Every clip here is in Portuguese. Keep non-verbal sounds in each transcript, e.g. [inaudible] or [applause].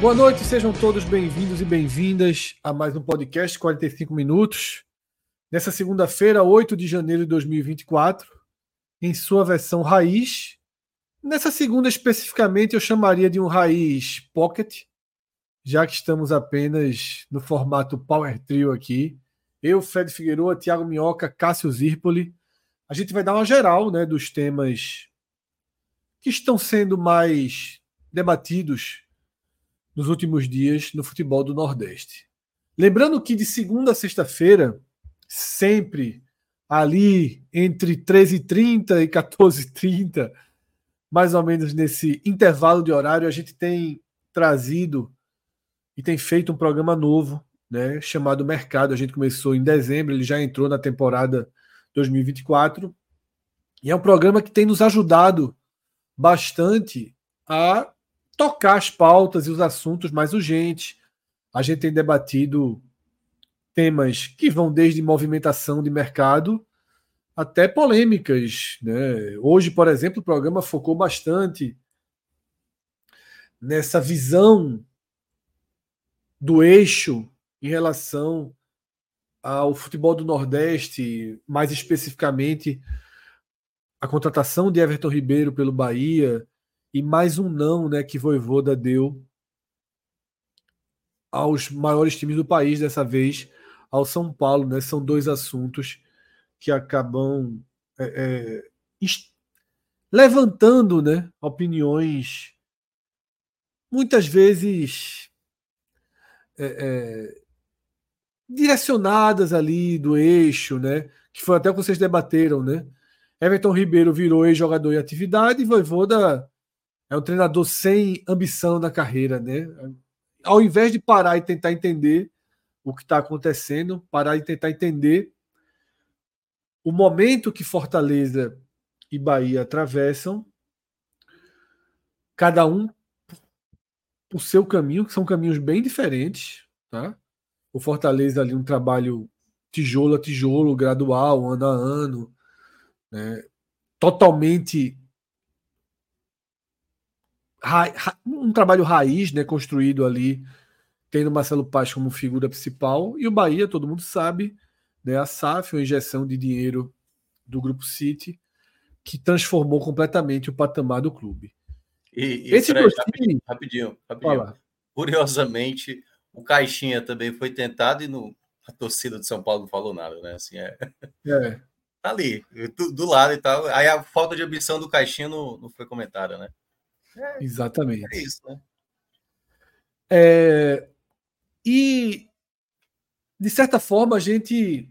Boa noite, sejam todos bem-vindos e bem-vindas a mais um podcast 45 minutos. Nessa segunda-feira, 8 de janeiro de 2024, em sua versão raiz. Nessa segunda especificamente eu chamaria de um raiz pocket, já que estamos apenas no formato Power Trio aqui. Eu, Fred Figueroa, Thiago Minhoca, Cássio Zirpoli. A gente vai dar uma geral né, dos temas que estão sendo mais debatidos nos últimos dias no futebol do Nordeste. Lembrando que de segunda a sexta-feira, sempre ali entre 13h30 e 14h30, mais ou menos nesse intervalo de horário, a gente tem trazido e tem feito um programa novo, né, chamado Mercado. A gente começou em dezembro, ele já entrou na temporada 2024. E é um programa que tem nos ajudado bastante a tocar as pautas e os assuntos mais urgentes. A gente tem debatido temas que vão desde movimentação de mercado até polêmicas. Né? Hoje, por exemplo, o programa focou bastante nessa visão do eixo em relação ao futebol do Nordeste, mais especificamente a contratação de Everton Ribeiro pelo Bahia, e mais um não né, que Voivoda deu aos maiores times do país, dessa vez ao São Paulo. Né? São dois assuntos que acabam é, é, levantando né, opiniões muitas vezes é, é, direcionadas ali do eixo, né? Que foi até o que vocês debateram, né? Everton Ribeiro virou ex-jogador em atividade e Voivoda é um treinador sem ambição na carreira, né? Ao invés de parar e tentar entender o que está acontecendo, parar e tentar entender o momento que Fortaleza e Bahia atravessam, cada um o seu caminho, que são caminhos bem diferentes, tá? O Fortaleza ali um trabalho tijolo a tijolo, gradual, ano a ano, né? totalmente um trabalho raiz, né, construído ali, tendo Marcelo Paz como figura principal, e o Bahia, todo mundo sabe, né, a SAF, uma injeção de dinheiro do Grupo City, que transformou completamente o patamar do clube. E, e Esse Fred, rapidinho, rapidinho, rapidinho. Curiosamente, o Caixinha também foi tentado e no, a torcida de São Paulo não falou nada, né? Assim, é... é. Tá ali, do, do, lado e tal. Aí a falta de ambição do Caixinha não, não foi comentada, né? É, Exatamente. É isso, né? É, e, de certa forma, a gente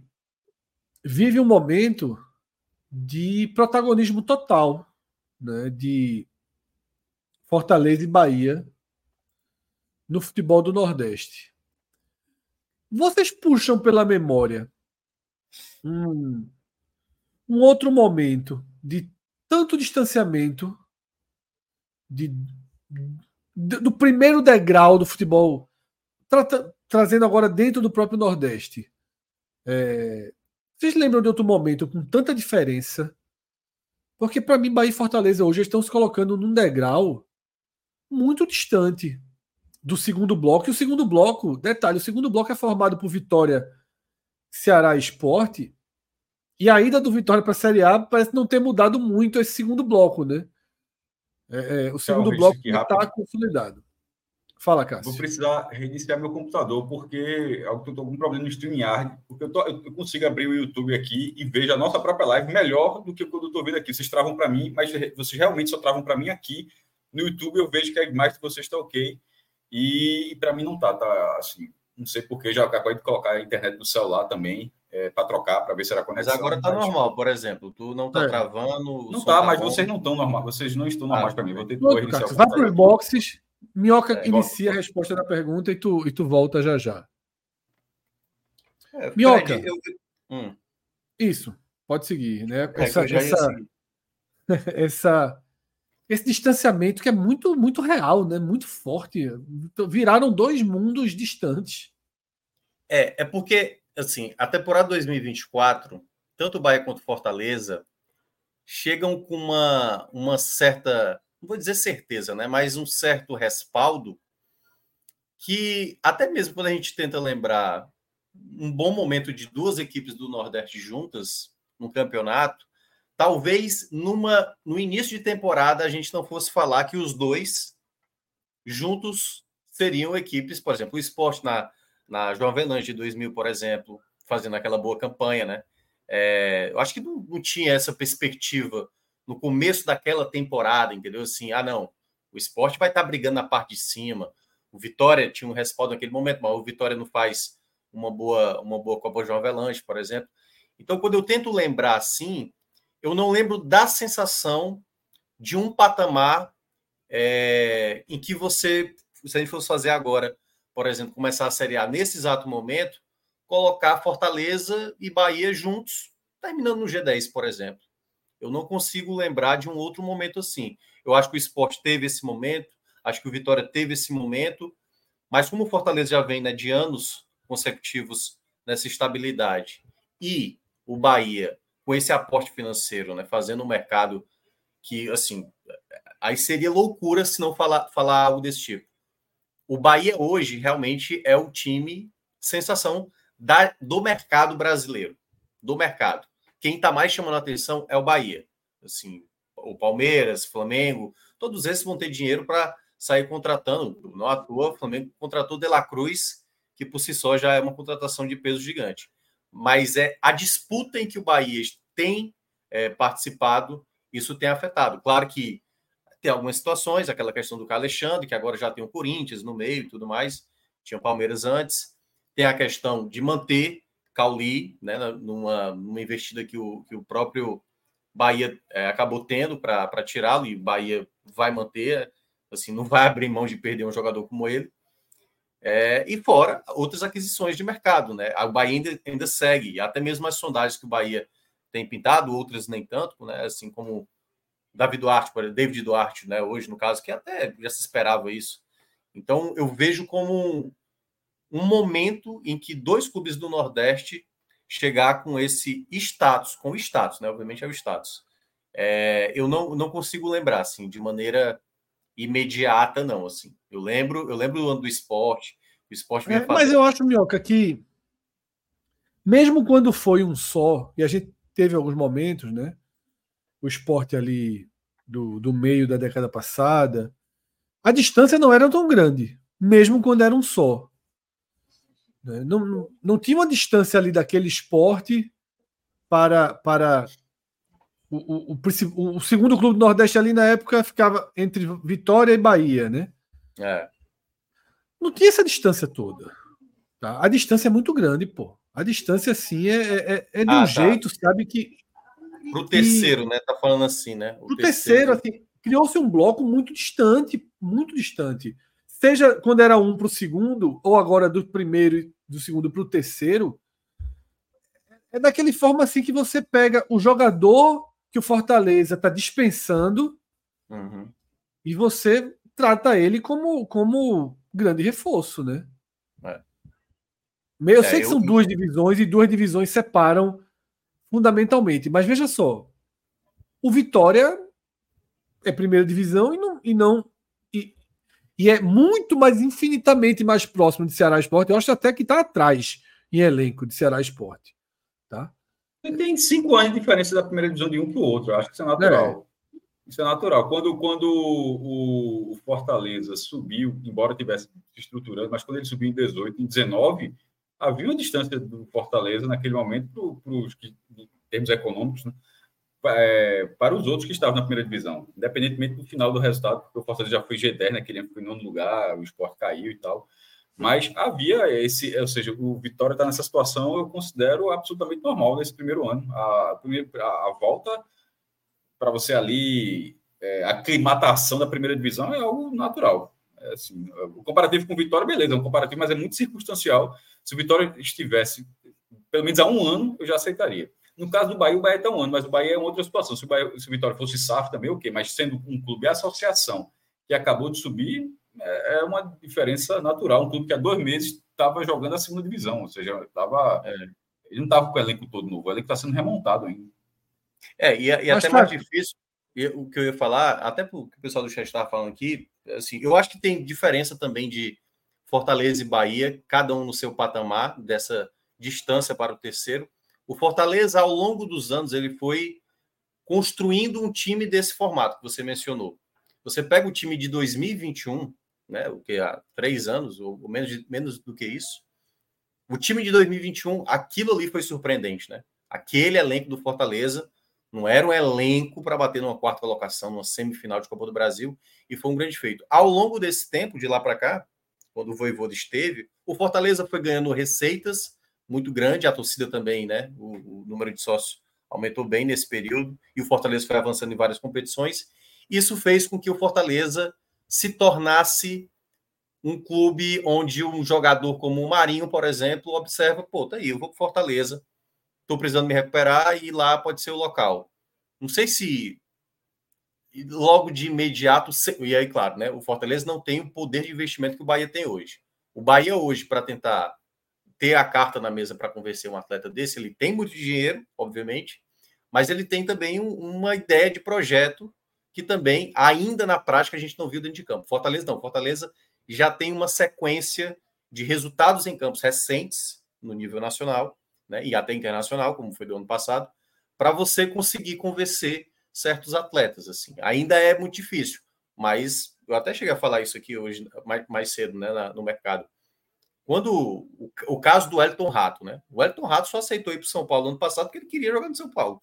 vive um momento de protagonismo total, né, de Fortaleza e Bahia no futebol do Nordeste. Vocês puxam pela memória um, um outro momento de tanto distanciamento de, de, do primeiro degrau do futebol, tra, trazendo agora dentro do próprio Nordeste. É, vocês lembram de outro momento com tanta diferença? Porque para mim, Bahia e Fortaleza hoje estão se colocando num degrau muito distante do segundo bloco. E o segundo bloco, detalhe, o segundo bloco é formado por Vitória, Ceará Esporte. E a ida do Vitória para a Série A parece não ter mudado muito esse segundo bloco, né? É, é, o segundo bloco está consolidado. Fala, Cássio. Vou precisar reiniciar meu computador, porque eu estou com algum problema no StreamYard, porque eu, tô, eu, consigo abrir o YouTube aqui e vejo a nossa própria live melhor do que quando eu estou vendo aqui. Vocês travam para mim, mas vocês realmente só travam para mim aqui. No YouTube eu vejo que a imagem de vocês está ok. E, e para mim não tá, tá assim. Não sei porquê, já acabei de colocar a internet no celular também é, para trocar, para ver se era conexão. Mas agora está normal, por exemplo. Tu não está é. travando. Não está, tá mas bom. vocês não estão normal. Vocês não estão normais ah, para mim. Vou ter que reiniciar Vai para os boxes Minhoca é, inicia a resposta da pergunta e tu, e tu volta já já. É, Minhoca. Eu... hum. Isso, pode seguir, né? É, essa, essa, [laughs] essa, esse distanciamento que é muito, muito real, né? Muito forte. Viraram dois mundos distantes. É, é porque, assim, a temporada 2024, tanto o Bahia quanto o Fortaleza chegam com uma, uma certa não vou dizer certeza, né, mas um certo respaldo que até mesmo quando a gente tenta lembrar um bom momento de duas equipes do Nordeste juntas no campeonato, talvez numa no início de temporada a gente não fosse falar que os dois juntos seriam equipes, por exemplo, o esporte na, na João Avelange de 2000, por exemplo, fazendo aquela boa campanha, né? É, eu acho que não, não tinha essa perspectiva no começo daquela temporada, entendeu? Assim, ah, não, o esporte vai estar tá brigando na parte de cima. O Vitória tinha um respaldo naquele momento, mas o Vitória não faz uma boa, uma boa Copa João Avelange, por exemplo. Então, quando eu tento lembrar assim, eu não lembro da sensação de um patamar é, em que você, se a gente fosse fazer agora, por exemplo, começar a Série A nesse exato momento, colocar Fortaleza e Bahia juntos, terminando no G10, por exemplo. Eu não consigo lembrar de um outro momento assim. Eu acho que o esporte teve esse momento, acho que o Vitória teve esse momento, mas como o Fortaleza já vem né, de anos consecutivos nessa estabilidade e o Bahia com esse aporte financeiro, né, fazendo um mercado que, assim, aí seria loucura se não falar, falar algo desse tipo. O Bahia hoje realmente é o time sensação da, do mercado brasileiro, do mercado quem está mais chamando a atenção é o Bahia. Assim, o Palmeiras, Flamengo, todos esses vão ter dinheiro para sair contratando. Não à toa, o Flamengo contratou De La Cruz, que por si só já é uma contratação de peso gigante. Mas é a disputa em que o Bahia tem é, participado, isso tem afetado. Claro que tem algumas situações, aquela questão do Alexandre, que agora já tem o Corinthians no meio e tudo mais, tinha o Palmeiras antes. Tem a questão de manter Cauli, né, numa, numa investida que o, que o próprio Bahia é, acabou tendo para tirá-lo, e Bahia vai manter, assim, não vai [laughs] abrir mão de perder um jogador como ele. É, e fora outras aquisições de mercado, né? O Bahia ainda, ainda segue, até mesmo as sondagens que o Bahia tem pintado, outras nem tanto, né? Assim como David Duarte, por exemplo, David Duarte, né? Hoje, no caso, que até já se esperava isso. Então, eu vejo como um momento em que dois clubes do Nordeste chegar com esse status, com o status, né? Obviamente é o status. É, eu não, não consigo lembrar, assim, de maneira imediata, não, assim. Eu lembro, eu lembro do ano do esporte, o esporte é, Mas eu acho, Minhoca, que mesmo quando foi um só, e a gente teve alguns momentos, né? O esporte ali do, do meio da década passada, a distância não era tão grande, mesmo quando era um só. Né? Não, não, não tinha uma distância ali daquele esporte para, para o, o, o, o, segundo clube do Nordeste ali na época ficava entre Vitória e Bahia, né? É. Não tinha essa distância toda. Tá? A distância é muito grande, pô. A distância, assim, é, é, é, é de ah, um tá. jeito, sabe, que. Pro terceiro, que, né? Tá falando assim, né? O pro terceiro, terceiro assim, criou-se um bloco muito distante, muito distante seja quando era um para o segundo, ou agora do primeiro do segundo para o terceiro, é daquele forma assim que você pega o jogador que o Fortaleza está dispensando uhum. e você trata ele como, como grande reforço, né? É. Eu é, sei que eu... são duas divisões e duas divisões separam fundamentalmente, mas veja só, o Vitória é primeira divisão e não, e não e é muito mais, infinitamente mais próximo de Ceará Esporte. Eu acho até que está atrás em elenco de Ceará Esporte. Tá? Tem cinco anos de diferença da primeira divisão de um para o outro. Eu acho que isso é natural. Isso é natural. Quando, quando o, o Fortaleza subiu, embora tivesse se estruturando, mas quando ele subiu em 18, em 19, havia uma distância do Fortaleza naquele momento para os termos econômicos, né? é, para os outros que estavam na primeira divisão, independentemente do final do resultado, porque o Fortaleza já foi G10 naquele ano, foi em nono lugar, o esporte caiu e tal. Mas havia esse, ou seja, o Vitória está nessa situação, eu considero absolutamente normal nesse primeiro ano. A, a, a volta para você ali, é, a aclimatação da primeira divisão é algo natural. É assim, o comparativo com o Vitória, beleza, é um comparativo, mas é muito circunstancial. Se o Vitória estivesse pelo menos há um ano, eu já aceitaria. No caso do Bahia, o Bahia está um ano, mas o Bahia é outra situação. Se o, Bahia, se o Vitória fosse SAF também, ok, mas sendo um clube associação que acabou de subir, é, é uma diferença natural. Um clube que há dois meses estava jogando a segunda divisão, ou seja, tava, é, ele não estava com o elenco todo novo, o elenco está sendo remontado ainda. É, e, e até mais difícil, o que eu ia falar, até o que o pessoal do chat estava falando aqui, assim, eu acho que tem diferença também de Fortaleza e Bahia, cada um no seu patamar dessa distância para o terceiro. O Fortaleza, ao longo dos anos, ele foi construindo um time desse formato que você mencionou. Você pega o time de 2021, né, o que há três anos, ou menos, de, menos do que isso. O time de 2021, aquilo ali foi surpreendente, né? Aquele elenco do Fortaleza não era um elenco para bater numa quarta colocação, numa semifinal de Copa do Brasil, e foi um grande feito. Ao longo desse tempo, de lá para cá, quando o Voivoda esteve, o Fortaleza foi ganhando receitas muito grande, a torcida também, né? O, o, número de sócios aumentou bem nesse período e o Fortaleza foi avançando em várias competições. Isso fez com que o Fortaleza se tornasse um clube onde um jogador como o Marinho, por exemplo, observa, pô, tá aí, eu vou para Fortaleza, estou precisando me recuperar e lá pode ser o local. Não sei se logo de imediato, e aí, claro, né, o Fortaleza não tem o poder de investimento que o Bahia tem hoje. O Bahia hoje, para tentar ter a carta na mesa para convencer um atleta desse, ele tem muito dinheiro, obviamente, mas ele tem também um, uma ideia de projeto que também, ainda na prática, a gente não viu dentro de campo. Fortaleza não. Fortaleza já tem uma sequência de resultados em campos recentes no nível nacional né, e até internacional, como foi do ano passado, para você conseguir convencer certos atletas. assim. Ainda é muito difícil, mas eu até cheguei a falar isso aqui hoje, mais, mais cedo, né, na, no mercado. Quando o, o caso do Elton Rato, né? O Elton Rato só aceitou ir para São Paulo no ano passado porque ele queria jogar no São Paulo.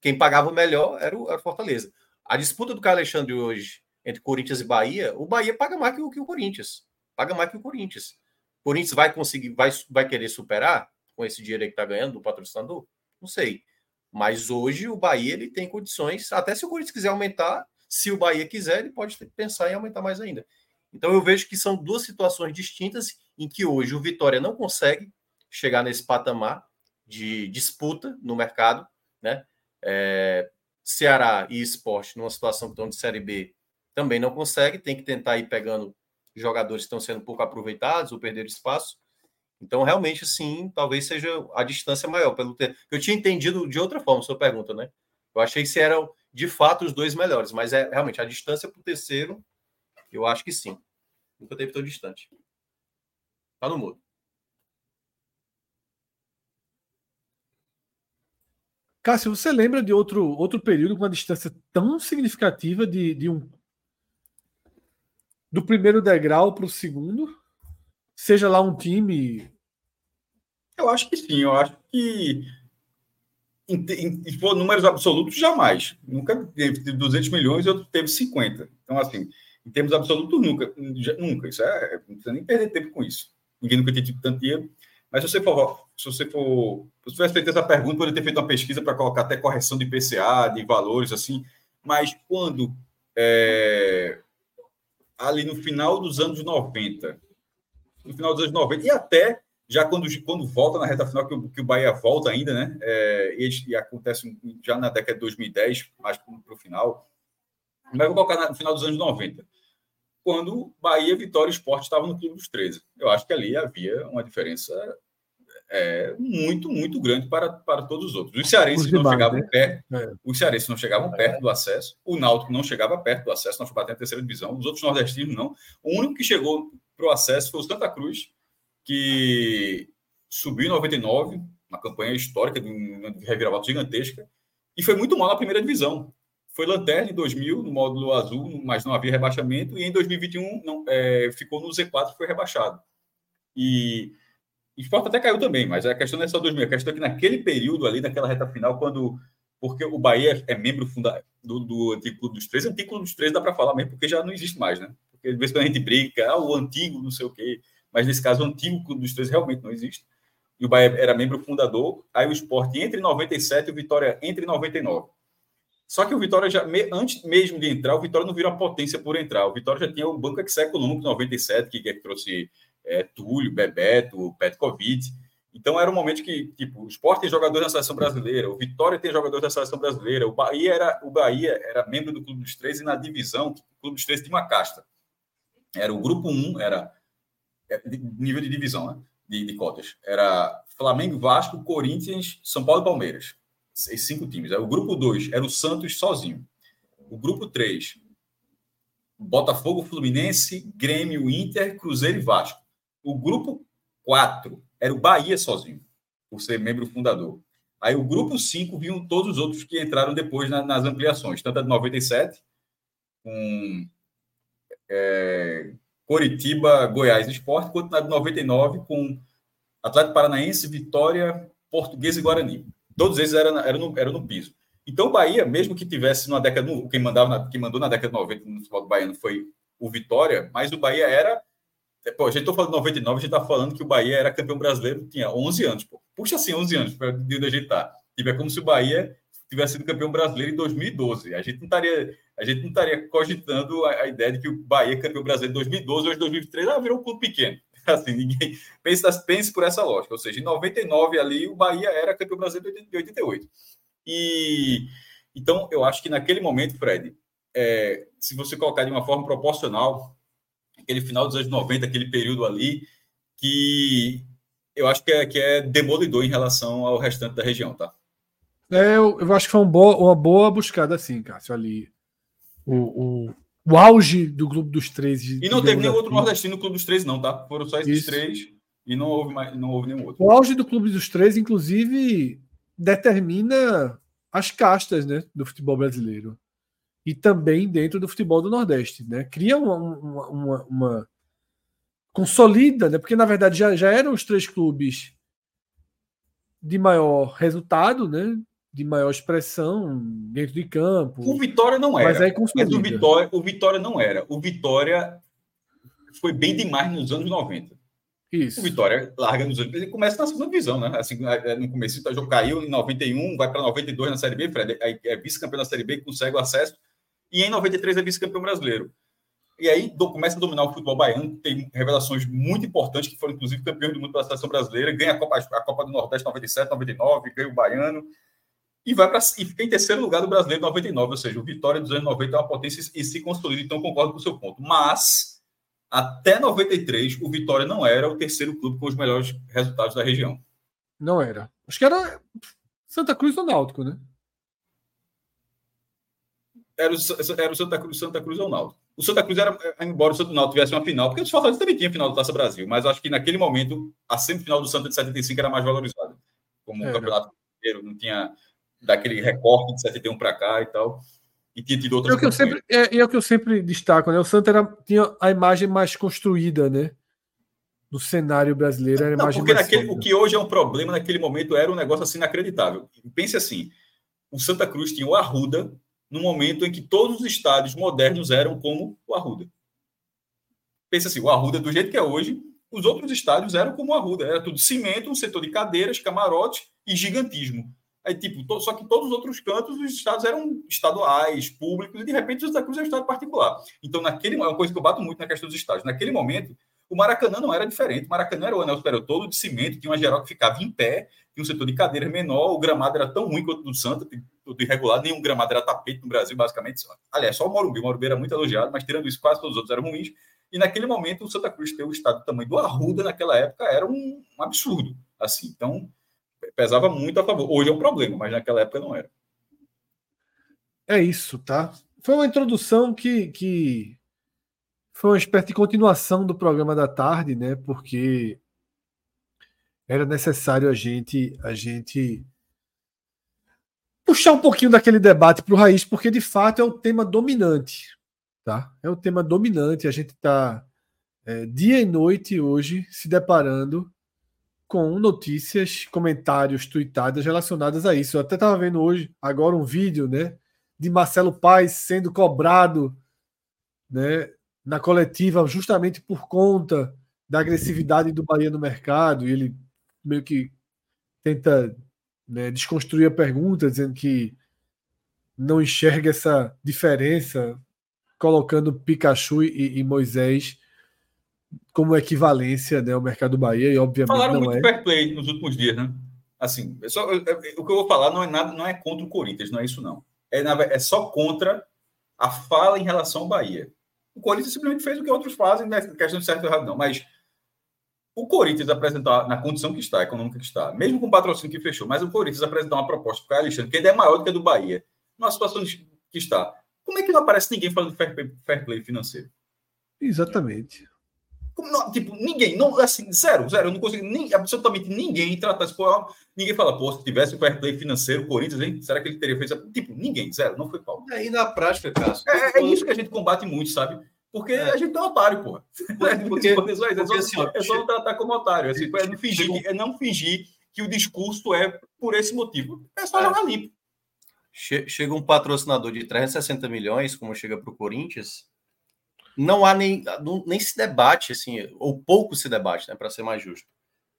Quem pagava melhor era o, era o Fortaleza. A disputa do Caio Alexandre hoje entre Corinthians e Bahia, o Bahia paga mais que o, que o Corinthians. Paga mais que o Corinthians. O Corinthians vai conseguir, vai, vai querer superar com esse dinheiro que está ganhando do patrocinador? Não sei. Mas hoje o Bahia ele tem condições, até se o Corinthians quiser aumentar, se o Bahia quiser, ele pode pensar em aumentar mais ainda. Então eu vejo que são duas situações distintas em que hoje o Vitória não consegue chegar nesse patamar de disputa no mercado, né? É, Ceará e Esporte, numa situação que estão de Série B, também não consegue, tem que tentar ir pegando jogadores que estão sendo pouco aproveitados ou perder espaço. Então, realmente, sim, talvez seja a distância maior. Pelo ter... Eu tinha entendido de outra forma sua pergunta, né? Eu achei que se eram, de fato, os dois melhores, mas é realmente a distância para o terceiro, eu acho que sim. Nunca teve tão distante. Tá no mudo. Cássio, você lembra de outro, outro período com uma distância tão significativa de, de um do primeiro degrau para o segundo? Seja lá um time. Eu acho que sim, eu acho que se for números absolutos, jamais. Nunca teve 200 milhões e outro teve 50. Então, assim, em termos absolutos, nunca. Nunca. Isso é. Não precisa nem perder tempo com isso ninguém nunca tinha tido tanto dinheiro. Mas se você for, se você for, se tivesse feito essa pergunta, poderia ter feito uma pesquisa para colocar até correção de IPCA, de valores assim. Mas quando é, ali no final dos anos 90, no final dos anos 90 e até já quando, quando volta na reta final, que o, que o Bahia volta ainda, né? É, e, e, acontece já na década de 2010, mais para o final. Mas vou colocar no final dos anos 90 quando Bahia, Vitória e Esporte estavam no Clube dos 13. Eu acho que ali havia uma diferença é, muito, muito grande para, para todos os outros. Os cearenses não chegavam né? perto, é. os cearenses não chegavam é. perto do acesso, o Náutico não chegava perto do acesso, nós bater a terceira divisão, os outros nordestinos não. O único que chegou para o acesso foi o Santa Cruz, que subiu em 99, uma campanha histórica de uma reviravolta gigantesca, e foi muito mal na primeira divisão. foi lanterna em 2000, no módulo azul, mas não havia rebaixamento, e em 2021 não, é, ficou no Z4, foi rebaixado. E o esporte até caiu também, mas a questão não é só 2000, a questão é que naquele período ali, naquela reta final, quando. Porque o Bahia é membro funda, do, do antigo dos Três, antigo dos Três dá para falar mesmo, porque já não existe mais, né? Porque às vezes quando a gente brinca, ah, o antigo, não sei o quê, mas nesse caso o antigo Clube dos Três realmente não existe. E o Bahia era membro fundador, aí o esporte entre 97 e o Vitória entre 99. Só que o Vitória já, antes mesmo de entrar, o Vitória não virou uma potência por entrar. O Vitória já tinha o Banco Econômico 97, que, que trouxe é, Túlio, Bebeto, Petkovic. Então era um momento que, tipo, o Sport tem jogadores da seleção brasileira, o Vitória tem jogadores da seleção brasileira, o Bahia era, o Bahia era membro do Clube dos Três e na divisão, o Clube dos Três tinha uma casta. Era o grupo 1, era é, nível de divisão, né? De, de cotas. Era Flamengo, Vasco, Corinthians, São Paulo e Palmeiras. Esses cinco times. Aí o grupo 2 era o Santos sozinho. O grupo 3, Botafogo, Fluminense, Grêmio, Inter, Cruzeiro e Vasco. O grupo 4 era o Bahia sozinho, por ser membro fundador. Aí o grupo 5 vinham todos os outros que entraram depois na, nas ampliações, tanto a de 97, com é, Coritiba, Goiás Esporte, quanto na de 99, com Atlético Paranaense, Vitória, Português e Guarani. Todos eles eram, eram, no, eram no piso. Então, o Bahia, mesmo que tivesse na década. Quem, mandava na, quem mandou na década de 90 no futebol baiano foi o Vitória, mas o Bahia era Pô, a gente está falando de 99, a gente está falando que o Bahia era campeão brasileiro, tinha 11 anos. Pô. Puxa assim, 11 anos, para onde a gente está. Tipo, é como se o Bahia tivesse sido campeão brasileiro em 2012. A gente não estaria, a gente não estaria cogitando a, a ideia de que o Bahia é campeão brasileiro em 2012, hoje 2023, ah, virou um clube pequeno. [laughs] Assim, ninguém pensa, pense por essa lógica. Ou seja, em 99 ali, o Bahia era campeão brasileiro de 88. E então, eu acho que naquele momento, Fred, é, se você colocar de uma forma proporcional, aquele final dos anos 90, aquele período ali, que eu acho que é, que é demolidor em relação ao restante da região, tá? É, eu, eu acho que foi um bo uma boa buscada, assim, Cássio, ali. O, o, o auge do Clube dos Três. E não teve nenhum outro nordestino no Clube dos Três, não, tá? Foram só esses Isso. três e não houve, mais, não houve nenhum outro. O auge do Clube dos Três, inclusive, determina as castas né, do futebol brasileiro e também dentro do futebol do Nordeste, né? Cria uma, uma, uma, uma consolida, né? Porque na verdade já, já eram os três clubes de maior resultado, né? De maior expressão dentro de campo. O Vitória não era. Mas, aí mas o Vitória, o Vitória não era. O Vitória foi bem demais nos anos 90. Isso. O Vitória larga nos anos. Ele começa na segunda divisão, né? Assim, é, no começo, o jogo caiu em 91, vai para 92 na Série B, Fred. Aí é vice-campeão da Série B, consegue o acesso e em 93 é vice-campeão brasileiro. E aí do, começa a dominar o futebol baiano, tem revelações muito importantes, que foram inclusive campeões do mundo pela seleção brasileira, ganha a Copa, a Copa do Nordeste 97, 99, ganha o baiano, e vai para e fica em terceiro lugar do brasileiro 99, ou seja, o Vitória dos anos 90 é uma potência e se consolida, então concordo com o seu ponto. Mas até 93, o Vitória não era o terceiro clube com os melhores resultados da região. Não era. Acho que era Santa Cruz ou Náutico, né? era o, era o Santa Cruz, Santa Cruz ou Náutico. O Santa Cruz era, embora o Santa Náutico tivesse uma final, porque os Fortaleza também tinha final do Taça Brasil, mas acho que naquele momento a semifinal do Santa de 75 era mais valorizada. Como o um campeonato inteiro, não tinha daquele recorte de 71 para cá e tal. E tinha tido outras. É o que eu sempre, é, é o que eu sempre destaco, né? O Santa era, tinha a imagem mais construída, né? No cenário brasileiro era a imagem não, porque naquele, o que hoje é um problema, naquele momento era um negócio assim inacreditável. Pense assim: o Santa Cruz tinha o Arruda, no momento em que todos os estádios modernos eram como o Arruda. Pensa assim, o Arruda do jeito que é hoje, os outros estádios eram como o Arruda, era tudo cimento, um setor de cadeiras, camarote e gigantismo. Aí, tipo, to, só que todos os outros cantos, os estádios eram estaduais, públicos, e de repente o Santa Cruz é um estado particular. Então, naquele é uma coisa que eu bato muito na questão dos estádios. Naquele momento, o Maracanã não era diferente. O Maracanã era o anel superior todo de cimento, tinha uma geral que ficava em pé, tinha um setor de cadeiras menor, o gramado era tão ruim quanto o do Santa, tudo irregular, nenhum gramado era tapete no Brasil, basicamente. Aliás, só o Morumbi. O Morumbi era muito elogiado, mas tirando isso, quase todos os outros eram ruins. E naquele momento, o Santa Cruz ter o estado do tamanho do Arruda naquela época era um, um absurdo. assim. Então, pesava muito a favor. Hoje é um problema, mas naquela época não era. É isso, tá? Foi uma introdução que, que foi uma espécie de continuação do programa da tarde, né? Porque era necessário a gente a gente puxar um pouquinho daquele debate para o Raiz, porque de fato é o tema dominante. Tá? É o tema dominante. A gente está é, dia e noite hoje se deparando com notícias, comentários tweetadas relacionadas a isso. Eu até estava vendo hoje, agora, um vídeo né, de Marcelo Paes sendo cobrado né, na coletiva justamente por conta da agressividade do Bahia no mercado, e ele meio que tenta né, desconstruir a pergunta, dizendo que não enxerga essa diferença, colocando Pikachu e, e Moisés como equivalência né, ao mercado do Bahia, e obviamente Falaram não muito é. fair play nos últimos dias, né? Assim, é só, o que eu vou falar não é nada, não é contra o Corinthians, não é isso não. É, é só contra a fala em relação ao Bahia. O Corinthians simplesmente fez o que outros fazem, não é questão de certo ou errado, não. Mas o Corinthians apresentar, na condição que está, econômica que está, mesmo com o patrocínio que fechou, mas o Corinthians apresentar uma proposta para o Alexandre, que ainda é maior do que a do Bahia, numa situação que está. Como é que não aparece ninguém falando de fair play, fair play financeiro? Exatamente. Não, tipo, ninguém, não, assim, zero, zero. Eu não consigo nem, absolutamente ninguém tratar isso. Ninguém fala, pô, se tivesse o fair play financeiro, o Corinthians, hein? Será que ele teria feito Tipo, ninguém, zero, não foi pau. E aí, na prática, Cássio. É, é, isso que a gente combate muito, sabe? Porque é. a gente é um otário, porra. Porque, é, porque, [laughs] porque, é, só, assim, é só não tratar como otário. Assim, é, não fingir, é não fingir que o discurso é por esse motivo. É só é. jogar limpo. Chega um patrocinador de 360 milhões, como chega para o Corinthians, não há nem, nem se debate, assim, ou pouco se debate, né, para ser mais justo.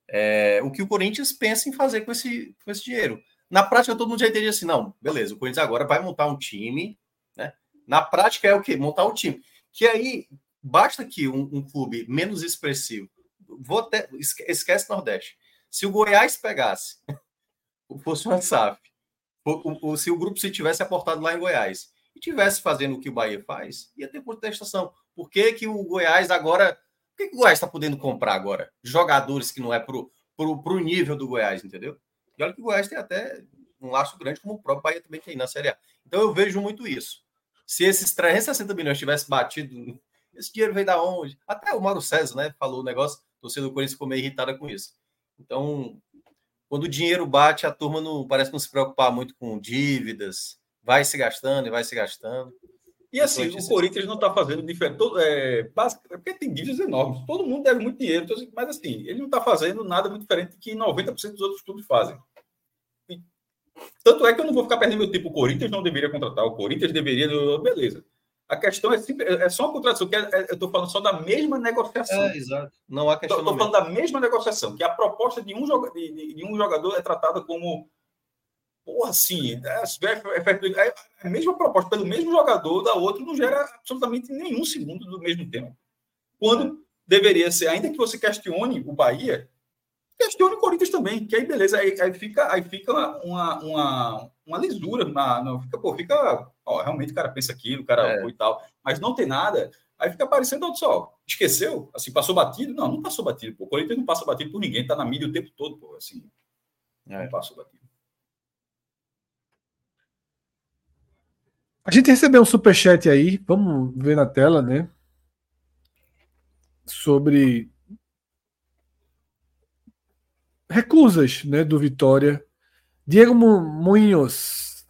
É, o que o Corinthians pensa em fazer com esse, com esse dinheiro. Na prática, todo mundo já entende assim, não, beleza, o Corinthians agora vai montar um time, né? Na prática é o quê? Montar um time. Que aí, basta que um, um clube menos expressivo, vou até, esquece Nordeste, se o Goiás pegasse, [laughs] fosse uma SAF, o, o, se o grupo se tivesse aportado lá em Goiás, e tivesse fazendo o que o Bahia faz, ia ter contestação. Por que, que o Goiás agora. Por que, que o Goiás está podendo comprar agora? Jogadores que não é pro, pro, pro nível do Goiás, entendeu? E olha que o Goiás tem até um laço grande, como o próprio Bahia também tem na Série A. Então eu vejo muito isso. Se esses 360 milhões tivessem batido, [laughs] esse dinheiro veio da onde? Até o Mauro César, né? Falou o negócio, a torcida do Corinthians ficou meio irritada com isso. Então, quando o dinheiro bate, a turma não parece não se preocupar muito com dívidas, vai se gastando e vai se gastando. E assim, o Corinthians não está fazendo diferente. Todo, é, porque tem dívidas enormes. Todo mundo deve muito dinheiro, então, mas assim, ele não está fazendo nada muito diferente que 90% dos outros clubes fazem. E, tanto é que eu não vou ficar perdendo meu tempo. O Corinthians não deveria contratar, o Corinthians deveria. Beleza. A questão é, simples, é só uma contratação, que é, é, eu estou falando só da mesma negociação. É, exato. Não há questão. Estou falando da mesma negociação, que a proposta de um, de, de, de um jogador é tratada como Porra, sim, é, a mesma proposta pelo mesmo jogador da outra não gera absolutamente nenhum segundo do mesmo tempo. Quando deveria ser, ainda que você questione o Bahia, questione o Corinthians também, que aí beleza, aí, aí fica, aí fica uma, uma, uma lisura, na, não, fica, pô, fica, ó, realmente o cara pensa aquilo, o cara é. e tal, mas não tem nada, aí fica parecendo, só, esqueceu, assim, passou batido? Não, não passou batido, pô, o Corinthians não passa batido por ninguém, tá na mídia o tempo todo, pô, assim, é. não passou batido. A gente recebeu um superchat aí, vamos ver na tela, né? Sobre recusas né, do Vitória. Diego Munhoz.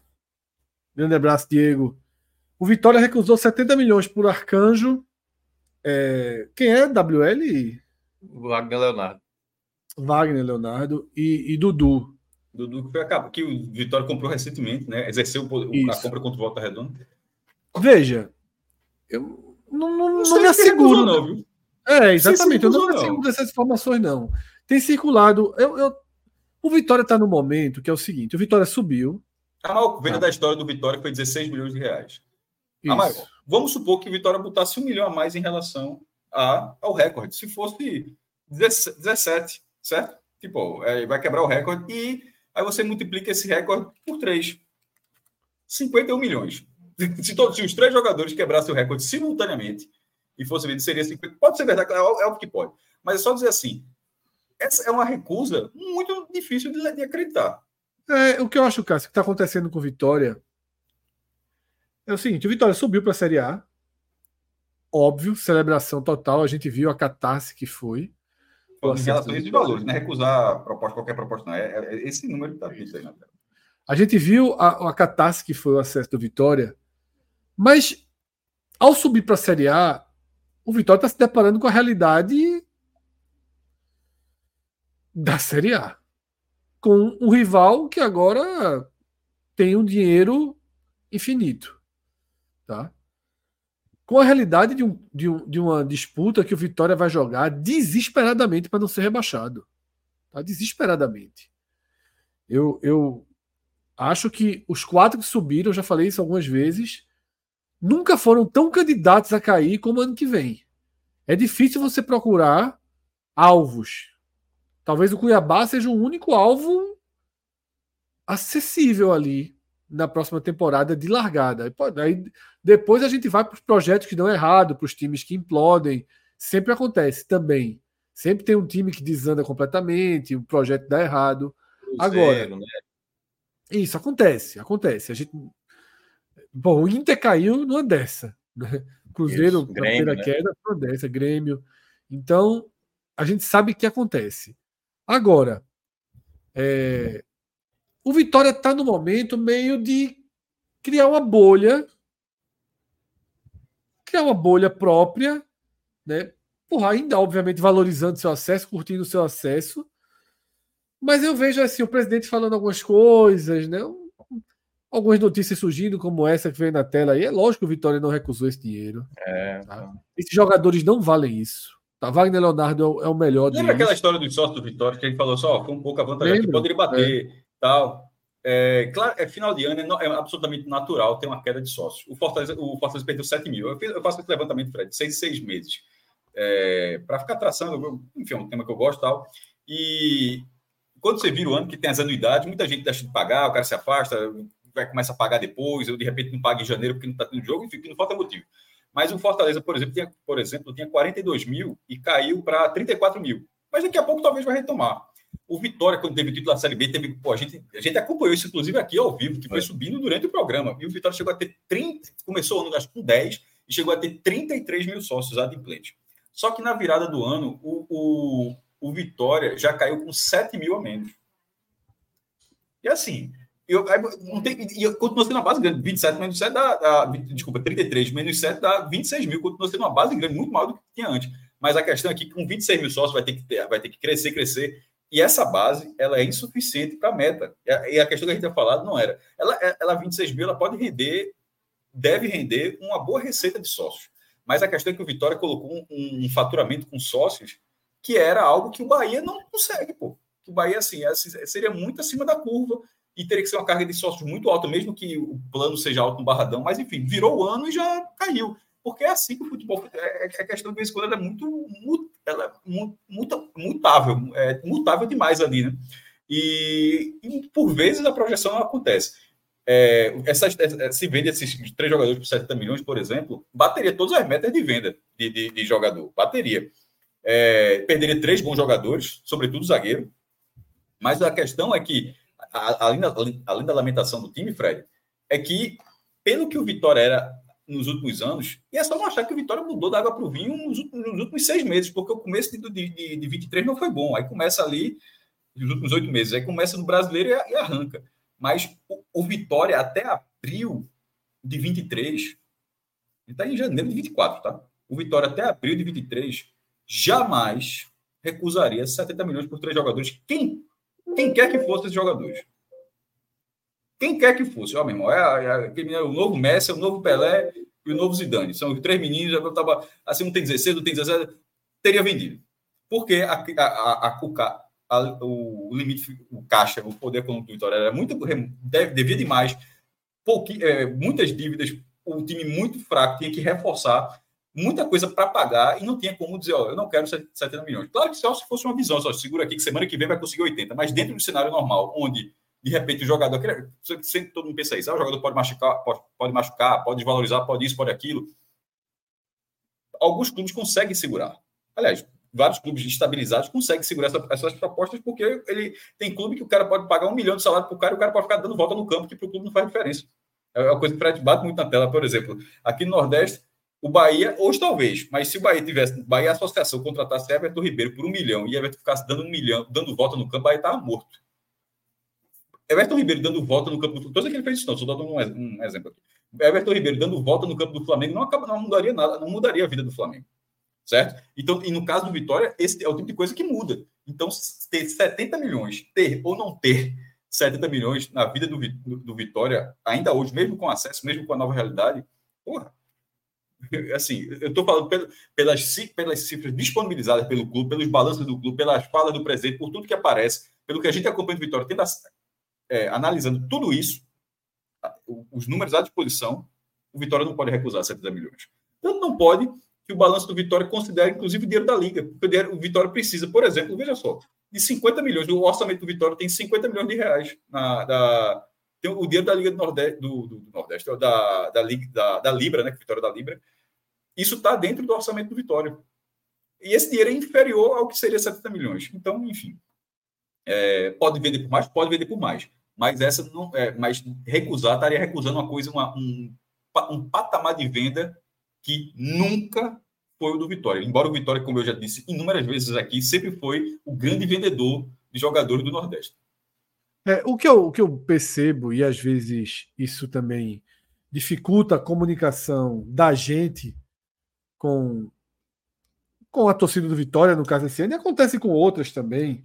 Grande abraço, Diego. O Vitória recusou 70 milhões por Arcanjo. É... Quem é? WL? Wagner Leonardo. Wagner Leonardo e, e Dudu. Dudu, que, foi que o Vitória comprou recentemente, né? Exerceu a compra contra o Volta Redonda. Veja, eu não, não, não, não me asseguro. Não, viu? É, exatamente. Eu não me asseguro dessas informações, não. Tem circulado. Eu, eu, o Vitória está no momento que é o seguinte: o Vitória subiu. A maior venda tá. da história do Vitória foi 16 milhões de reais. Maior. Vamos supor que o Vitória botasse um milhão a mais em relação a, ao recorde. Se fosse 17, certo? Tipo, é, vai quebrar o recorde e Aí você multiplica esse recorde por 3. 51 milhões. Se, todos, se os três jogadores quebrassem o recorde simultaneamente e fosse vendido, seria 50. Pode ser verdade, é, é o que pode. Mas é só dizer assim: essa é uma recusa muito difícil de, de acreditar. É, o que eu acho, Cássio, que está acontecendo com o Vitória é o seguinte: o Vitória subiu para a Série A. Óbvio, celebração total. A gente viu a catarse que foi em relação a esses valores, não é recusar proposta, qualquer proposta, não. É, é esse número que está visto aí na tela. A gente viu a, a catástrofe que foi o acesso do Vitória, mas ao subir para a Série A, o Vitória está se deparando com a realidade da Série A. Com um rival que agora tem um dinheiro infinito. Tá? Com a realidade de, um, de, um, de uma disputa que o Vitória vai jogar desesperadamente para não ser rebaixado. Tá? Desesperadamente. Eu, eu acho que os quatro que subiram, eu já falei isso algumas vezes, nunca foram tão candidatos a cair como ano que vem. É difícil você procurar alvos. Talvez o Cuiabá seja o único alvo acessível ali na próxima temporada de largada. Aí, depois a gente vai para os projetos que dão errado, para os times que implodem. Sempre acontece também. Sempre tem um time que desanda completamente, o um projeto dá errado. Cruzeiro, Agora, né? isso acontece, acontece. A gente, bom, o Inter caiu numa dessa. Né? Cruzeiro, isso, Grêmio, primeira né? queda, numa dessa, Grêmio. Então, a gente sabe que acontece. Agora, é, o Vitória está no momento meio de criar uma bolha, criar uma bolha própria, né? Porra, ainda obviamente valorizando seu acesso, curtindo seu acesso, mas eu vejo assim o presidente falando algumas coisas, né? Algumas notícias surgindo, como essa que veio na tela aí. É lógico que o Vitória não recusou esse dinheiro. É, tá? Esses jogadores não valem isso. Tá? Wagner Leonardo é o melhor Lembra aquela história do sócio do Vitória que a gente falou só, com um pouco a vantagem, poderia bater. É tal. É, claro, é final de ano, é, é, absolutamente natural ter uma queda de sócios. O Fortaleza, o Fortaleza perdeu 7 mil. Eu, eu faço esse levantamento, Fred, seis, seis meses. É, para ficar traçando, enfim, é um tema que eu gosto tal. E quando você vira o ano que tem as anuidades, muita gente deixa de pagar, o cara se afasta, vai começar a pagar depois, ou de repente não paga em janeiro porque não está tendo jogo, enfim, não falta motivo. Mas o Fortaleza, por exemplo, tinha, por exemplo, tinha 42 mil e caiu para 34 mil. Mas daqui a pouco talvez vai retomar. O Vitória, quando teve o título da Série B, teve. Pô, a, gente, a gente acompanhou isso, inclusive, aqui ao vivo, que foi subindo durante o programa. E o Vitória chegou a ter 30. Começou o ano, acho, com 10 e chegou a ter 33 mil sócios adimplentes. Só que na virada do ano, o, o, o Vitória já caiu com 7 mil a menos. E assim, eu, não tem, eu continua sendo uma base grande. 27 menos 7 dá, dá. Desculpa, 33 menos 7 dá 26 mil. Continua sendo uma base grande, muito maior do que tinha antes. Mas a questão é que com 26 mil sócios vai ter que, ter, vai ter que crescer, crescer. E essa base ela é insuficiente para a meta. E a questão que a gente tinha falado não era. Ela, ela 26 mil, ela pode render, deve render uma boa receita de sócios. Mas a questão é que o Vitória colocou um, um faturamento com sócios que era algo que o Bahia não consegue, pô. Que o Bahia, assim, é, seria muito acima da curva e teria que ser uma carga de sócios muito alta, mesmo que o plano seja alto no Barradão. Mas, enfim, virou o ano e já caiu porque é assim que o futebol é, é questão de vez em quando ela é muito ela é mutável, é mutável demais ali, né? E, e por vezes a projeção acontece. É, essas, é, se vende esses três jogadores por 70 milhões, por exemplo, bateria todas as metas de venda de, de, de jogador. Bateria. É, perderia três bons jogadores, sobretudo zagueiro. Mas a questão é que, além da, além da lamentação do time, Fred, é que, pelo que o Vitória era nos últimos anos, e é só achar que o Vitória mudou da água para o vinho nos últimos, nos últimos, seis meses, porque o começo de, de, de 23 não foi bom. Aí começa ali, nos últimos oito meses, aí começa no brasileiro e, e arranca. Mas o, o, Vitória, até abril de 23, está em janeiro de 24, tá? O Vitória, até abril de 23, jamais recusaria 70 milhões por três jogadores. Quem, quem quer que fosse esses jogadores? Quem quer que fosse, ó, meu irmão, é, é, é, o novo Messi, é o novo Pelé e o novo Zidane. São os três meninos, eu tava, assim, um tem 16, outro tem 17, teria vendido. Porque a, a, a, a o, o, limite, o caixa, o poder econômico do Vitória era muito, devia demais, pouqui, é, muitas dívidas, um time muito fraco, tinha que reforçar, muita coisa para pagar e não tinha como dizer, ó, eu não quero 70 milhões. Claro que só se fosse uma visão, só segura aqui que semana que vem vai conseguir 80, mas dentro do cenário normal, onde de repente o jogador, sempre todo mundo pensa isso, ah, o jogador pode machucar, pode, pode machucar, pode desvalorizar, pode isso, pode aquilo. Alguns clubes conseguem segurar. Aliás, vários clubes estabilizados conseguem segurar essa, essas propostas porque ele tem clube que o cara pode pagar um milhão de salário para o cara e o cara pode ficar dando volta no campo que para o clube não faz diferença. É uma coisa que bate muito na tela, por exemplo. Aqui no Nordeste, o Bahia, hoje talvez, mas se o Bahia tivesse, Bahia Associação contratasse Everton Ribeiro por um milhão e Everton ficasse dando um milhão, dando volta no campo, o Bahia estava morto Everton Ribeiro dando volta no campo do Flamengo. Que ele fez isso, não, só dando um, um, exemplo aqui. Everton Ribeiro dando volta no campo do Flamengo não, acaba, não mudaria nada, não mudaria a vida do Flamengo. Certo? Então, e no caso do Vitória, esse é o tipo de coisa que muda. Então, ter 70 milhões, ter ou não ter 70 milhões na vida do, do, do Vitória, ainda hoje, mesmo com acesso, mesmo com a nova realidade, porra, [laughs] assim, eu estou falando pelas, pelas cifras disponibilizadas pelo clube, pelos balanços do clube, pelas falas do presidente, por tudo que aparece, pelo que a gente acompanha do Vitória, tendo, é, analisando tudo isso, os números à disposição, o Vitória não pode recusar 70 milhões. Tanto não pode que o balanço do Vitória considere, inclusive, o dinheiro da Liga. Porque o Vitória precisa, por exemplo, veja só, de 50 milhões. O orçamento do Vitória tem 50 milhões de reais. Na, da, tem o dinheiro da Liga do Nordeste, do, do, Nordeste da, da, Liga, da, da Libra, né? Que Vitória da Libra. Isso está dentro do orçamento do Vitória. E esse dinheiro é inferior ao que seria 70 milhões. Então, enfim. É, pode vender por mais? Pode vender por mais. Mas essa não é, mas recusar, estaria recusando uma coisa, uma, um, um patamar de venda que nunca foi o do Vitória. Embora o Vitória, como eu já disse inúmeras vezes aqui, sempre foi o grande vendedor de jogadores do Nordeste. É, o, que eu, o que eu percebo, e às vezes isso também dificulta a comunicação da gente com, com a torcida do Vitória, no caso esse ano, e acontece com outras também,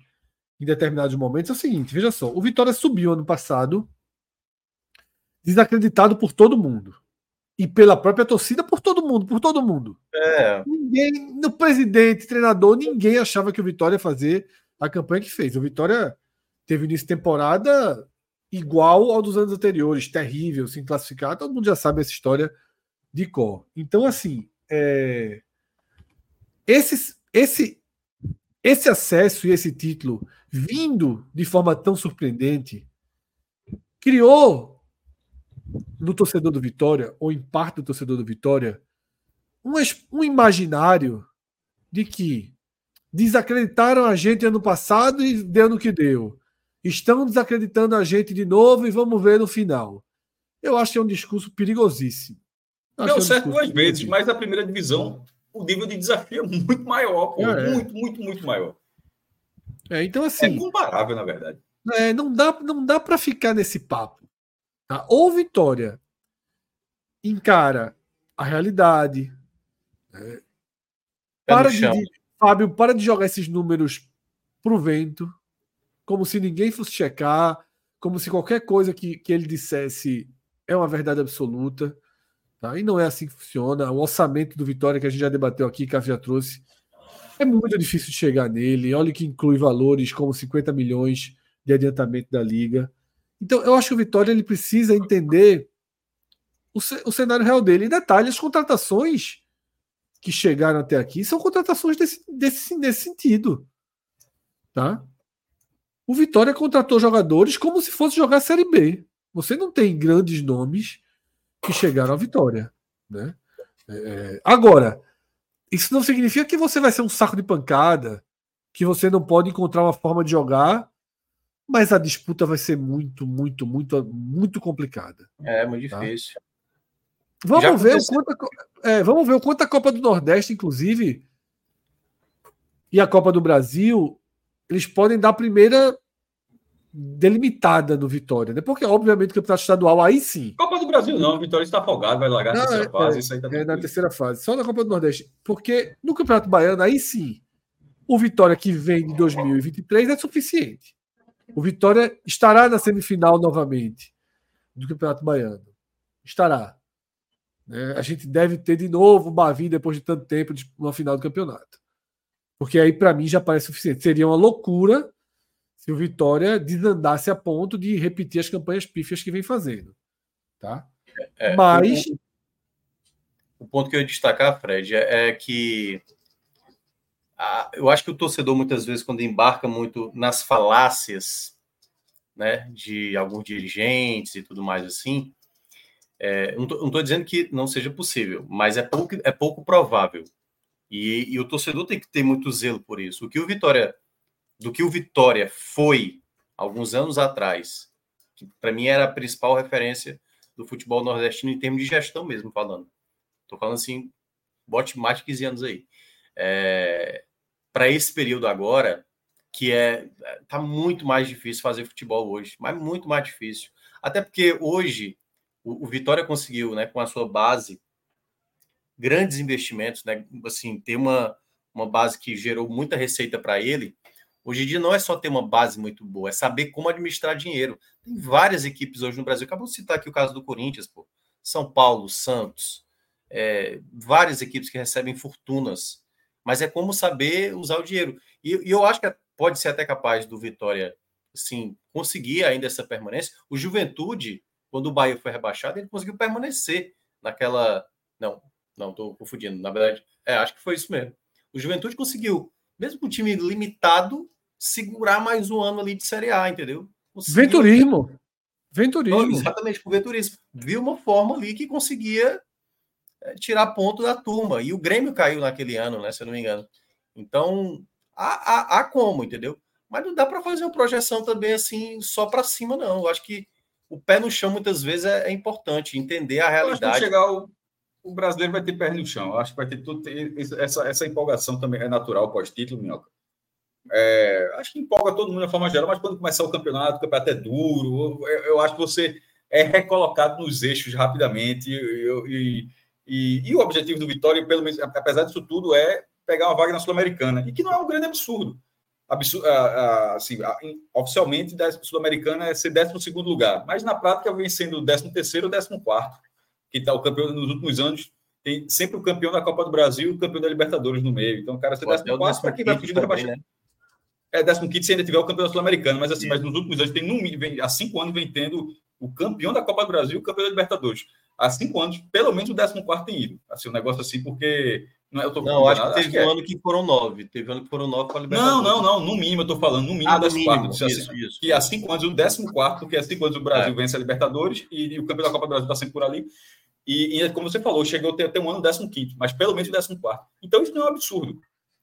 em determinados momentos, é o seguinte: veja só, o Vitória subiu ano passado, desacreditado por todo mundo. E pela própria torcida, por todo mundo, por todo mundo. É. Ninguém, no presidente, treinador, ninguém achava que o Vitória ia fazer a campanha que fez. O Vitória teve início de temporada igual ao dos anos anteriores, terrível, sem classificar. Todo mundo já sabe essa história de cor. Então, assim, é... esse, esse, esse acesso e esse título vindo de forma tão surpreendente criou no torcedor do Vitória, ou em parte do torcedor do Vitória, um, um imaginário de que desacreditaram a gente ano passado e deu no que deu. Estão desacreditando a gente de novo e vamos ver no final. Eu acho que é um discurso perigosíssimo. Deu é um certo duas vezes, mas na primeira divisão o nível de desafio é muito maior, pô, é. muito, muito, muito maior. É, então assim. É incomparável, na verdade. É, não dá, não dá para ficar nesse papo. Tá? Ou Vitória encara a realidade. Né? Para de, Fábio, para de jogar esses números pro vento, como se ninguém fosse checar, como se qualquer coisa que, que ele dissesse é uma verdade absoluta. Tá? E não é assim que funciona. O orçamento do Vitória, que a gente já debateu aqui, que a já trouxe, é muito difícil chegar nele. Olha que inclui valores como 50 milhões de adiantamento da liga. Então, eu acho que o Vitória ele precisa entender o, o cenário real dele. E detalhe, as contratações que chegaram até aqui são contratações desse, desse, nesse sentido. Tá? O Vitória contratou jogadores como se fosse jogar a Série B. Você não tem grandes nomes que chegaram à Vitória. Né? É, é agora, isso não significa que você vai ser um saco de pancada, que você não pode encontrar uma forma de jogar mas a disputa vai ser muito, muito, muito, muito complicada. É, muito tá? difícil. Vamos ver, o quanto a, é, vamos ver o quanto a Copa do Nordeste, inclusive, e a Copa do Brasil, eles podem dar a primeira delimitada no Vitória, né? Porque, obviamente, o campeonato estadual aí sim. Copa do Brasil não, o Vitória está afogado, vai largar na terceira é, fase. Isso aí tá é, na terceira fase, só na Copa do Nordeste. Porque no Campeonato Baiano, aí sim, o Vitória que vem de 2023 é suficiente. O Vitória estará na semifinal novamente do Campeonato Baiano. Estará. Né? A gente deve ter de novo o Bavi depois de tanto tempo de uma final do campeonato. Porque aí, para mim, já parece suficiente. Seria uma loucura se o Vitória desandasse a ponto de repetir as campanhas pífias que vem fazendo. Tá? É, Mas. O, o, ponto que eu ia destacar, Fred, é, é que eu acho que o torcedor muitas vezes quando embarca muito nas falácias, né, de alguns dirigentes e tudo mais assim, é, não estou dizendo que não seja possível, mas é pouco, é pouco provável. E, e, o torcedor tem que ter muito zelo por isso. O que o Vitória, do que o Vitória foi alguns anos atrás, que para mim era a principal referência do futebol nordestino em termos de gestão mesmo falando. Estou falando assim, bote mais de 15 anos aí. É, para esse período agora, que é tá muito mais difícil fazer futebol hoje, mas muito mais difícil. Até porque hoje o, o Vitória conseguiu, né, com a sua base, grandes investimentos, né, assim, ter uma, uma base que gerou muita receita para ele. Hoje em dia não é só ter uma base muito boa, é saber como administrar dinheiro. Tem várias equipes hoje no Brasil. Acabou de citar aqui o caso do Corinthians, pô. São Paulo, Santos, é, várias equipes que recebem fortunas. Mas é como saber usar o dinheiro. E, e eu acho que pode ser até capaz do Vitória assim, conseguir ainda essa permanência. O Juventude, quando o Bahia foi rebaixado, ele conseguiu permanecer naquela. Não, não, estou confundindo. Na verdade, é, acho que foi isso mesmo. O Juventude conseguiu, mesmo com o time limitado, segurar mais um ano ali de Série A, entendeu? Conseguiu... Venturismo. Venturismo. Não, exatamente, com o Venturismo. Viu uma forma ali que conseguia é, tirar ponto da turma. E o Grêmio caiu naquele ano, né? Se eu não me engano. Então, há, há, há como, entendeu? Mas não dá para fazer uma projeção também assim só para cima, não. Eu acho que o pé no chão muitas vezes é, é importante, entender a realidade. chegar o, o, brasileiro vai ter pé no chão. Eu acho que vai ter tudo. Essa, essa empolgação também é natural pós-título, Minhoca. É, acho que empolga todo mundo de forma geral, mas quando começar o campeonato, o campeonato é duro. Eu, eu acho que você é recolocado nos eixos rapidamente. E, e, e, o objetivo do Vitória, pelo menos, apesar disso tudo, é pegar uma vaga na Sul-Americana. E que não é um grande absurdo absurdo, assim, oficialmente, a Sul-Americana é ser 12 lugar, mas na prática vem sendo 13 ou 14, que está o campeão nos últimos anos. Tem sempre o campeão da Copa do Brasil e o campeão da Libertadores no meio. Então, o cara ser 14 para quem vai fugir do rebaixamento. Né? É 15 se ainda tiver o campeão sul-americano, mas assim, mas nos últimos anos, tem no, vem, há cinco anos vem tendo o campeão da Copa do Brasil e o campeão da Libertadores. Há cinco anos, pelo menos o 14 tem ido. Assim, um negócio assim, porque não, eu tô não acho que teve acho que um é. ano que foram nove. Teve um ano que foram nove para Libertadores. Não, não, não. No mínimo, eu tô falando. No mínimo, ah, das quatro. Isso, assim, isso. Que há cinco anos, o décimo quarto, porque há cinco anos o Brasil é. vence a Libertadores e, e, o campeão da Copa do Brasil está sempre por ali. E, e, como você falou, chegou até, um ano décimo quinto, mas pelo menos o décimo quarto. Então, isso não é um absurdo.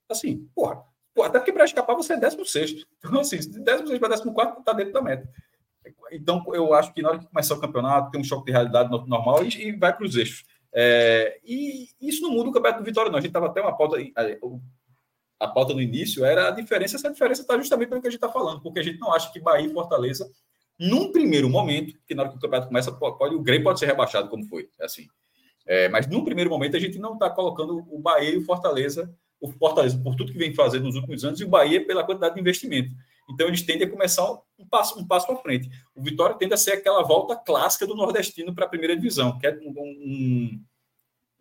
Assim, porra. Até porque para escapar você é décimo sexto. Então, assim, décimo sexto para décimo quarto está dentro da meta. Então, eu acho que na hora que começar o campeonato, tem um choque de realidade normal e, e vai para os eixos. É, e isso não muda o campeonato do Vitória, não. A gente estava até uma pauta. A, a pauta no início era a diferença. Essa diferença está justamente pelo que a gente está falando, porque a gente não acha que Bahia e Fortaleza, num primeiro momento, que na hora que o campeonato começa, pode o Grêmio pode ser rebaixado, como foi. assim. É, mas num primeiro momento a gente não está colocando o Bahia e o Fortaleza, o Fortaleza por tudo que vem fazendo nos últimos anos, e o Bahia pela quantidade de investimento. Então eles tendem a começar um passo, um passo à frente. O Vitória tende a ser aquela volta clássica do nordestino para a primeira divisão, que é um, um,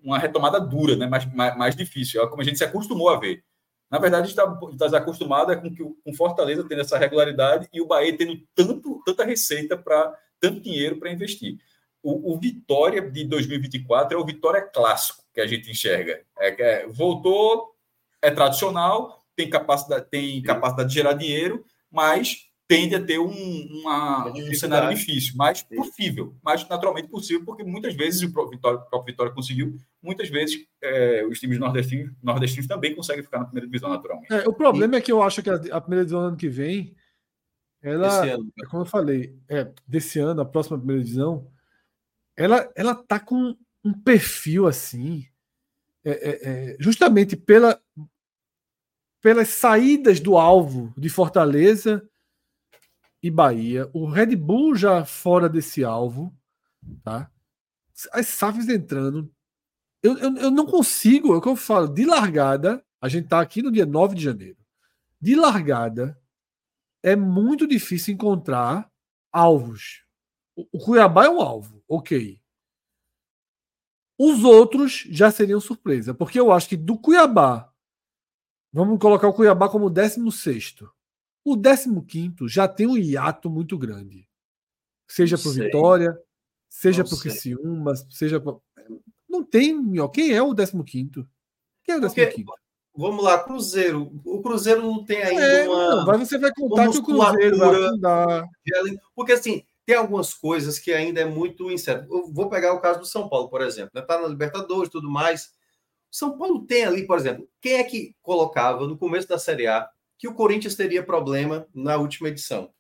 uma retomada dura, né? mais, mais, mais, difícil, é como a gente se acostumou a ver. Na verdade, está tá acostumado é com que o com Fortaleza tendo essa regularidade e o Bahia tendo tanto, tanta receita para tanto dinheiro para investir. O, o, Vitória de 2024 é o Vitória clássico que a gente enxerga. É, é voltou, é tradicional, tem capacidade, tem capacidade de gerar dinheiro, mas tende a ter um, uma, um cenário difícil, mas possível, mais naturalmente possível, porque muitas vezes o próprio Vitória, o próprio Vitória conseguiu, muitas vezes é, os times nordestinos, nordestinos também conseguem ficar na primeira divisão naturalmente. É, o problema e... é que eu acho que a, a, primeira divisão ano que vem, ela, ano, é como eu falei, é, desse ano, a próxima primeira divisão, ela, ela tá com um perfil assim, é, é, é justamente pela pelas saídas do alvo de Fortaleza e Bahia, o Red Bull já fora desse alvo, tá? As SAFs entrando. Eu, eu, eu não consigo, é o que eu falo, de largada, a gente tá aqui no dia 9 de janeiro. De largada, é muito difícil encontrar alvos. O, o Cuiabá é um alvo, ok. Os outros já seriam surpresa, porque eu acho que do Cuiabá Vamos colocar o Cuiabá como 16. O 15 já tem um hiato muito grande. Seja para Vitória, seja para o Criciúma, seja para. Não tem. Quem é o 15? Quem é o 15? Vamos lá, Cruzeiro. O Cruzeiro não tem ainda é, uma. Não, mas você vai contar que o Cruzeiro vai afundar. Porque assim, tem algumas coisas que ainda é muito incerto. Eu vou pegar o caso do São Paulo, por exemplo. Está né? na Libertadores e tudo mais. São Paulo tem ali, por exemplo, quem é que colocava no começo da Série A que o Corinthians teria problema na última edição?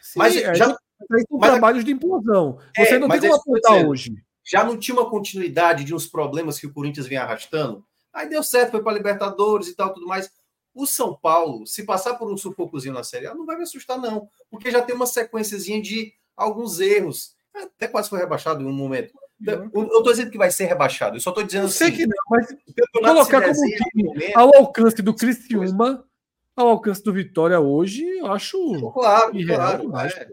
Sim, mas é, já mas, trabalhos de implosão. É, Você é, não tem como apontar hoje. Já não tinha uma continuidade de uns problemas que o Corinthians vinha arrastando? Aí deu certo, foi para Libertadores e tal, tudo mais. O São Paulo, se passar por um sufocozinho na Série A, não vai me assustar, não. Porque já tem uma sequenciazinha de alguns erros. Até quase foi rebaixado em um momento. Eu estou dizendo que vai ser rebaixado, eu só estou dizendo eu sei assim, que não, mas colocar como time momento, ao alcance do Criciúma, ao alcance do Vitória hoje, eu acho. Claro, claro. É,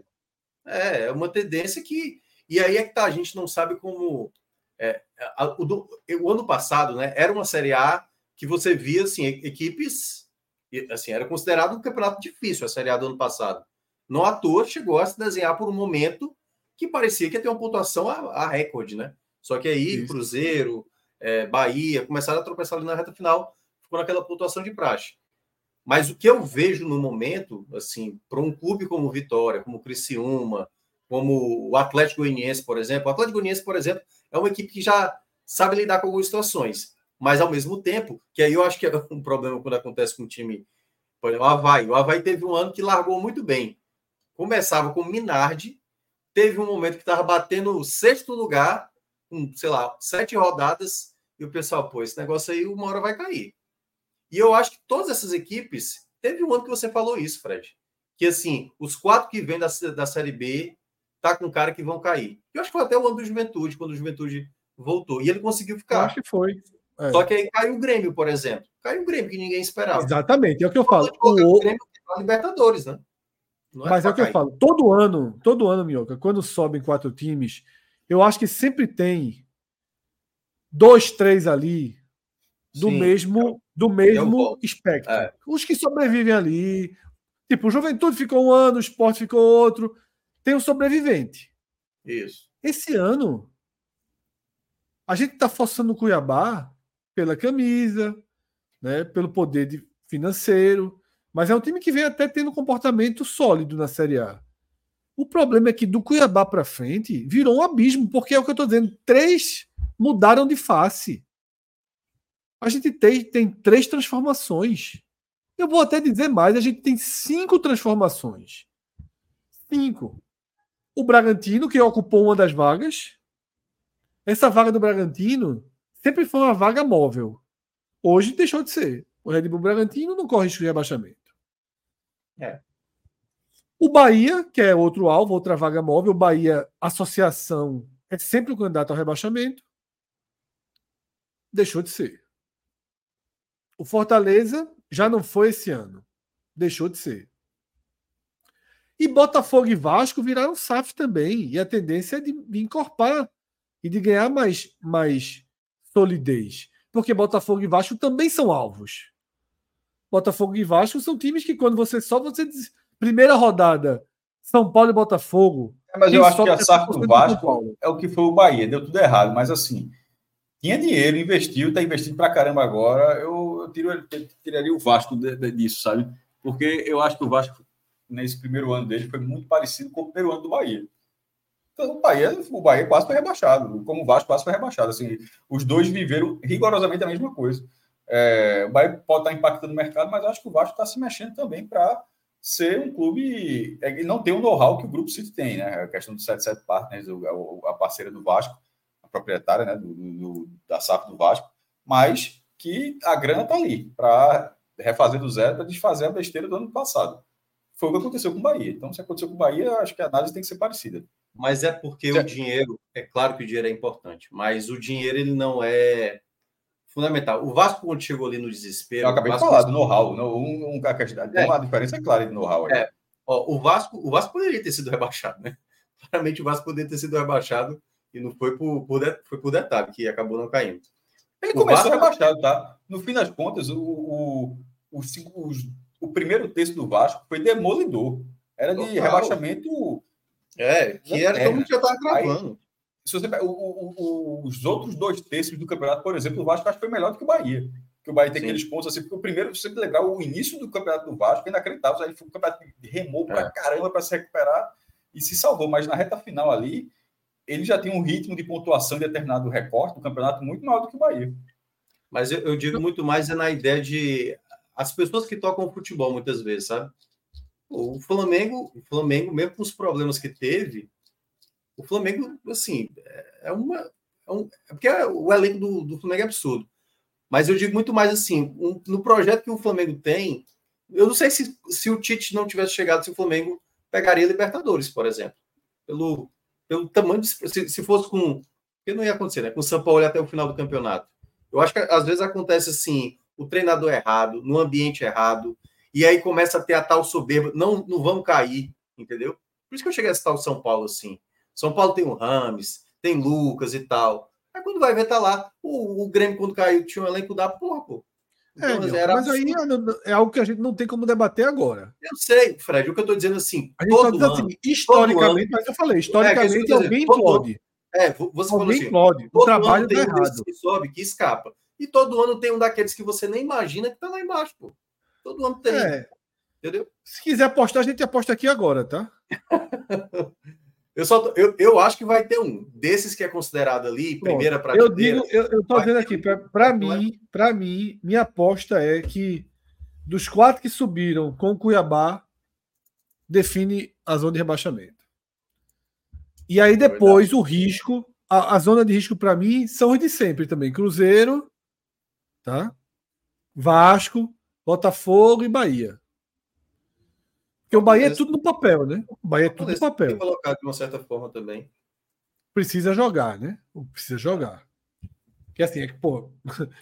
é, é, uma tendência que. E aí é que tá, a gente não sabe como. É, a, o, do, o, ano passado, né, era uma Série A que você via assim, equipes. Assim, era considerado um campeonato difícil a Série A do ano passado. Não à toa chegou a se desenhar por um momento que parecia que ia ter uma pontuação a, a recorde, né? Só que aí, Isso. Cruzeiro, é, Bahia, começaram a tropeçar ali na reta final, ficou naquela pontuação de praxe. Mas o que eu vejo no momento, assim, para um clube como Vitória, como Criciúma, como o Atlético Goianiense, por exemplo, o Atlético Goianiense, por exemplo, é uma equipe que já sabe lidar com algumas situações, mas ao mesmo tempo, que aí eu acho que é um problema quando acontece com o time, por exemplo, o Havaí. O Havaí teve um ano que largou muito bem. Começava com Minardi, teve um momento que estava batendo o sexto lugar, com, sei lá, sete rodadas, e o pessoal, pô, esse negócio aí uma hora vai cair. E eu acho que todas essas equipes, teve um ano que você falou isso, Fred, que assim, os quatro que vêm da, da Série B, tá com cara que vão cair. Eu acho que foi até o ano do Juventude, quando o Juventude voltou, e ele conseguiu ficar. Eu acho que foi. É. Só que aí caiu o Grêmio, por exemplo. Caiu o Grêmio, que ninguém esperava. Exatamente, é o que eu falo. O Grêmio Libertadores, né? É Mas é o que eu falo. Todo ano, todo ano, Minhoca, quando sobem quatro times, eu acho que sempre tem dois, três ali do Sim, mesmo do mesmo espectro. É. Os que sobrevivem ali. Tipo, o Juventude ficou um ano, o Sport ficou outro. Tem um sobrevivente. Isso. Esse ano, a gente está forçando o Cuiabá pela camisa, né, pelo poder de, financeiro. Mas é um time que vem até tendo comportamento sólido na Série A. O problema é que do Cuiabá para frente virou um abismo, porque é o que eu estou dizendo: três mudaram de face. A gente tem, tem três transformações. Eu vou até dizer mais: a gente tem cinco transformações. Cinco. O Bragantino, que ocupou uma das vagas. Essa vaga do Bragantino sempre foi uma vaga móvel. Hoje deixou de ser. O Red Bull Bragantino não corre risco de rebaixamento. É. O Bahia, que é outro alvo, outra vaga móvel, o Bahia Associação é sempre o candidato ao rebaixamento. Deixou de ser. O Fortaleza já não foi esse ano. Deixou de ser. E Botafogo e Vasco viraram SAF também. E a tendência é de, incorporar e de ganhar mais, mais solidez. Porque Botafogo e Vasco também são alvos. Botafogo e Vasco são times que quando você só você diz, primeira rodada São Paulo e Botafogo. É, mas eu acho que a SAF do Vasco é o que foi o Bahia, deu tudo errado, mas assim, tinha dinheiro, investiu, está investindo para caramba agora. Eu, eu, tiro, eu tiraria o Vasco de, de, disso, sabe? Porque eu acho que o Vasco, nesse primeiro ano dele, foi muito parecido com o primeiro ano do Bahia. Então, o Bahia, o Bahia quase foi rebaixado, como o Vasco quase foi rebaixado. Assim, os dois viveram rigorosamente a mesma coisa. É, o Bahia pode estar impactando o mercado, mas acho que o Vasco está se mexendo também para ser um clube. É, ele não tem o know-how que o Grupo City tem, né? A questão do 77 Partners, a parceira do Vasco, a proprietária né, do, do da SAF do Vasco, mas que a grana está ali para refazer do zero, para desfazer a besteira do ano passado. Foi o que aconteceu com o Bahia. Então, se aconteceu com o Bahia, acho que a análise tem que ser parecida. Mas é porque o dinheiro, é claro que o dinheiro é importante, mas o dinheiro ele não é fundamental. O Vasco, quando chegou ali no desespero. Eu acabei de falar do know-how. Um, um, tem é. uma diferença clara de know-how. É. Ó, o, Vasco, o Vasco poderia ter sido rebaixado, né? [laughs] Claramente o Vasco poderia ter sido rebaixado e não foi por, por, foi por detalhe, que acabou não caindo. Ele o começou Vasco... rebaixado, tá? No fim das contas, o, o, o, o, o primeiro texto do Vasco foi demolidor. Era de Total. rebaixamento. É, que era como já estava gravando. Se você o, o, os outros dois terços do campeonato, por exemplo, o Vasco acho que foi melhor do que o Bahia. Que o Bahia tem Sim. aqueles pontos assim, porque o primeiro, se você lembrar, o início do campeonato do Vasco é inacreditável. Aí foi um campeonato remou pra é. caramba para se recuperar e se salvou. Mas na reta final ali, ele já tem um ritmo de pontuação de determinado recorte do campeonato muito maior do que o Bahia. Mas eu, eu digo muito mais é na ideia de as pessoas que tocam futebol muitas vezes, sabe? O Flamengo, o Flamengo, mesmo com os problemas que teve, o Flamengo, assim, é uma. É, um, é porque o elenco do, do Flamengo é absurdo. Mas eu digo muito mais assim, um, no projeto que o Flamengo tem, eu não sei se, se o Tite não tivesse chegado, se o Flamengo pegaria Libertadores, por exemplo. Pelo, pelo tamanho, de, se, se fosse com. que não ia acontecer, né? Com o São Paulo até o final do campeonato. Eu acho que às vezes acontece assim, o treinador errado, no ambiente errado, e aí começa a ter a tal soberba, não, não vão cair, entendeu? Por isso que eu cheguei a citar o São Paulo assim. São Paulo tem o Rames, tem Lucas e tal. Aí quando vai ver, tá lá. O, o Grêmio, quando caiu, tinha um elenco da porra, pô. É, então, é, mas aí é, é algo que a gente não tem como debater agora. Eu sei, Fred, o que eu estou dizendo assim. A gente está dizendo assim, historicamente, mas eu falei, historicamente é, alguém pode. É, você alguém assim, pode. O trabalho tem tá errado. que sobe, que escapa. E todo ano tem um daqueles que você nem imagina que está lá embaixo, pô. Todo ano tem. É. Entendeu? Se quiser apostar, a gente aposta aqui agora, tá? [laughs] Eu, só, eu, eu acho que vai ter um desses que é considerado ali, primeira para Eu digo, eu, eu tô dizendo aqui, para mim, para mim, minha aposta é que dos quatro que subiram com o Cuiabá, define a zona de rebaixamento. E aí depois o risco, a, a zona de risco para mim são os de sempre também, Cruzeiro, tá? Vasco, Botafogo e Bahia. Porque o Bahia é tudo no papel, né? O Bahia é tudo no papel. colocado de uma certa forma também. Precisa jogar, né? Precisa jogar. Que assim, é que, pô. [laughs]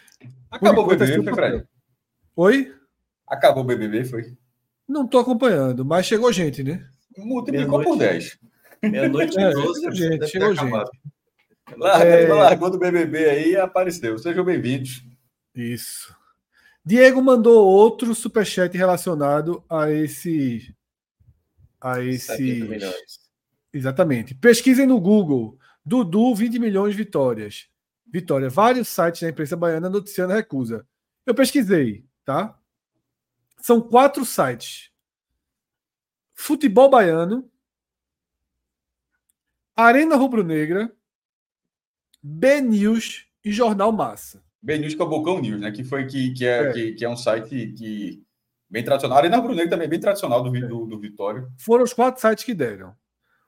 Acabou o BBB, foi, Fred? Oi? Acabou o BBB, foi? Não tô acompanhando, mas chegou gente, né? Multiplicou por 10. Meia-noite [laughs] é, chegou gente, chegou gente. Largou, é... largou do BBB aí e apareceu. Sejam bem-vindos. Isso. Diego mandou outro superchat relacionado a esse. A esse. Exatamente. Pesquisem no Google. Dudu, 20 milhões de vitórias. Vitória. Vários sites da imprensa baiana noticiando a recusa. Eu pesquisei, tá? São quatro sites: Futebol Baiano, Arena Rubro Negra, B News e Jornal Massa. BNews que é o Bocão News, né? Que foi que, que, é, é. Que, que, é um site que bem tradicional. A Arena Brunegro também é bem tradicional do, do, do Vitória. Foram os quatro sites que deram.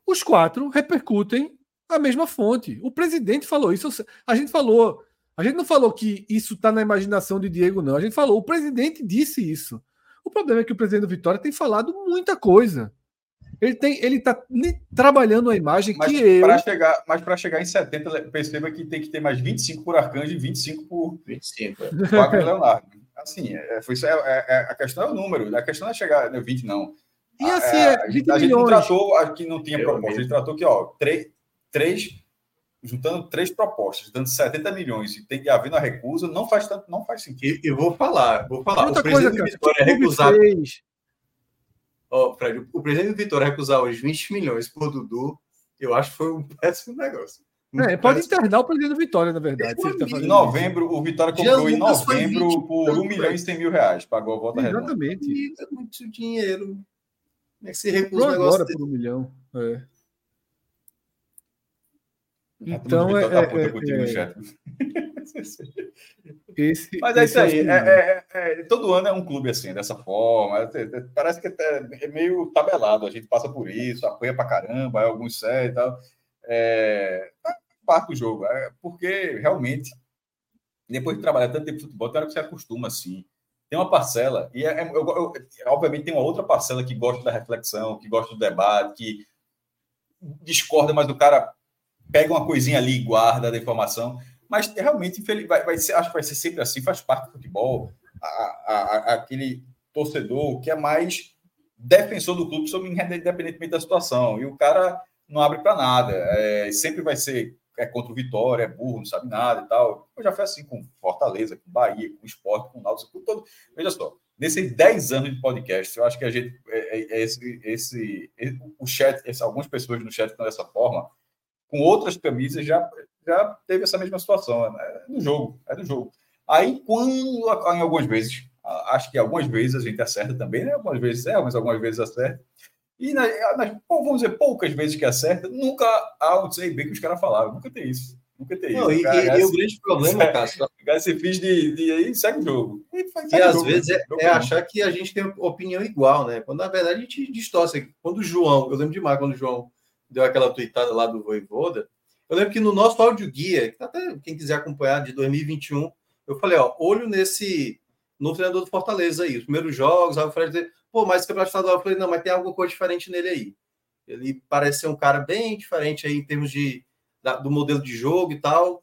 Os quatro repercutem a mesma fonte. O presidente falou isso. A gente falou. A gente não falou que isso está na imaginação de Diego, não. A gente falou, o presidente disse isso. O problema é que o presidente do Vitória tem falado muita coisa. Ele tem, ele tá trabalhando a imagem mas que eu. Chegar, mas para chegar em 70, perceba que tem que ter mais 25 por Arcanjo e 25 por 25. É. Leonardo. Assim, é, foi, é, é, a questão é o número, a questão é chegar no 20, não. E assim, é, a, gente, a gente não tratou aqui não tinha eu proposta, mesmo. a gente tratou que, ó, três, três, juntando três propostas, dando 70 milhões e tem que haver na recusa, não faz tanto, não faz sentido. Eu, eu vou falar, vou falar. Outra coisa, cara, Vitória recusar. Fez Fred, o presidente Vitória recusar os 20 milhões por Dudu, eu acho que foi um [laughs] péssimo negócio. É, pode internar o presidente do Vitória, na verdade. Tá em novembro, o Vitória comprou em novembro por 1 milhão e 100 mil reais. Pagou a volta Exatamente. redonda. É muito dinheiro. Como é que se recusa um negócio agora dele? por um milhão. É. Então, é, é, é, [laughs] esse, Mas é isso aí. É, é, é, todo ano é um clube assim, dessa forma. parece que é, meio tabelado. A gente passa por isso, apoia pra caramba, alguns séries e tal. É, parte do jogo. porque realmente, depois de trabalhar tanto tempo em futebol, tem hora que você acostuma assim. Tem uma parcela, e eu, eu, obviamente tem uma outra parcela que gosta da reflexão, que gosta do debate, que discorda, mas o cara pega uma coisinha ali e guarda da informação. Mas realmente, vai, vai ser, acho que vai ser sempre assim, faz parte do futebol. A, a, a, aquele torcedor que é mais defensor do clube, independentemente da situação. E o cara não abre para nada. É, sempre vai ser é contra o Vitória, é burro, não sabe nada e tal. Eu já fui assim com Fortaleza, com Bahia, com Esporte, com Náutico, com todo. Veja só, nesses 10 anos de podcast, eu acho que a gente. É, é, é esse, esse, o chat, esse, algumas pessoas no chat estão dessa forma, com outras camisas já, já teve essa mesma situação. Né? É do jogo, é do jogo. Aí, quando, em algumas vezes, acho que algumas vezes a gente acerta também, né? Algumas vezes é, mas algumas vezes acerta. E nas, nas, vamos dizer, poucas vezes que acerta, nunca há o dizer bem que os caras falavam. Nunca tem isso. Nunca tem Não, isso. E, cara, e, e o grande problema, [laughs] Cássio. O cara se fiz de, de aí segue o jogo. E, e às jogo, vezes é, é, achar que a gente tem opinião igual, né? Quando na verdade a gente distorce. Quando o João, eu lembro demais quando o João deu aquela tweetada lá do Voivoda, eu lembro que no nosso áudio guia, até quem quiser acompanhar de 2021, Eu falei, ó, olho nesse no treinador do Fortaleza aí, os primeiros jogos, aí o Fred pô, mas o campeonato estadual, eu falei, não, mas tem alguma coisa diferente nele aí. Ele parece ser um cara bem diferente aí em termos de, da, do modelo de jogo e tal.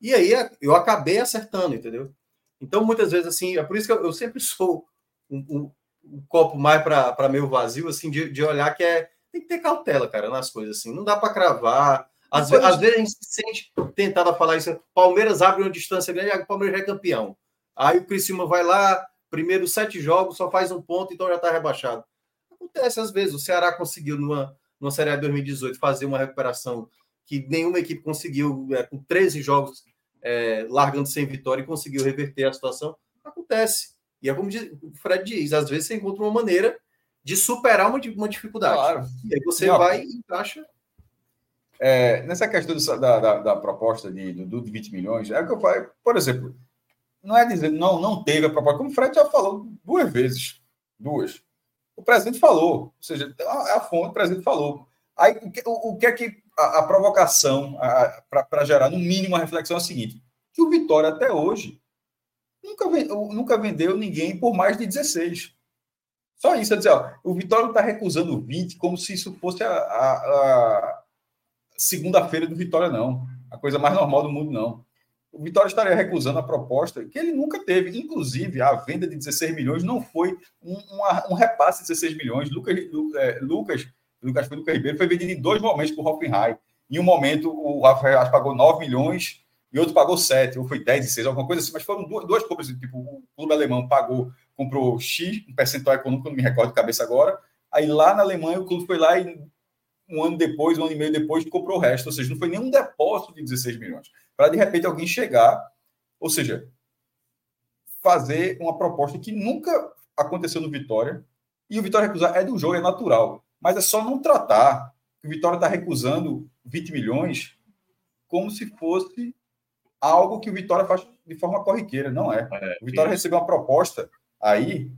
E aí eu acabei acertando, entendeu? Então, muitas vezes, assim, é por isso que eu, eu sempre [laughs] sou um, um, um copo mais para meio vazio, assim, de, de olhar que é. Tem que ter cautela, cara, nas coisas, assim. Não dá para cravar. Às, vezes, às vezes a gente se sente tentado a falar isso. Palmeiras abre uma distância grande, o Palmeiras já é campeão. Aí o Criciúma vai lá, primeiro sete jogos, só faz um ponto, então já está rebaixado. Acontece às vezes. O Ceará conseguiu, numa, numa Série A de 2018, fazer uma recuperação que nenhuma equipe conseguiu, é, com 13 jogos é, largando sem vitória e conseguiu reverter a situação. Acontece. E é como o Fred diz, às vezes você encontra uma maneira de superar uma, uma dificuldade. Claro. E aí você Não. vai e encaixa. É, nessa questão da, da, da proposta de, do, de 20 milhões, é o que eu falo, por exemplo, não é dizer não, não teve a proposta, como o Fred já falou duas vezes, duas. O presidente falou, ou seja, é a fonte, o presidente falou. Aí, o que, o, o que é que a, a provocação para gerar, no mínimo, a reflexão é a seguinte: que o Vitória até hoje nunca, nunca vendeu ninguém por mais de 16. Só isso, é dizer, ó, o Vitória está recusando 20 como se isso fosse a, a, a segunda-feira do Vitória, não. A coisa mais normal do mundo, não o Vitória estaria recusando a proposta que ele nunca teve. Inclusive, a venda de 16 milhões não foi um, um repasse de 16 milhões. Lucas, é, Lucas, Lucas, Lucas Ribeiro foi vendido em dois momentos por Hoffenheim. Em um momento, o Rafael pagou 9 milhões e outro pagou 7, ou foi 10 e 6, alguma coisa assim, mas foram duas, duas compras. Tipo, o clube alemão pagou, comprou X, um percentual econômico, não me recordo de cabeça agora. Aí lá na Alemanha, o clube foi lá e um ano depois, um ano e meio depois, comprou o resto. Ou seja, não foi nenhum depósito de 16 milhões para de repente alguém chegar, ou seja, fazer uma proposta que nunca aconteceu no Vitória, e o Vitória recusar é do jogo, é natural, mas é só não tratar que o Vitória está recusando 20 milhões como se fosse algo que o Vitória faz de forma corriqueira, não é. é o Vitória isso. recebeu uma proposta aí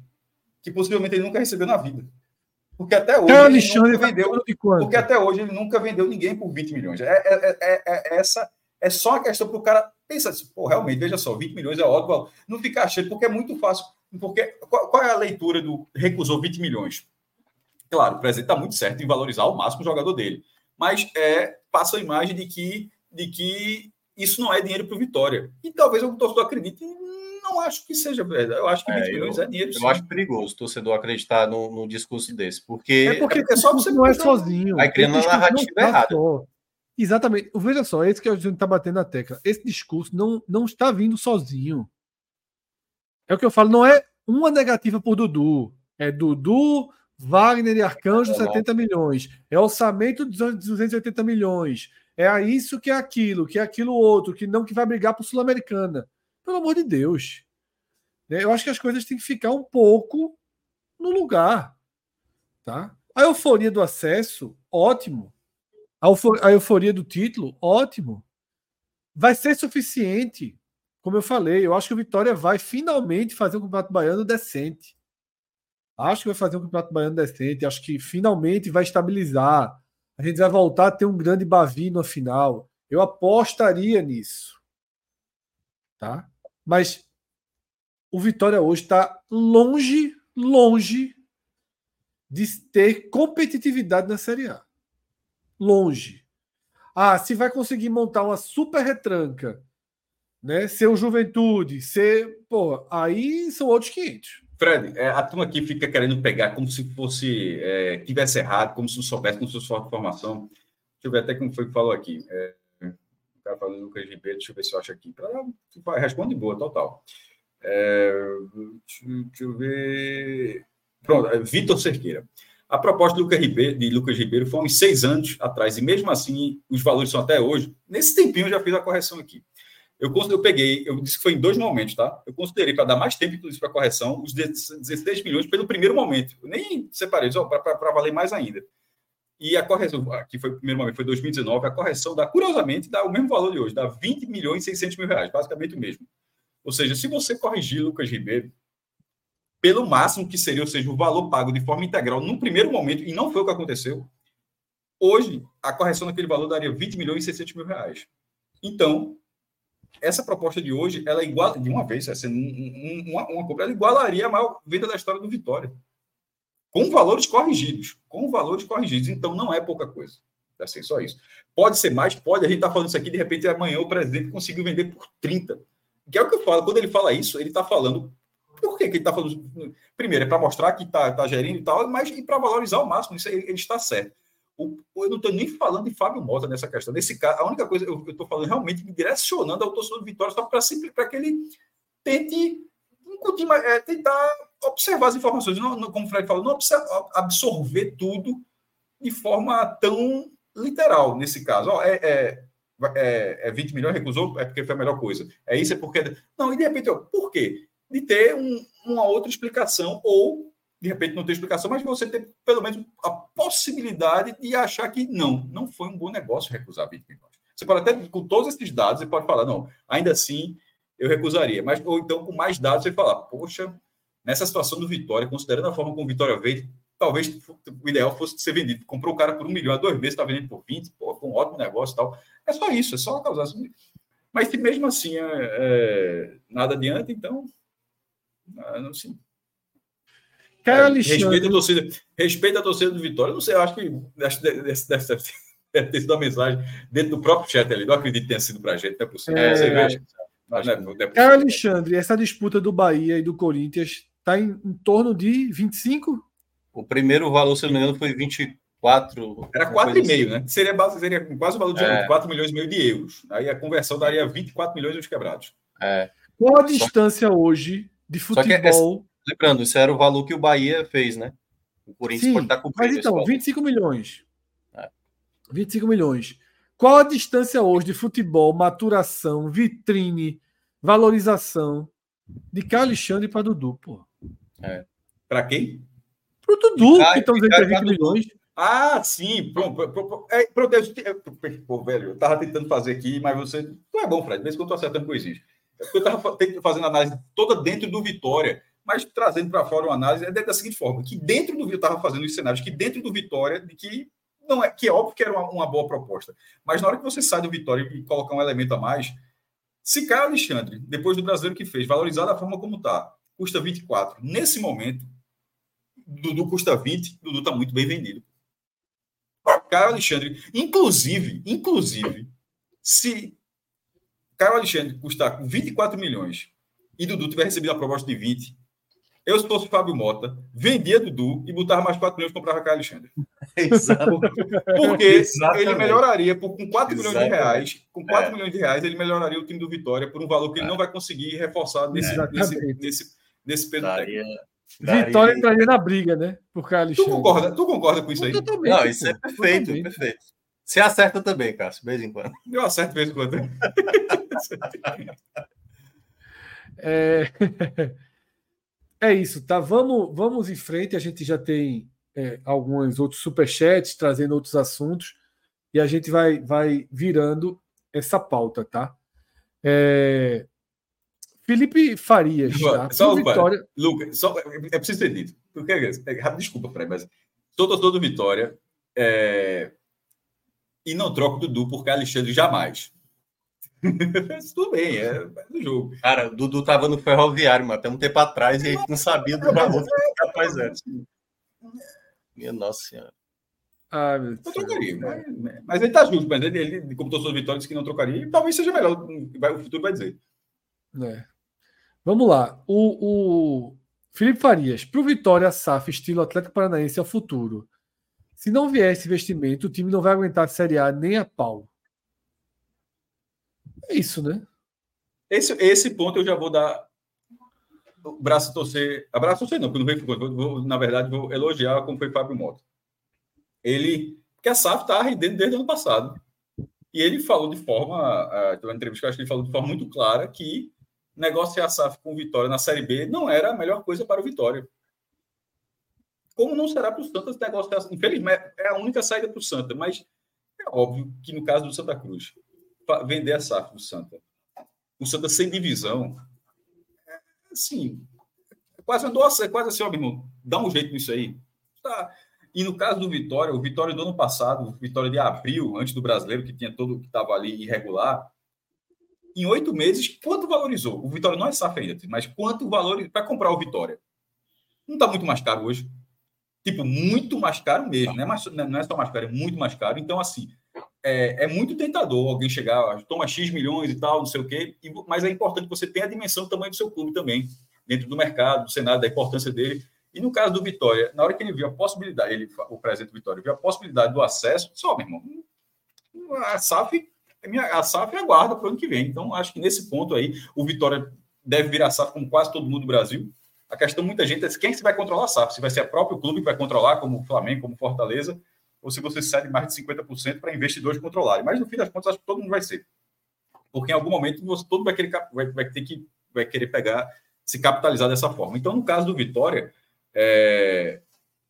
que possivelmente ele nunca recebeu na vida. Porque até hoje então, ele nunca tá vendeu. Porque até hoje ele nunca vendeu ninguém por 20 milhões. É, é, é, é essa é só uma questão para o cara pensar assim, pô, realmente, veja só, 20 milhões é ótimo, não ficar achando, porque é muito fácil. Porque qual, qual é a leitura do recusou 20 milhões? Claro, o presidente está muito certo em valorizar ao máximo o jogador dele, mas é, passa a imagem de que, de que isso não é dinheiro para o Vitória. E talvez o torcedor acredite, não acho que seja verdade. Eu acho que 20 é, milhões eu, é dinheiro. Eu sim. acho perigoso o torcedor acreditar no, no discurso desse, porque. É porque é, só você não é sozinho. Vai criando uma narrativa errada. Só. Exatamente. Veja só, é isso que a gente está batendo na tecla. Esse discurso não, não está vindo sozinho. É o que eu falo, não é uma negativa por Dudu. É Dudu, Wagner e Arcanjo, 70 milhões. É orçamento de 280 milhões. É isso que é aquilo, que é aquilo outro, que não que vai brigar por Sul-Americana. Pelo amor de Deus. Né, eu acho que as coisas têm que ficar um pouco no lugar. Tá? A euforia do acesso, ótimo. A euforia do título, ótimo. Vai ser suficiente. Como eu falei, eu acho que o Vitória vai finalmente fazer um campeonato baiano decente. Acho que vai fazer um campeonato baiano decente. Acho que finalmente vai estabilizar. A gente vai voltar a ter um grande Bavi no final. Eu apostaria nisso. Tá? Mas o Vitória hoje está longe, longe de ter competitividade na Série A longe. Ah, se vai conseguir montar uma super retranca, né? Ser o Juventude, ser. Pô, aí são outros 500. Fred, é, a turma aqui fica querendo pegar como se fosse. É, tivesse errado, como se não soubesse, como se fosse falta informação. Deixa eu ver até como foi que falou aqui. É, o cara falou Lucas Ribeiro, deixa eu ver se eu acho aqui. Responde boa, total. É, deixa eu ver. Pronto, é, Vitor Cerqueira. A proposta de Lucas Ribeiro, de Lucas Ribeiro foi uns seis anos atrás, e mesmo assim os valores são até hoje. Nesse tempinho eu já fiz a correção aqui. Eu, eu peguei, eu disse que foi em dois momentos, tá? Eu considerei, para dar mais tempo, inclusive, para a correção, os 16 milhões pelo primeiro momento. Eu nem separei, para valer mais ainda. E a correção, que foi o primeiro momento, foi 2019, a correção dá, curiosamente, dá o mesmo valor de hoje, dá 20 milhões e 600 mil reais, basicamente o mesmo. Ou seja, se você corrigir Lucas Ribeiro, pelo máximo que seria, ou seja, o valor pago de forma integral no primeiro momento, e não foi o que aconteceu, hoje a correção daquele valor daria 20 milhões e 600 mil reais. Então, essa proposta de hoje, ela é igual, de uma vez, assim, uma, uma compra, ela igualaria a maior venda da história do Vitória. Com valores corrigidos. Com valores corrigidos. Então, não é pouca coisa. Assim, só isso. Pode ser mais, pode. A gente está falando isso aqui, de repente, amanhã o presidente conseguiu vender por 30. Que é o que eu falo. Quando ele fala isso, ele está falando. Por que, que ele está falando? Primeiro, é para mostrar que está tá gerindo e tal, mas e para valorizar ao máximo. Isso ele, está certo. O, eu não estou nem falando de Fábio Mota nessa questão. Nesse caso, a única coisa eu estou falando realmente direcionando ao torcedor do Vitória só para que ele tente incutir, é, tentar observar as informações, não, não, como o Fred falou, não absorver tudo de forma tão literal nesse caso. Ó, é, é, é, é 20 milhões, recusou, é porque foi a melhor coisa. É isso, é porque. Não, e de repente, ó, por quê? De ter um, uma outra explicação, ou de repente não ter explicação, mas você ter pelo menos a possibilidade de achar que não, não foi um bom negócio recusar 20 milhões. Você pode até, com todos esses dados, você pode falar, não, ainda assim eu recusaria. Mas, ou então, com mais dados, você falar, poxa, nessa situação do Vitória, considerando a forma como o Vitória veio, talvez o ideal fosse ser vendido. Comprou o cara por um milhão a dois meses, está vendendo por 20, pô, um ótimo negócio e tal. É só isso, é só causar. Mas se mesmo assim é, é, nada adianta, então. Não, sim. Cara, é, Alexandre... Respeita a torcida. Respeita a torcida do Vitória. Não sei, eu acho que deve, deve ter sido uma mensagem dentro do próprio chat ali. Não acredito que tenha sido para a gente, não é possível. É, você vê, mas, é, Cara, Alexandre, essa disputa do Bahia e do Corinthians está em, em, torno de 25? O primeiro valor, se não me engano, foi 24. Era 4,5, assim. né? Seria, base, seria quase o valor de é. 4 milhões e meio de euros. Aí a conversão daria 24 milhões e os quebrados. É. Qual a distância Só... hoje de futebol? É, lembrando, isso era o valor que o Bahia fez, né? O Corinthians Sim, pode estar com Mas então, 25 milhões. É. 25 milhões. Qual a distância hoje de futebol, maturação, vitrine, valorização de Carlos Alexandre para Dudu, pô? É. Para quem? Para o Dudu, que estão dizendo que é 20 milhões. Ah, sim. Pronto, pronto, é, pronto, pô, velho, eu tava tentando fazer aqui, mas você. Não é bom, Fred, mesmo que eu tô acertando coisinhas. É eu tava fazendo análise toda dentro do Vitória, mas trazendo para fora uma análise é da seguinte forma: que dentro do eu estava fazendo os cenários, que dentro do Vitória, de que não é que é óbvio que era uma, uma, boa proposta. Mas na hora que você sai do Vitória e colocar um elemento a mais, se Caio Alexandre, depois do brasileiro que fez, valorizar da forma como está, custa 24, nesse momento, Dudu custa 20, Dudu está muito bem vendido. Caio Alexandre, inclusive, inclusive, se Caio Alexandre custar 24 milhões e Dudu tiver recebido a proposta de 20, eu, se fosse Fábio Mota, vendia Dudu e botava mais 4 milhões e comprava Caio Alexandre. [laughs] Exato. Porque Exatamente. ele melhoraria por, com 4 milhões de reais. Com 4 é. milhões de reais, ele melhoraria o time do Vitória por um valor que ele é. não vai conseguir reforçar nesse, é. nesse, nesse, nesse período Daria... Vitória entraria na briga, né? Por Caio Alexandre. Tu concorda, tu concorda com isso aí? Totalmente, não, isso é perfeito, perfeito. Você acerta também, Cássio, de vez em quando. Eu acerto de vez em quando. [laughs] é... É isso, tá? Vamos, vamos em frente. A gente já tem é, alguns outros superchats trazendo outros assuntos e a gente vai, vai virando essa pauta, tá? É... Felipe Farias. Tá? Só, Vitória... Lucas, só, é preciso ter dito. Porque, é, desculpa, Fred, mas sou torcedor do Vitória é... e não troco Dudu por Alexandre jamais. Tudo bem, é, do jogo. Cara, o Dudu tava no ferroviário, mas até um tempo atrás e a gente não sabia do valor que rapaz era. Minha nossa senhora. Ah, eu trocaria, mas, mas, ele tá justo, mas ele, ele como torcedor do Vitória, disse que não trocaria, e talvez seja melhor, vai, o futuro vai dizer. É. Vamos lá. O, o Felipe Farias, para o Vitória, SAF, estilo Atlético Paranaense, é o futuro. Se não vier esse investimento, o time não vai aguentar a Série A nem a pau. É isso, né? Esse, esse ponto eu já vou dar o braço torcer. Abraço torcer, não, porque não veio, vou, vou, na verdade, vou elogiar como foi Fábio Mota. Ele. Porque a SAF está arrendendo desde o ano passado. E ele falou de forma. Uma entrevista eu acho que ele falou de forma muito clara que negociar a SAF com Vitória na Série B não era a melhor coisa para o Vitória. Como não será para o Santa negociar. Infelizmente, é a única saída para o Santa, mas é óbvio que no caso do Santa Cruz, vender a SAF do Santa. O Santa sem divisão, é, assim, é quase andou é quase assim, ó, meu irmão, dá um jeito nisso aí. Tá. E no caso do Vitória, o Vitória do ano passado, o Vitória de abril, antes do brasileiro, que tinha todo que estava ali irregular, em oito meses, quanto valorizou? O Vitória não é SAF ainda, mas quanto valor para comprar o Vitória? Não está muito mais caro hoje. Tipo, muito mais caro mesmo. Não é, mais, não é só mais caro, é muito mais caro. Então, assim, é, é muito tentador alguém chegar, toma X milhões e tal, não sei o quê, e, mas é importante que você tenha a dimensão do tamanho do seu clube também, dentro do mercado, do Senado, da importância dele. E no caso do Vitória, na hora que ele viu a possibilidade, ele, o presidente do Vitória viu a possibilidade do acesso, só, meu irmão, a SAF, a SAF aguarda para o ano que vem. Então, acho que nesse ponto aí, o Vitória deve virar SAF como quase todo mundo do Brasil. A questão, muita gente, é quem se vai controlar a SAF? Se vai ser o próprio clube que vai controlar, como o Flamengo, como Fortaleza, ou se você cede mais de 50% para investidores controlarem. Mas, no fim das contas, acho que todo mundo vai ser. Porque, em algum momento, você todo vai, querer, vai, vai ter que vai querer pegar, se capitalizar dessa forma. Então, no caso do Vitória, é,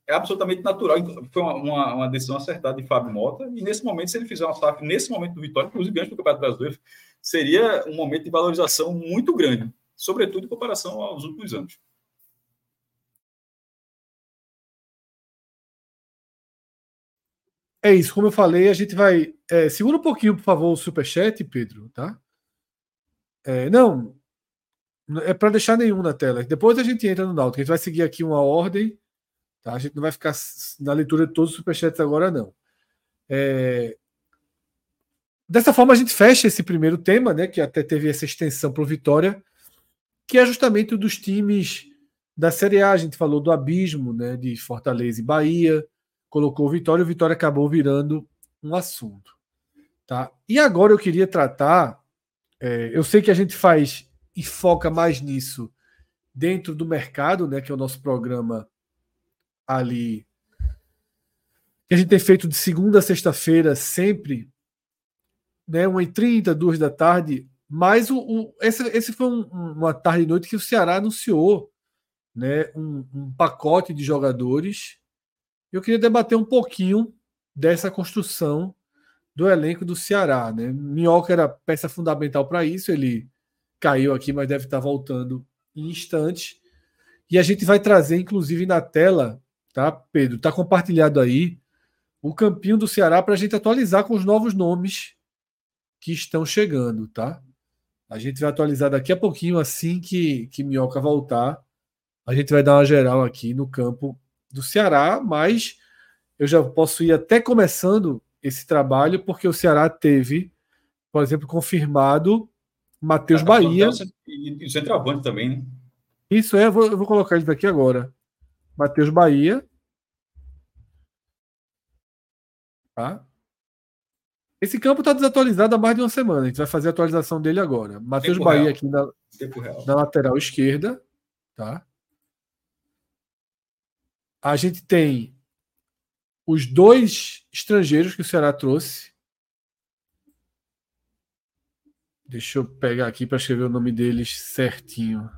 é absolutamente natural. Foi uma, uma, uma, decisão acertada de Fábio Mota. E nesse momento, se ele fizer uma SAF nesse momento do Vitória, inclusive antes do Campeonato Brasileiro, seria um momento de valorização muito grande, sobretudo em comparação aos últimos anos. É isso, como eu falei, a gente vai. É, segura um pouquinho, por favor, o superchat, Pedro, tá? É, não, é para deixar nenhum na tela. Depois a gente entra no Náutico. A gente vai seguir aqui uma ordem. Tá? A gente não vai ficar na leitura de todos os superchats agora, não. É... Dessa forma, a gente fecha esse primeiro tema, né, que até teve essa extensão para o Vitória, que é justamente o dos times da Série A. A gente falou do abismo né, de Fortaleza e Bahia colocou o Vitória, o Vitória acabou virando um assunto. Tá? E agora eu queria tratar. É, eu sei que a gente faz e foca mais nisso dentro do mercado, né, que é o nosso programa ali. Que a gente tem feito de segunda a sexta-feira, sempre, né, 1h30, 2 da tarde. Mas o, o esse, esse foi um, uma tarde e noite que o Ceará anunciou né, um, um pacote de jogadores eu queria debater um pouquinho dessa construção do elenco do Ceará. Né? Minhoca era peça fundamental para isso, ele caiu aqui, mas deve estar voltando em instantes. E a gente vai trazer, inclusive, na tela, tá, Pedro? Está compartilhado aí o campinho do Ceará para a gente atualizar com os novos nomes que estão chegando, tá? A gente vai atualizar daqui a pouquinho, assim que, que Minhoca voltar. A gente vai dar uma geral aqui no campo do Ceará, mas eu já posso ir até começando esse trabalho, porque o Ceará teve, por exemplo, confirmado Matheus tá Bahia. E o centroavante também, né? Isso é, eu vou, eu vou colocar isso daqui agora. Matheus Bahia. Tá? Esse campo está desatualizado há mais de uma semana. A gente vai fazer a atualização dele agora. Matheus Bahia real. aqui na, na lateral esquerda. Tá? A gente tem os dois estrangeiros que o Ceará trouxe. Deixa eu pegar aqui para escrever o nome deles certinho.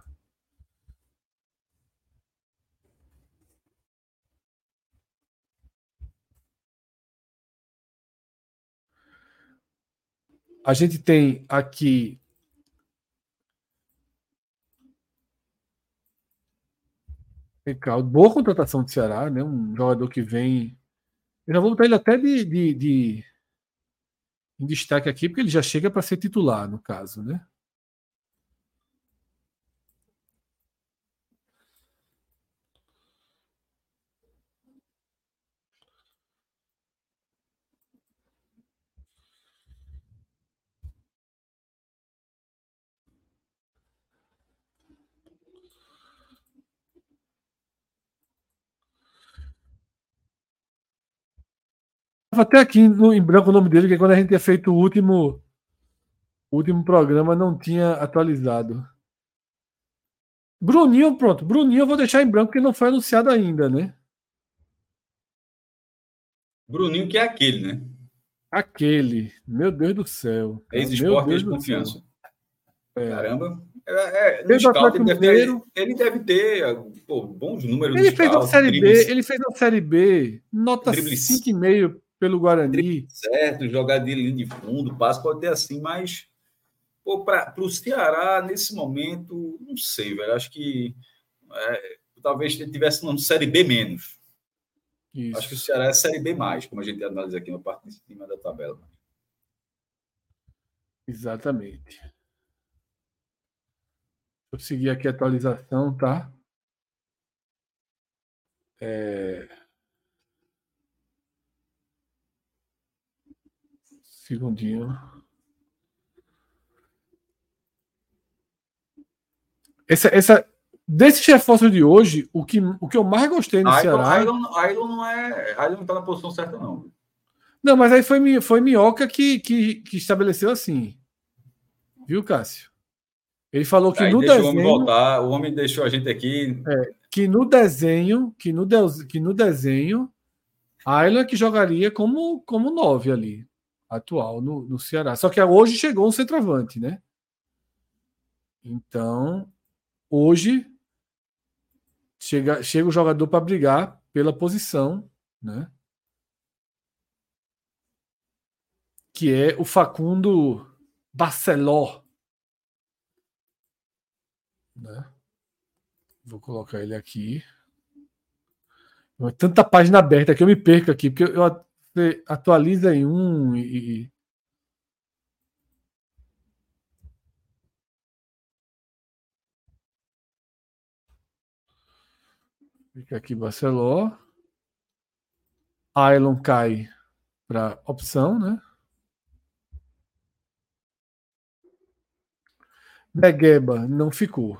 A gente tem aqui Legal. Boa contratação do Ceará, né? Um jogador que vem. Eu já vou botar ele até de, de, de... em destaque aqui, porque ele já chega para ser titular, no caso, né? Até aqui no, em branco o nome dele, que quando a gente tinha feito o último, o último programa não tinha atualizado. Bruninho, pronto. Bruninho eu vou deixar em branco porque não foi anunciado ainda, né? Bruninho que é aquele, né? Aquele. Meu Deus do céu. Ex-esporte, ex-confiança. É. Caramba. É, é, no scout, ele, deve ter, ele deve ter pô, bons números. Ele fez scout, na Série B, ele fez na Série B, nota 5,5 pelo Guarani. Certo, jogar de linha de fundo, passo pode ter assim, mas para o Ceará, nesse momento, não sei, velho. Acho que é, talvez ele tivesse uma Série B menos. Isso. Acho que o Ceará é Série B mais, como a gente analisa aqui na parte de cima da tabela. Exatamente. eu seguir aqui a atualização, tá? É... Segundinho. Essa, essa, desses reforços de hoje, o que, o que eu mais gostei no Ailon, Ceará. Ailon, não é. Ailon não tá na posição certa, não. Não, mas aí foi, foi Minhoca que, que, que estabeleceu assim. Viu, Cássio? Ele falou que aí no desenho. O homem, voltar, o homem deixou a gente aqui. É, que no desenho, que no, de, que no desenho, Ayla que jogaria como, como nove ali, atual no, no Ceará. Só que hoje chegou um centroavante, né? Então, hoje chega, chega o jogador para brigar pela posição, né? Que é o Facundo Barceló. Né? Vou colocar ele aqui. Tanta página aberta que eu me perco aqui, porque eu atualiza em um e. Fica aqui Barceló. Ailon cai para opção, né? Negueba não ficou.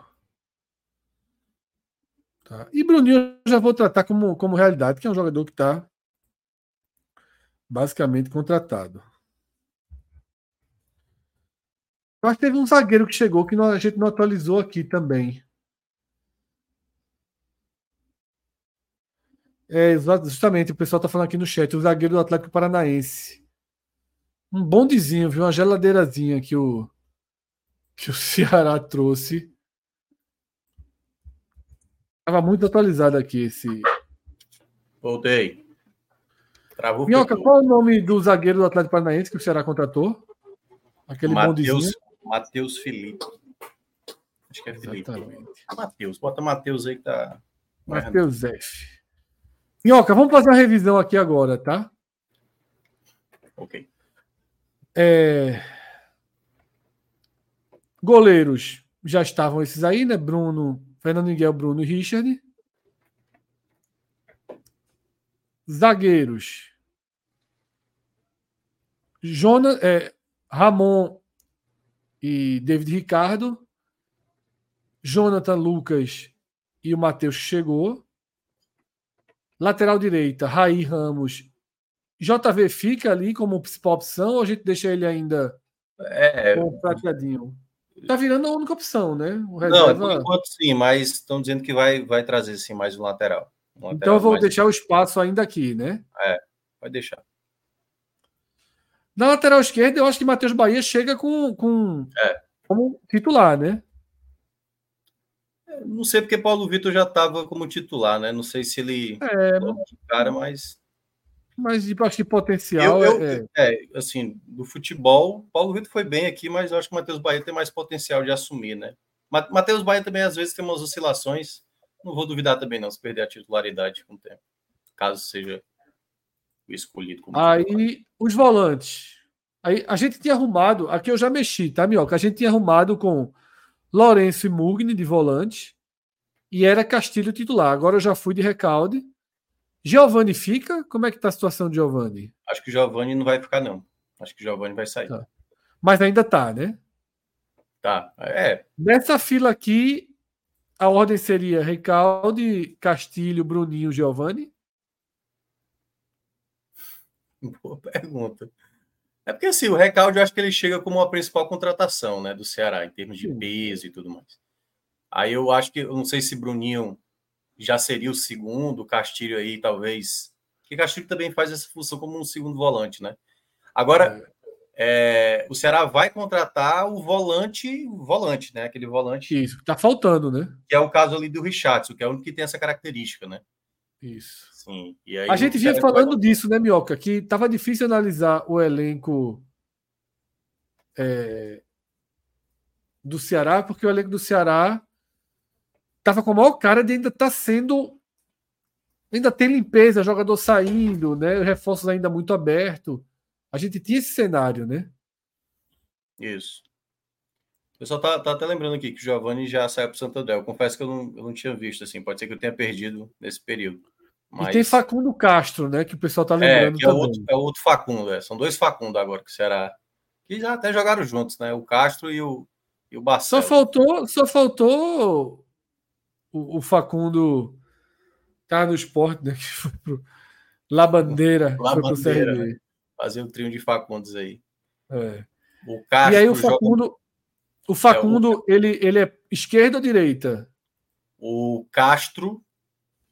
Tá? E Bruninho eu já vou tratar como, como realidade, que é um jogador que está basicamente contratado. Eu acho que teve um zagueiro que chegou que a gente não atualizou aqui também. É, justamente, o pessoal está falando aqui no chat, o zagueiro do Atlético Paranaense. Um bondezinho, viu? Uma geladeirazinha que o, que o [laughs] Ceará trouxe. Tava muito atualizado aqui esse. Voltei. Travou. Minhoca, qual é o nome do zagueiro do Atlético Paranaense que o Ceará contratou? Aquele Mateus, Matheus Felipe. Acho que é Felipe. Matheus. Bota Matheus aí que tá. Matheus F. Minhoca, vamos fazer uma revisão aqui agora, tá? Ok. É... Goleiros já estavam esses aí, né? Bruno, Fernando Miguel, Bruno e Richard. Zagueiros. Jonas, é, Ramon e David Ricardo. Jonathan Lucas e o Matheus chegou. Lateral direita, Raí Ramos. JV fica ali como principal opção ou a gente deixa ele ainda é, com prateadinho? Tá virando a única opção, né? Reserva... Não, por enquanto sim, mas estão dizendo que vai, vai trazer sim mais um lateral. Então eu vou mais... deixar o espaço ainda aqui, né? É, vai deixar. Na lateral esquerda, eu acho que Matheus Bahia chega com, com é. como titular, né? É, não sei porque Paulo Vitor já estava como titular, né? Não sei se ele é, cara, mas mas acho que potencial eu, eu, é... é... assim, do futebol, Paulo Vitor foi bem aqui, mas eu acho que o Matheus Bahia tem mais potencial de assumir, né? Matheus Bahia também às vezes tem umas oscilações. Não vou duvidar também não se perder a titularidade com o tempo, caso seja escolhido como Aí titular. os volantes. Aí a gente tinha arrumado, aqui eu já mexi, tá, Mioca? A gente tinha arrumado com Lourenço e Mugni de volante e era Castilho titular. Agora eu já fui de recalde Giovanni fica? Como é que tá a situação de Giovanni? Acho que Giovanni não vai ficar, não. Acho que Giovanni vai sair. Tá. Mas ainda tá, né? Tá. É. Nessa fila aqui, a ordem seria Recalde, Castilho, Bruninho, Giovanni? Boa pergunta. É porque assim, o Recalde eu acho que ele chega como a principal contratação, né, do Ceará, em termos de Sim. peso e tudo mais. Aí eu acho que, eu não sei se Bruninho já seria o segundo, Castilho aí talvez. Porque Castilho também faz essa função como um segundo volante, né? Agora, é. O Ceará vai contratar o volante, volante, né? Aquele volante. Isso, tá faltando, né? Que é o caso ali do Richardson, que é o único que tem essa característica, né? Isso. Sim. a gente vinha falando vai... disso, né, Mioca? Que tava difícil analisar o elenco é, do Ceará, porque o elenco do Ceará tava com a maior cara de ainda tá sendo. Ainda tem limpeza, jogador saindo, né? Reforços ainda muito aberto. A gente tinha esse cenário, né? Isso. O pessoal tá, tá até lembrando aqui que o Giovanni já saiu para o Santo André. Eu confesso que eu não, eu não tinha visto, assim. Pode ser que eu tenha perdido nesse período. Mas... E tem Facundo Castro, né? Que o pessoal tá é, lembrando é, que é também. Outro, é outro Facundo, é. São dois Facundo agora que será. Que já até jogaram juntos, né? O Castro e o, e o Barcelos. Só faltou, só faltou o, o Facundo tá no esporte, né? [laughs] La Bandeira, La Bandeira né? Fazer um trio de Facundos aí. É. O Castro e aí o Facundo, joga... o Facundo, é, o... ele, ele é esquerda ou direita? O Castro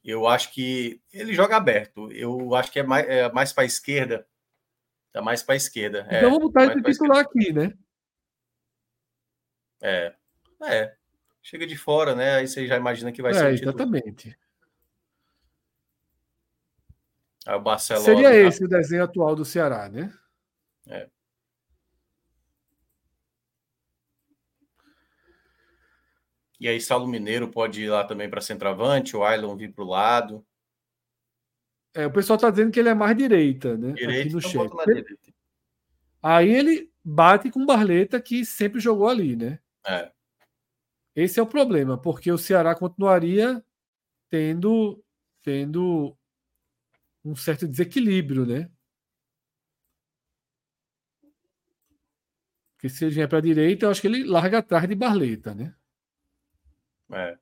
eu acho que ele joga aberto. Eu acho que é mais, é mais para a esquerda. Tá mais para a esquerda. Então é, vamos botar esse titular aqui, né? É. É. Chega de fora, né? Aí você já imagina que vai é, ser o. Exatamente. Aí o Barcelona. Seria esse o desenho atual do Ceará, né? É. E aí, Saulo Mineiro pode ir lá também para centroavante, o Ailon vir para o lado. É, o pessoal está dizendo que ele é mais direita, né? Direita, Aqui no então chat. Aí ele bate com o Barleta, que sempre jogou ali, né? É. Esse é o problema, porque o Ceará continuaria tendo, tendo um certo desequilíbrio, né? Porque se ele vier para a direita, eu acho que ele larga atrás de Barleta, né? É.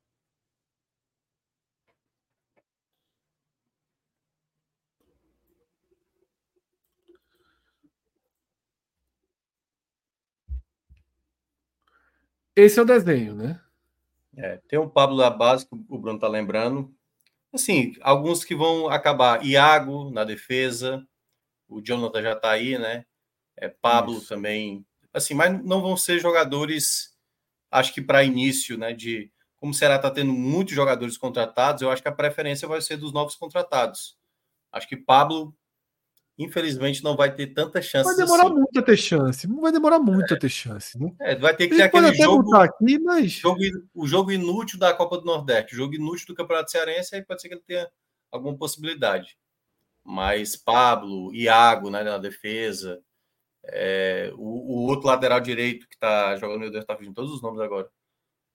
Esse é o desenho, né? É, tem um Pablo da base que o Bruno tá lembrando. Assim, alguns que vão acabar. Iago na defesa, o Jonathan já tá aí, né? É, Pablo Isso. também. Assim, mas não vão ser jogadores, acho que para início, né? De como o Ceará está tendo muitos jogadores contratados, eu acho que a preferência vai ser dos novos contratados. Acho que Pablo, infelizmente, não vai ter tanta chance. Vai demorar assim. muito a ter chance. Não vai demorar muito é. a ter chance. Né? É, vai ter que ter aquele jogo, aqui, mas... jogo, O jogo inútil da Copa do Nordeste, o jogo inútil do Campeonato Cearense, aí pode ser que ele tenha alguma possibilidade. Mas Pablo, Iago né, na defesa, é, o, o, outro lateral direito que está jogando, meu Deus, está fugindo todos os nomes agora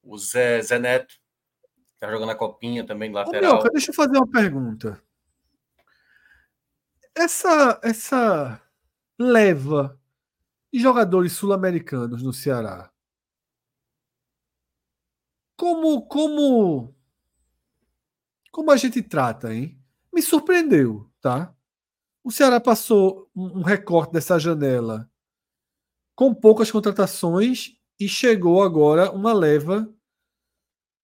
o Zé, Zé Neto, tá jogando a copinha também, lateral. Ô, deixa eu fazer uma pergunta. Essa, essa leva de jogadores sul-americanos no Ceará. Como, como, como a gente trata, hein? Me surpreendeu, tá? O Ceará passou um recorte dessa janela com poucas contratações e chegou agora uma leva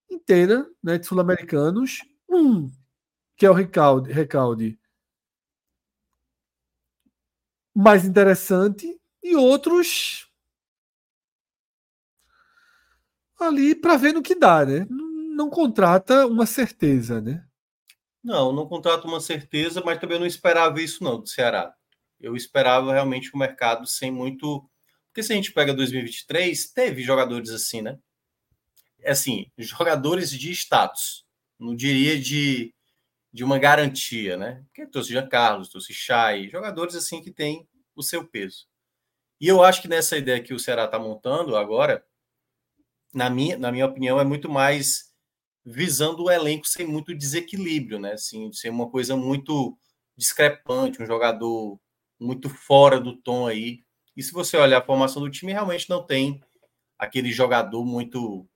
inteira né, de sul-americanos. Um, que é o Recalde, Recalde mais interessante, e outros ali para ver no que dá, né? Não contrata uma certeza, né? Não, não contrata uma certeza, mas também não esperava isso não do Ceará. Eu esperava realmente o mercado sem muito porque se a gente pega 2023, teve jogadores assim, né? É assim, jogadores de status. Não diria de, de uma garantia, né? Porque trouxe Jean Carlos, trouxe Chay, jogadores assim que têm o seu peso. E eu acho que nessa ideia que o Ceará está montando agora, na minha, na minha opinião, é muito mais visando o elenco sem muito desequilíbrio, né? Assim, ser uma coisa muito discrepante, um jogador muito fora do tom aí. E se você olhar a formação do time, realmente não tem aquele jogador muito.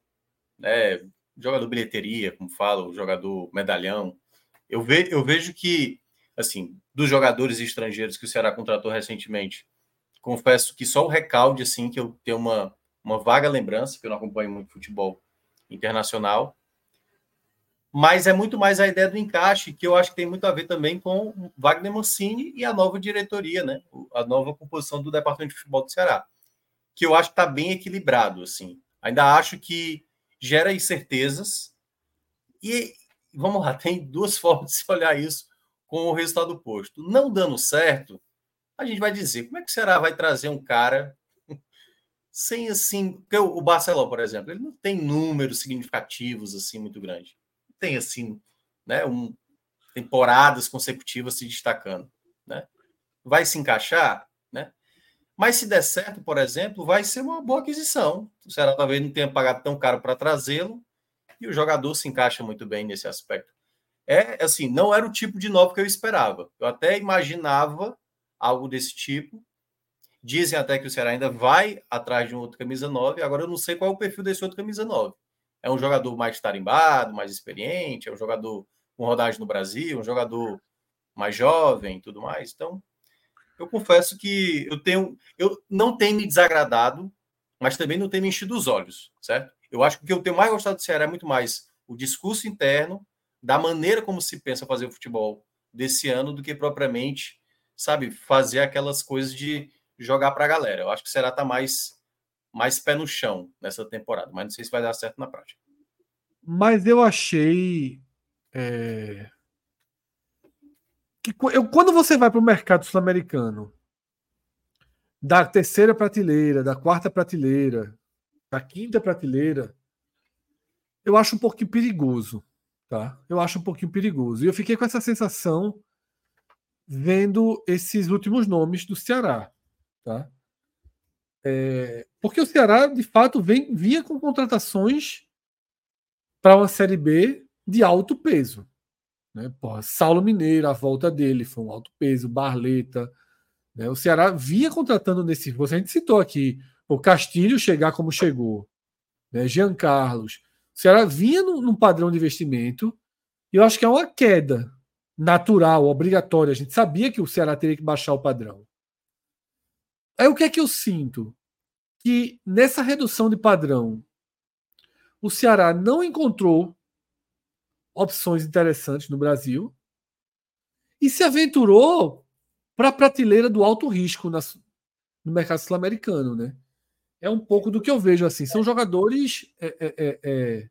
Né, jogador bilheteria, como fala, o jogador medalhão. Eu, ve, eu vejo que, assim, dos jogadores estrangeiros que o Ceará contratou recentemente, confesso que só o recalde, assim, que eu tenho uma, uma vaga lembrança, que eu não acompanho muito futebol internacional, mas é muito mais a ideia do encaixe, que eu acho que tem muito a ver também com Wagner Mancini e a nova diretoria, né? A nova composição do Departamento de Futebol do Ceará, que eu acho que está bem equilibrado, assim. Ainda acho que gera incertezas e vamos lá, [laughs] tem duas formas de se olhar isso com o resultado posto. Não dando certo, a gente vai dizer como é que o Ceará vai trazer um cara [laughs] sem assim, porque o Barcelona, por exemplo, ele não tem números significativos assim muito grandes tem assim, né, um, temporadas consecutivas se destacando, né? Vai se encaixar, né? Mas se der certo, por exemplo, vai ser uma boa aquisição. O talvez não tenha pagado tão caro para trazê-lo e o jogador se encaixa muito bem nesse aspecto. É assim, não era o tipo de novo que eu esperava. Eu até imaginava algo desse tipo. Dizem até que o Ceará ainda vai atrás de um outro camisa 9. Agora eu não sei qual é o perfil desse outro camisa 9. É um jogador mais tarimbado, mais experiente, é um jogador com rodagem no Brasil, um jogador mais jovem, tudo mais. Então, eu confesso que eu tenho, eu não tenho me desagradado, mas também não tenho me enchido os olhos, certo? Eu acho que o que eu tenho mais gostado do Ceará é muito mais o discurso interno, da maneira como se pensa fazer o futebol desse ano, do que propriamente, sabe, fazer aquelas coisas de jogar para a galera. Eu acho que o Ceará está mais, mais pé no chão nessa temporada, mas não sei se vai dar certo na prática. Mas eu achei. É que eu, quando você vai para o mercado sul-americano, da terceira prateleira, da quarta prateleira, da quinta prateleira, eu acho um pouquinho perigoso, tá? Eu acho um pouquinho perigoso. E eu fiquei com essa sensação vendo esses últimos nomes do Ceará, tá? É, porque o Ceará, de fato, vem, vinha com contratações para uma Série B de alto peso. Né? Porra, Saulo Mineiro, a volta dele foi um alto peso, Barleta. Né? O Ceará vinha contratando nesse. Você a gente citou aqui o Castilho chegar como chegou, né? Jean Carlos. O Ceará vinha num, num padrão de investimento e eu acho que é uma queda natural, obrigatória. A gente sabia que o Ceará teria que baixar o padrão. Aí o que é que eu sinto? Que nessa redução de padrão, o Ceará não encontrou opções interessantes no Brasil e se aventurou para a prateleira do alto risco na, no mercado sul-americano, né? É um pouco do que eu vejo assim. São jogadores é, é, é, é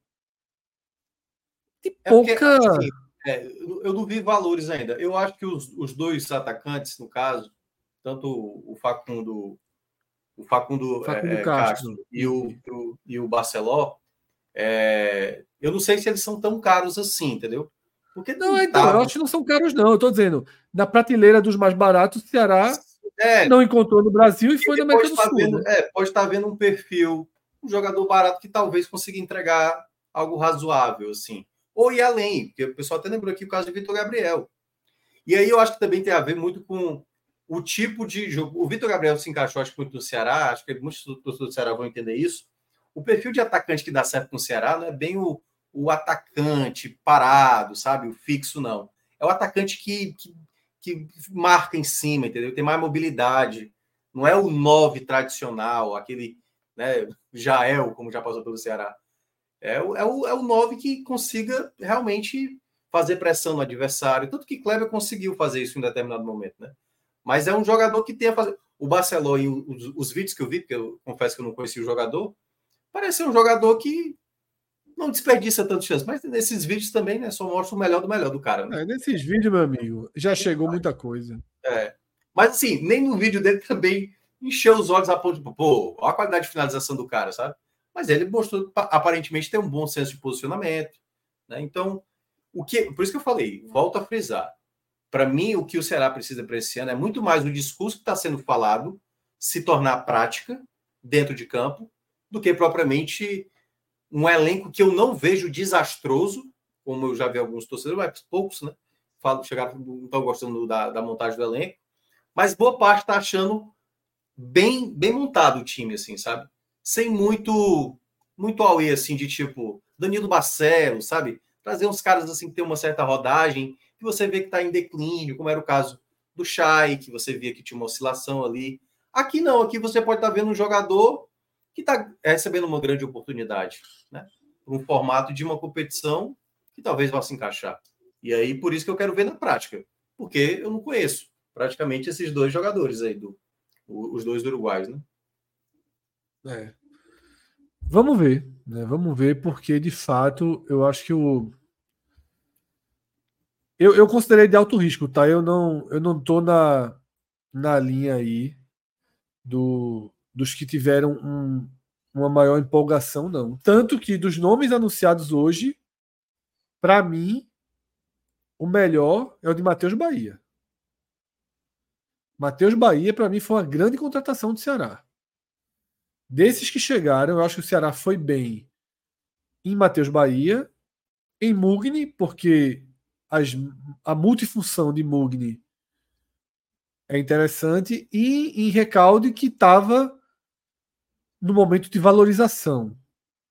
de pouca. Porque, assim, é, eu não vi valores ainda. Eu acho que os, os dois atacantes, no caso, tanto o Facundo, o Facundo, Facundo é, Castro, Castro e o, o, e o Barceló, é, eu não sei se eles são tão caros assim, entendeu? Porque não, não então, tá... eu acho que não são caros, não. Eu estou dizendo, na prateleira dos mais baratos, o Ceará é, não encontrou no Brasil e, foi na América do tá Sul. Vendo, né? é, pode estar vendo um perfil, um jogador barato que talvez consiga entregar algo razoável, assim. Ou ir além, porque o pessoal até lembrou aqui o caso de Vitor Gabriel. E aí eu acho que também tem a ver muito com o tipo de jogo. O Vitor Gabriel se encaixou, acho que muito no Ceará, acho que muitos torcedores do Ceará vão entender isso. O perfil de atacante que dá certo no Ceará não é bem o, o atacante parado, sabe? O fixo, não. É o atacante que, que, que marca em cima, entendeu? Tem mais mobilidade. Não é o nove tradicional, aquele né, Jael, como já passou pelo Ceará. É o, é, o, é o nove que consiga realmente fazer pressão no adversário. Tanto que Kleber conseguiu fazer isso em determinado momento, né? Mas é um jogador que tem a fazer. O Barcelona, e os, os vídeos que eu vi, porque eu confesso que eu não conhecia o jogador, parece um jogador que não desperdiça tanto chance. Mas nesses vídeos também, né? Só mostra o melhor do melhor do cara. Né? É, nesses vídeos, meu amigo, já chegou muita coisa. É. Mas assim, nem no vídeo dele também encheu os olhos a ponto de, pô, olha a qualidade de finalização do cara, sabe? Mas ele mostrou, aparentemente, ter um bom senso de posicionamento. Né? Então, o que. Por isso que eu falei, volto a frisar. Para mim, o que o Ceará precisa para esse ano é muito mais o discurso que está sendo falado se tornar prática dentro de campo do que propriamente um elenco que eu não vejo desastroso, como eu já vi alguns torcedores, mas poucos, né? Falo, chegaram, não estão gostando da, da, montagem do elenco, mas boa parte está achando bem, bem montado o time, assim, sabe? Sem muito, muito auê, assim, de tipo Danilo Barcelo, sabe? Trazer uns caras assim que tem uma certa rodagem, que você vê que está em declínio, como era o caso do Chay, que você via que tinha uma oscilação ali. Aqui não, aqui você pode estar tá vendo um jogador que está recebendo uma grande oportunidade, né? Um formato de uma competição que talvez vá se encaixar. E aí, por isso que eu quero ver na prática, porque eu não conheço praticamente esses dois jogadores aí, do, os dois uruguais, né? É. Vamos ver, né? Vamos ver, porque de fato eu acho que o. Eu, eu considerei de alto risco, tá? Eu não, eu não tô na, na linha aí do, dos que tiveram um, uma maior empolgação, não. Tanto que dos nomes anunciados hoje, para mim, o melhor é o de Matheus Bahia. Matheus Bahia, para mim, foi uma grande contratação do Ceará. Desses que chegaram, eu acho que o Ceará foi bem em Matheus Bahia, em Mugni, porque as, a multifunção de Mugni é interessante, e em Recalde, que estava no momento de valorização.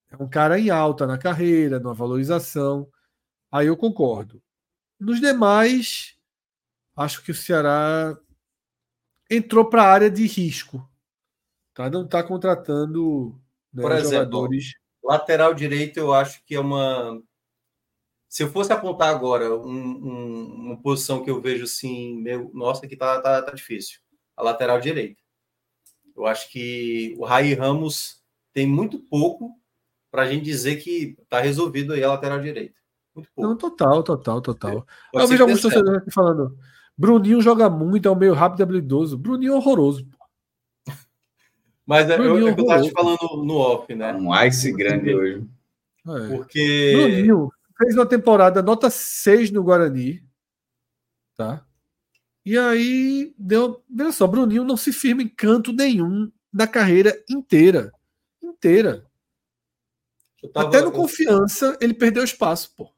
É um cara em alta na carreira, numa valorização. Aí eu concordo. Nos demais, acho que o Ceará entrou para a área de risco. Tá? Não está contratando né, Por exemplo, jogadores. Lateral direito, eu acho que é uma. Se eu fosse apontar agora um, um, uma posição que eu vejo assim, meu, nossa, que tá, tá, tá difícil. A lateral direita. Eu acho que o Rai Ramos tem muito pouco para a gente dizer que está resolvido aí a lateral direita. Muito pouco. Não, total, total, total. É. Eu vejo alguns torcedores aqui falando: Bruninho joga muito, é o meio rápido e habilidoso. Bruninho é horroroso. [laughs] Mas é, eu, é que eu tava te falando no off, né? Um ice grande hoje. É. Porque. Bruninho fez uma temporada nota 6 no Guarani. Tá? E aí deu. Veja só, Bruninho não se firma em canto nenhum na carreira inteira. Inteira. Tava, até no confiança, ele perdeu espaço, pô.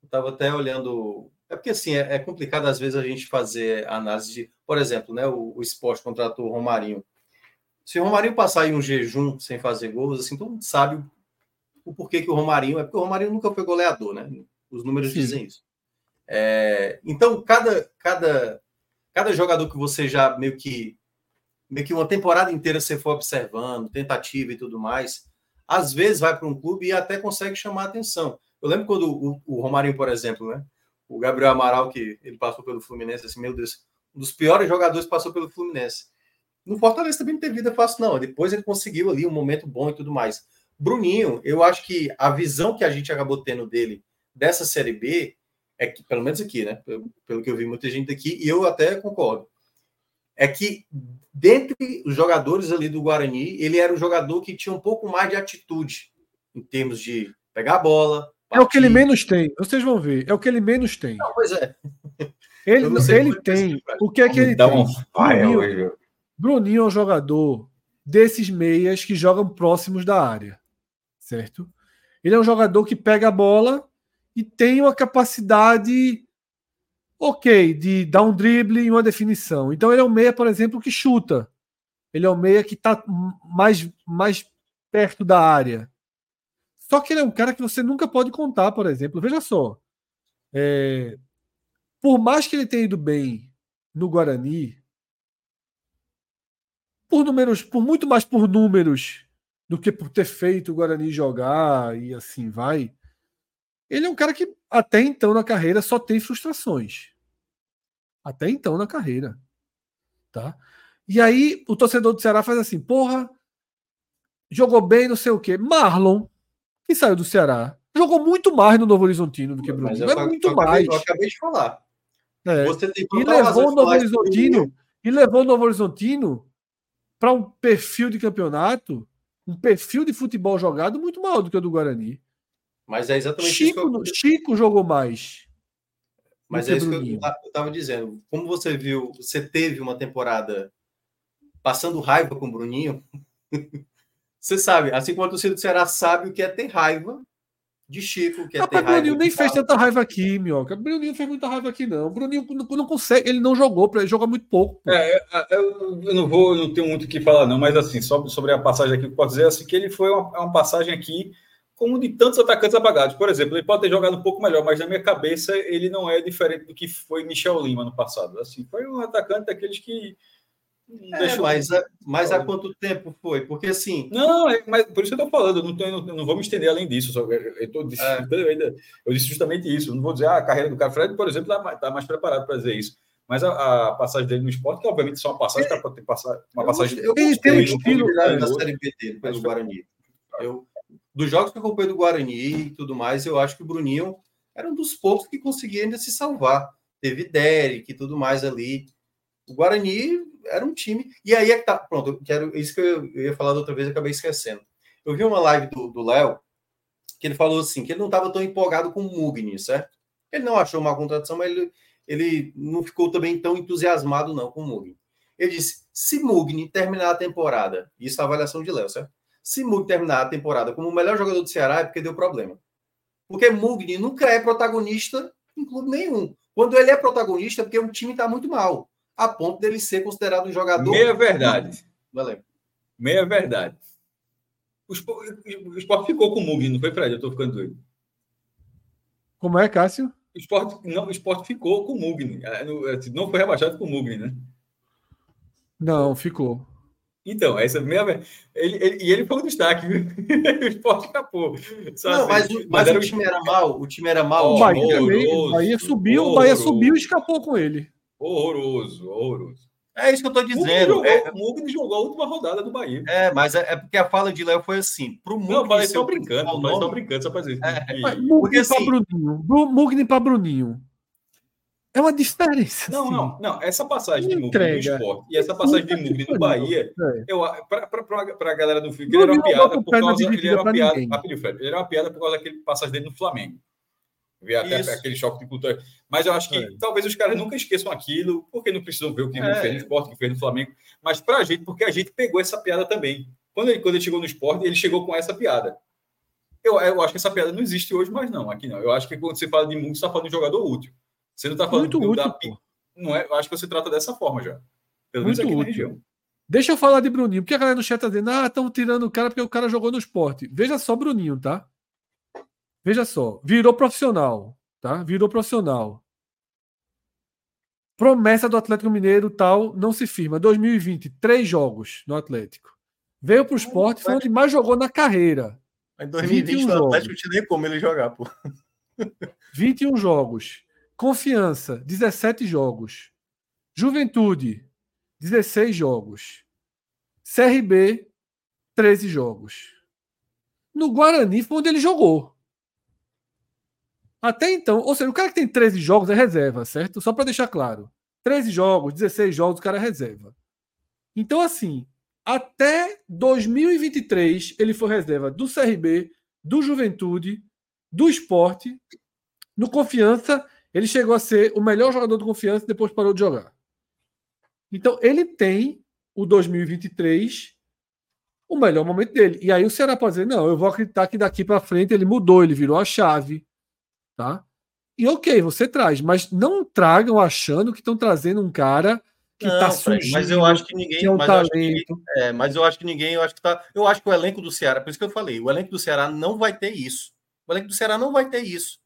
Eu tava até olhando é porque assim, é, é, complicado às vezes a gente fazer análise de, por exemplo, né, o, o esporte contratou o Romarinho. Se o Romarinho passar em um jejum sem fazer gols, assim, todo mundo sabe o porquê que o Romarinho é, porque o Romarinho nunca foi goleador, né? Os números Sim. dizem isso. É, então, cada, cada, cada jogador que você já meio que meio que uma temporada inteira você for observando, tentativa e tudo mais, às vezes vai para um clube e até consegue chamar a atenção. Eu lembro quando o, o Romarinho, por exemplo, né? o Gabriel Amaral, que ele passou pelo Fluminense, assim, meu Deus, um dos piores jogadores passou pelo Fluminense. No Fortaleza também não teve vida fácil, não. Depois ele conseguiu ali um momento bom e tudo mais. Bruninho, eu acho que a visão que a gente acabou tendo dele dessa Série B é que, pelo menos aqui, né? Pelo que eu vi muita gente aqui, e eu até concordo, é que dentre os jogadores ali do Guarani, ele era um jogador que tinha um pouco mais de atitude em termos de pegar a bola, é o que ele menos tem. Vocês vão ver. É o que ele menos tem. Não, pois é. Ele, ele tem. O que é que ele tem? Bruninho, Bruninho é um jogador desses meias que jogam próximos da área. Certo? Ele é um jogador que pega a bola e tem uma capacidade ok de dar um drible e uma definição. Então ele é um meia, por exemplo, que chuta. Ele é um meia que está mais, mais perto da área. Só que ele é um cara que você nunca pode contar, por exemplo. Veja só. É, por mais que ele tenha ido bem no Guarani, por números, por muito mais por números do que por ter feito o Guarani jogar e assim vai. Ele é um cara que até então na carreira só tem frustrações. Até então na carreira, tá? E aí o torcedor do Ceará faz assim, porra, jogou bem, não sei o quê. Marlon que saiu do Ceará, jogou muito mais no Novo Horizontino do que Bruno. Mas é muito eu mais. eu acabei de falar. É. e levou o Novo Horizontino e levou o Novo Horizontino para um perfil de campeonato, um perfil de futebol jogado muito maior do que o do Guarani. Mas é exatamente Chico, isso. Eu... Chico jogou mais. Mas é isso que eu estava dizendo. Como você viu, você teve uma temporada passando raiva com o Bruninho. [laughs] Você sabe, assim como a torcida do Ceará sabe o que é ter raiva de Chico, que é ter raiva. O Bruninho nem fez tanta raiva aqui, Minhoca. O Bruninho não fez muita raiva aqui, não. O Bruninho não, não consegue, ele não jogou, ele joga muito pouco. É, eu, eu, não vou, eu não tenho muito o que falar, não, mas assim, sobre, sobre a passagem aqui, eu posso dizer assim, que ele foi uma, uma passagem aqui como de tantos atacantes apagados. Por exemplo, ele pode ter jogado um pouco melhor, mas na minha cabeça ele não é diferente do que foi Michel Lima no passado. Assim, foi um atacante daqueles que é, mas, a, mas há quanto tempo foi? Porque assim. Não, é, mas por isso que eu estou falando, eu não, tô, eu não vou me estender além disso. Só, eu, tô, é. eu, eu, disse justamente isso. Eu não vou dizer ah, a carreira do cara. Fred, por exemplo, está tá mais preparado para dizer isso. Mas a, a, passagem dele no esporte, que obviamente só uma passagem, é, para ter passar, uma passagem. Eu, eu tem um estilo da Série B dele pelo Guarani. Eu, dos jogos que eu acompanhei do Guarani e tudo mais, eu acho que o Bruninho era um dos poucos que conseguia ainda se salvar. Teve Derek e tudo mais ali. O Guarani era um time. E aí é que tá. Pronto, quero. Isso que eu, ia falar da outra vez, acabei esquecendo. Eu vi uma live do Léo que ele falou assim: que ele não estava tão empolgado com o Mugni, certo? Ele não achou uma contratação, mas ele, ele não ficou também tão entusiasmado não com o Mugni. Ele disse: se Mugni terminar a temporada, isso é a avaliação de Léo, certo? Se Mugni terminar a temporada como o melhor jogador do Ceará, é porque deu problema. Porque Mugni nunca é protagonista em clube nenhum. Quando ele é protagonista, é porque o time está muito mal, a ponto dele ser considerado um jogador. Meia verdade. Valeu. Meia verdade. O esporte, ficou com o Mugni, não foi, Fred? Eu estou ficando doido. Como é, Cássio? O esporte, não, o esporte ficou com o Mugni. É, é, não foi rebaixado com o Mugni, né? Não, ficou. Então, essa mesma. Ele, ele, e ele foi um destaque, viu? [laughs] o esporte escapou. Só não, assim, mas, mas, mas o time era mal, o time era mal. O Bahia, horroroso, o Bahia subiu, horroroso. o Bahia subiu e escapou com ele. Horroroso, horroroso. É isso que eu estou dizendo. O é, Mugni jogou a última rodada do Bahia. É, mas é, é porque a fala de Léo foi assim. Pro Mugni. Não, falei só brincando, falei só brincando, só para dizer. É, Mugni assim, para Bruninho. Mugni para Bruninho. É uma diferença. Não, assim. não, não. Essa passagem de Mugni no esporte e essa passagem de Mugni no Bahia, é. para a galera do filme, ele era uma piada por causa. Ele era uma piada, ele era uma piada por causa daquele passagem dele no Flamengo. Ver até Isso. aquele choque de cultura. Mas eu acho que é. talvez os caras nunca esqueçam aquilo, porque não precisam ver o que ele é. fez no esporte, o que fez no Flamengo. Mas para a gente, porque a gente pegou essa piada também. Quando ele, quando ele chegou no esporte, ele chegou com essa piada. Eu, eu acho que essa piada não existe hoje mais, não. Aqui não. Eu acho que quando você fala de mundo, você está falando de jogador útil. Você não está falando Muito útil, da, não é, Eu acho que você trata dessa forma já. Pelo menos aqui útil. Deixa eu falar de Bruninho, porque a galera no chat está dizendo, ah, estão tirando o cara porque o cara jogou no esporte. Veja só, Bruninho, tá? Veja só, virou profissional tá? Virou profissional. Promessa do Atlético Mineiro tal não se firma. 2020, três jogos no Atlético. Veio para o esporte, foi onde mais jogou na carreira. Em 2020 no Atlético tinha nem como ele jogar, pô. 21 jogos. Confiança, 17 jogos. Juventude, 16 jogos. CRB, 13 jogos. No Guarani foi onde ele jogou. Até então, ou seja, o cara que tem 13 jogos é reserva, certo? Só para deixar claro. 13 jogos, 16 jogos, o cara é reserva. Então, assim, até 2023 ele foi reserva do CRB, do Juventude, do Esporte. No Confiança, ele chegou a ser o melhor jogador do Confiança e depois parou de jogar. Então, ele tem o 2023 o melhor momento dele. E aí o Ceará pode dizer: não, eu vou acreditar que daqui para frente ele mudou, ele virou a chave tá? E ok, você traz, mas não tragam achando que estão trazendo um cara que está surgindo. Mas eu acho que ninguém, é um mas, eu ninguém é, mas eu acho que ninguém, eu acho que tá, eu acho que o elenco do Ceará, por isso que eu falei, o elenco do Ceará não vai ter isso. O elenco do Ceará não vai ter isso.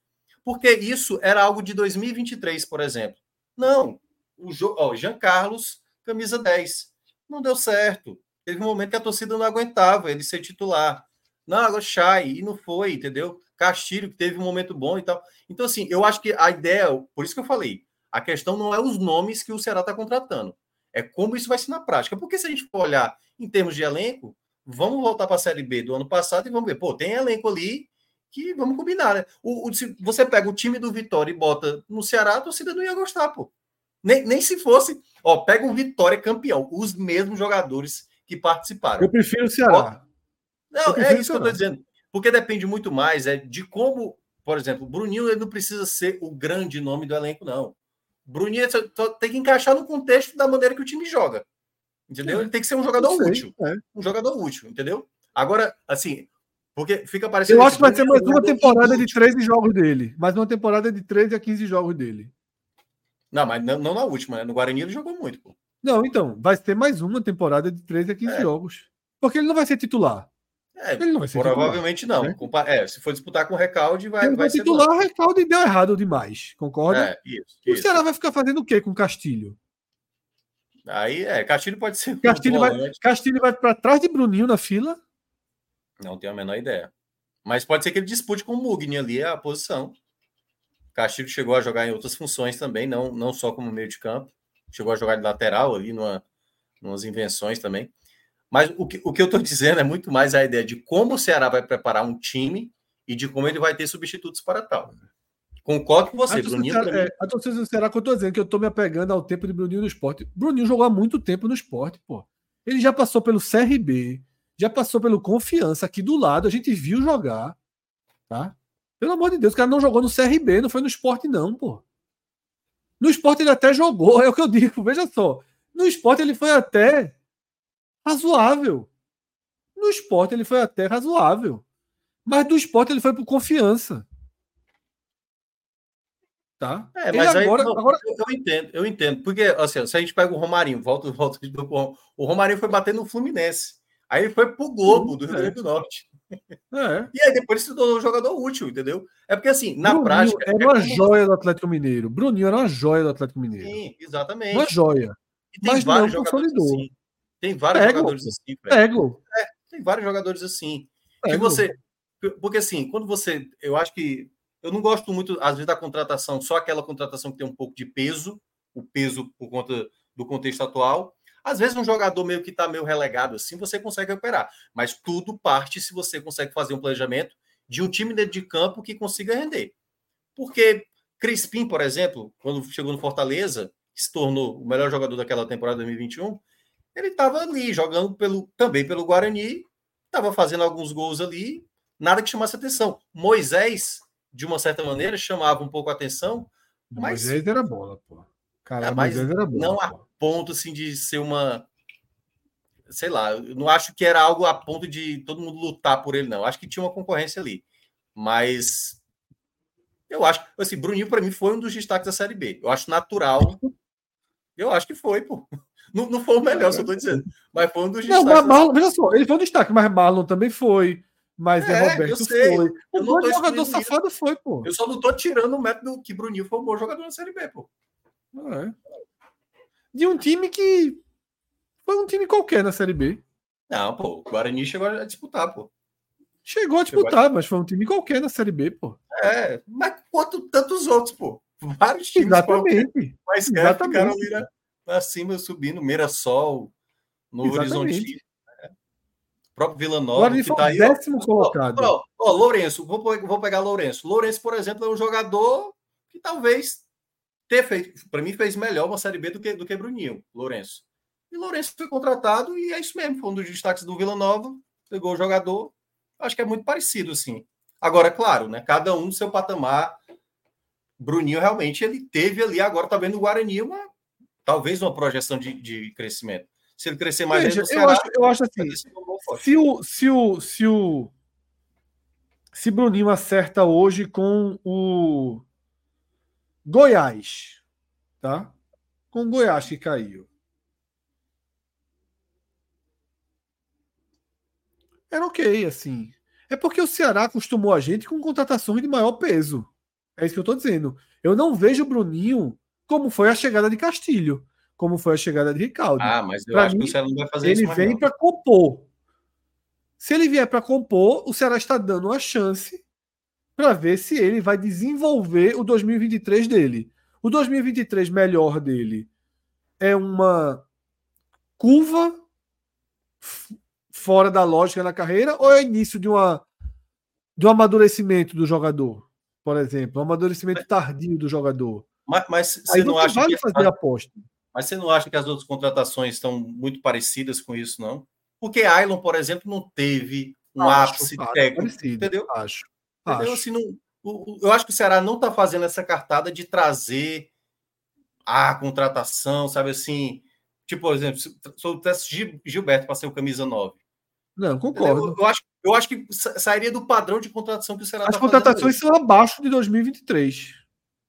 Porque isso era algo de 2023, por exemplo. Não, o ó, Jean Carlos, camisa 10. Não deu certo. Teve um momento que a torcida não aguentava ele ser titular. Não, agora Chay, e não foi, entendeu? Castilho, que teve um momento bom e tal. Então, assim, eu acho que a ideia, por isso que eu falei, a questão não é os nomes que o Ceará está contratando, é como isso vai ser na prática. Porque se a gente for olhar em termos de elenco, vamos voltar para a Série B do ano passado e vamos ver, pô, tem elenco ali que vamos combinar, né? O, o, se você pega o time do Vitória e bota no Ceará, a torcida não ia gostar, pô. Nem, nem se fosse, ó, pega um Vitória campeão, os mesmos jogadores que participaram. Eu prefiro o Ceará. Não, é isso que eu estou dizendo. Porque depende muito mais é de como, por exemplo, o Bruninho ele não precisa ser o grande nome do elenco, não. Bruninho tem que encaixar no contexto da maneira que o time joga. Entendeu? É. Ele tem que ser um jogador sei, útil. É. Um jogador útil, entendeu? Agora, assim, porque fica parecendo. Eu acho que vai ser mais uma temporada de 13 jogos dele. Mais uma temporada de 13 a 15 jogos dele. Não, mas não, não na última, né? No Guarani ele jogou muito, pô. Não, então, vai ter mais uma temporada de 13 a 15 é. jogos. Porque ele não vai ser titular. É, ele não vai ser provavelmente titular, não. Né? É, se for disputar com o Recalde, vai, ele vai ser. Titular, o Recalde deu errado demais, concorda? É, isso, o Ceará vai ficar fazendo o quê com o Castilho? Aí é, Castilho pode ser. Castilho vai, Castilho vai para trás de Bruninho na fila? Não tenho a menor ideia. Mas pode ser que ele dispute com o Mugni ali a posição. Castilho chegou a jogar em outras funções também, não, não só como meio de campo. Chegou a jogar de lateral ali, numa, numas invenções também. Mas o que, o que eu estou [laughs] dizendo é muito mais a ideia de como o Ceará vai preparar um time e de como ele vai ter substitutos para tal. Concordo com você, a Bruninho. Ceará, é, a torcida do Ceará, que eu estou dizendo, que eu estou me apegando ao tempo de Bruninho no esporte. Bruninho jogou há muito tempo no esporte, pô. Ele já passou pelo CRB, já passou pelo Confiança aqui do lado, a gente viu jogar, tá? Pelo amor de Deus, o cara não jogou no CRB, não foi no esporte, não, pô. No esporte ele até jogou, [laughs] é o que eu digo, veja só. No esporte ele foi até razoável. No esporte ele foi até razoável. Mas do esporte ele foi por confiança. Tá? É, mas ele agora, não, agora... Eu, eu, entendo, eu entendo. Porque, assim, se a gente pega o Romarinho, volta, [laughs] volta o Romarinho foi bater no Fluminense. Aí ele foi pro Globo do Rio Grande do Norte. É. E aí depois se tornou um jogador útil, entendeu? É porque assim, na Bruninho prática. Era é uma como... joia do Atlético Mineiro. Bruninho era uma joia do Atlético Mineiro. Sim, exatamente. Uma joia. Mas vários não consolidou. Assim. Tem vários jogadores assim. Pego. É, tem vários jogadores assim. Pego. Que você. Porque assim, quando você. Eu acho que. Eu não gosto muito, às vezes, da contratação, só aquela contratação que tem um pouco de peso, o peso por conta do contexto atual. Às vezes, um jogador meio que está meio relegado assim, você consegue recuperar. Mas tudo parte se você consegue fazer um planejamento de um time dentro de campo que consiga render. Porque Crispim, por exemplo, quando chegou no Fortaleza, se tornou o melhor jogador daquela temporada 2021, ele estava ali jogando pelo, também pelo Guarani, estava fazendo alguns gols ali, nada que chamasse atenção. Moisés, de uma certa maneira, chamava um pouco a atenção. Mas... Moisés era bola, pô. Cara, é, mas era bola, não pô. Ponto assim de ser uma. Sei lá, eu não acho que era algo a ponto de todo mundo lutar por ele, não. Acho que tinha uma concorrência ali. Mas eu acho, assim, Bruninho para mim foi um dos destaques da Série B. Eu acho natural. Eu acho que foi, pô. Não, não foi o melhor, só estou dizendo. Mas foi um dos destaques. Não, Marlon, veja só, ele foi um destaque, mas Marlon também foi. Mas é, Roberto foi. O bom jogador safado foi, pô. Eu só não tô tirando o método que Bruninho foi um bom jogador na Série B, pô. É. De um time que foi um time qualquer na Série B. Não, pô, o Guarani chegou a disputar, pô. Chegou a disputar, chegou a... mas foi um time qualquer na Série B, pô. É, mas quanto tantos outros, pô. Vários times. Exatamente. Mas Exatamente. ficaram ali acima, subindo, Mirassol, no Horizonte. Né? O próprio Vila Nova. que tá aí, décimo ó, colocado. Ó, ó, Lourenço, vou, vou pegar Lourenço. Lourenço, por exemplo, é um jogador que talvez ter feito, para mim, fez melhor uma Série B do que, do que Bruninho, Lourenço. E Lourenço foi contratado e é isso mesmo, foi um dos destaques do Vila Nova, pegou o jogador. Acho que é muito parecido, assim. Agora, claro, né? Cada um no seu patamar. Bruninho realmente ele teve ali, agora tá vendo o Guarani uma talvez uma projeção de, de crescimento. Se ele crescer mais, Veja, eu, acho, eu acho assim, se o, se o se o se Bruninho acerta hoje com o Goiás, tá? Com Goiás que caiu. Era ok, assim. É porque o Ceará acostumou a gente com contratações de maior peso. É isso que eu estou dizendo. Eu não vejo o Bruninho como foi a chegada de Castilho, como foi a chegada de Ricardo. Ah, mas eu pra acho mim, que o Ceará não vai fazer ele isso. Ele vem para compor. Se ele vier para compor, o Ceará está dando uma chance para ver se ele vai desenvolver o 2023 dele. O 2023 melhor dele é uma curva fora da lógica na carreira ou é início de uma um amadurecimento do jogador, por exemplo, um amadurecimento tardio do jogador. Mas, mas você não, não acha vale que fazer aposta? Mas você não acha que as outras contratações estão muito parecidas com isso, não? Porque Ailon, por exemplo, não teve um acho, ápice acho técnico, parecido, entendeu? Acho. Entendeu? Assim, não, eu acho que o Ceará não está fazendo essa cartada de trazer a contratação, sabe assim? Tipo, por exemplo, se eu tivesse Gilberto para ser o camisa 9. Não, concordo. Eu, eu, acho, eu acho que sairia do padrão de contratação que o Ceará As tá contratações são abaixo de 2023.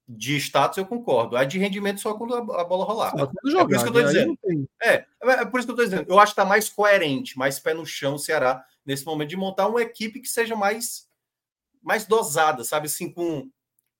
De status eu concordo. A de rendimento só quando a bola rolar. Só jogar, é por isso que eu estou dizendo. É, é por isso que eu estou dizendo. Eu acho que está mais coerente, mais pé no chão o Ceará nesse momento de montar uma equipe que seja mais mais dosada, sabe? Assim, com,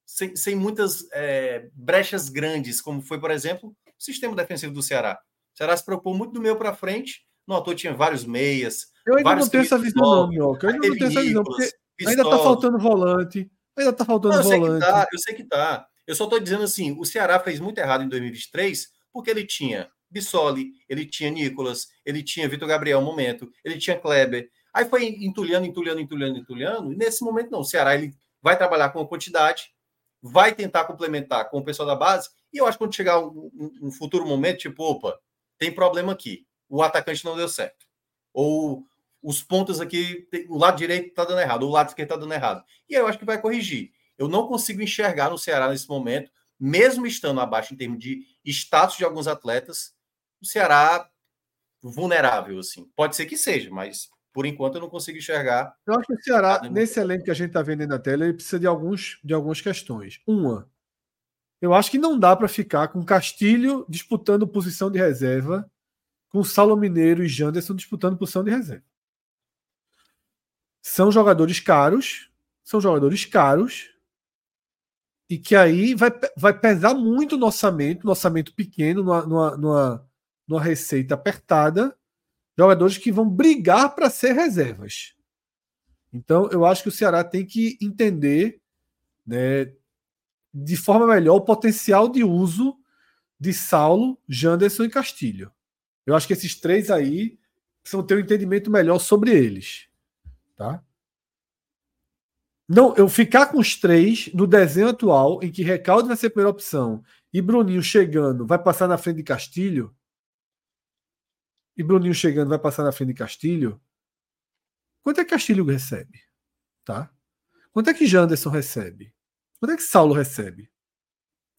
sem, sem muitas é, brechas grandes, como foi, por exemplo, o sistema defensivo do Ceará. O Ceará se propôs muito do meio para frente, no ator tinha vários meias. Eu ainda não tenho essa visão, não, Minhoca. Eu ainda não tenho essa visão, porque ainda está faltando volante. Ainda está faltando não, eu volante. Sei tá, eu sei que tá. Eu só estou dizendo assim: o Ceará fez muito errado em 2023, porque ele tinha Bissoli, ele tinha Nicolas, ele tinha Vitor Gabriel momento, ele tinha Kleber, Aí foi entulhando, entulhando, entulhando, entulhando. E nesse momento, não. O Ceará ele vai trabalhar com a quantidade, vai tentar complementar com o pessoal da base. E eu acho que quando chegar um, um, futuro momento, tipo, opa, tem problema aqui. O atacante não deu certo. Ou os pontos aqui, o lado direito está dando errado, o lado esquerdo está dando errado. E aí eu acho que vai corrigir. Eu não consigo enxergar no Ceará nesse momento mesmo estando abaixo em termos de status de alguns atletas, o Ceará vulnerável, assim. Pode ser que seja, mas por enquanto eu não consigo enxergar. Eu acho que o Ceará, nesse elenco que a gente está vendo na tela, ele precisa de, alguns, de algumas questões. Uma, eu acho que não dá para ficar com Castilho disputando posição de reserva, com Saulo Mineiro e Janderson disputando posição de reserva. São jogadores caros, são jogadores caros, e que aí vai, vai pesar muito no orçamento, no orçamento pequeno, numa, numa, numa, numa receita apertada, jogadores que vão brigar para ser reservas. Então, eu acho que o Ceará tem que entender né, de forma melhor o potencial de uso de Saulo, Janderson e Castilho. Eu acho que esses três aí precisam ter um entendimento melhor sobre eles. Tá? Não, eu ficar com os três no desenho atual, em que Recalde vai ser a primeira opção e Bruninho chegando vai passar na frente de Castilho, e Bruninho chegando vai passar na frente de Castilho, quanto é que Castilho recebe? Tá? Quanto é que Janderson recebe? Quanto é que Saulo recebe?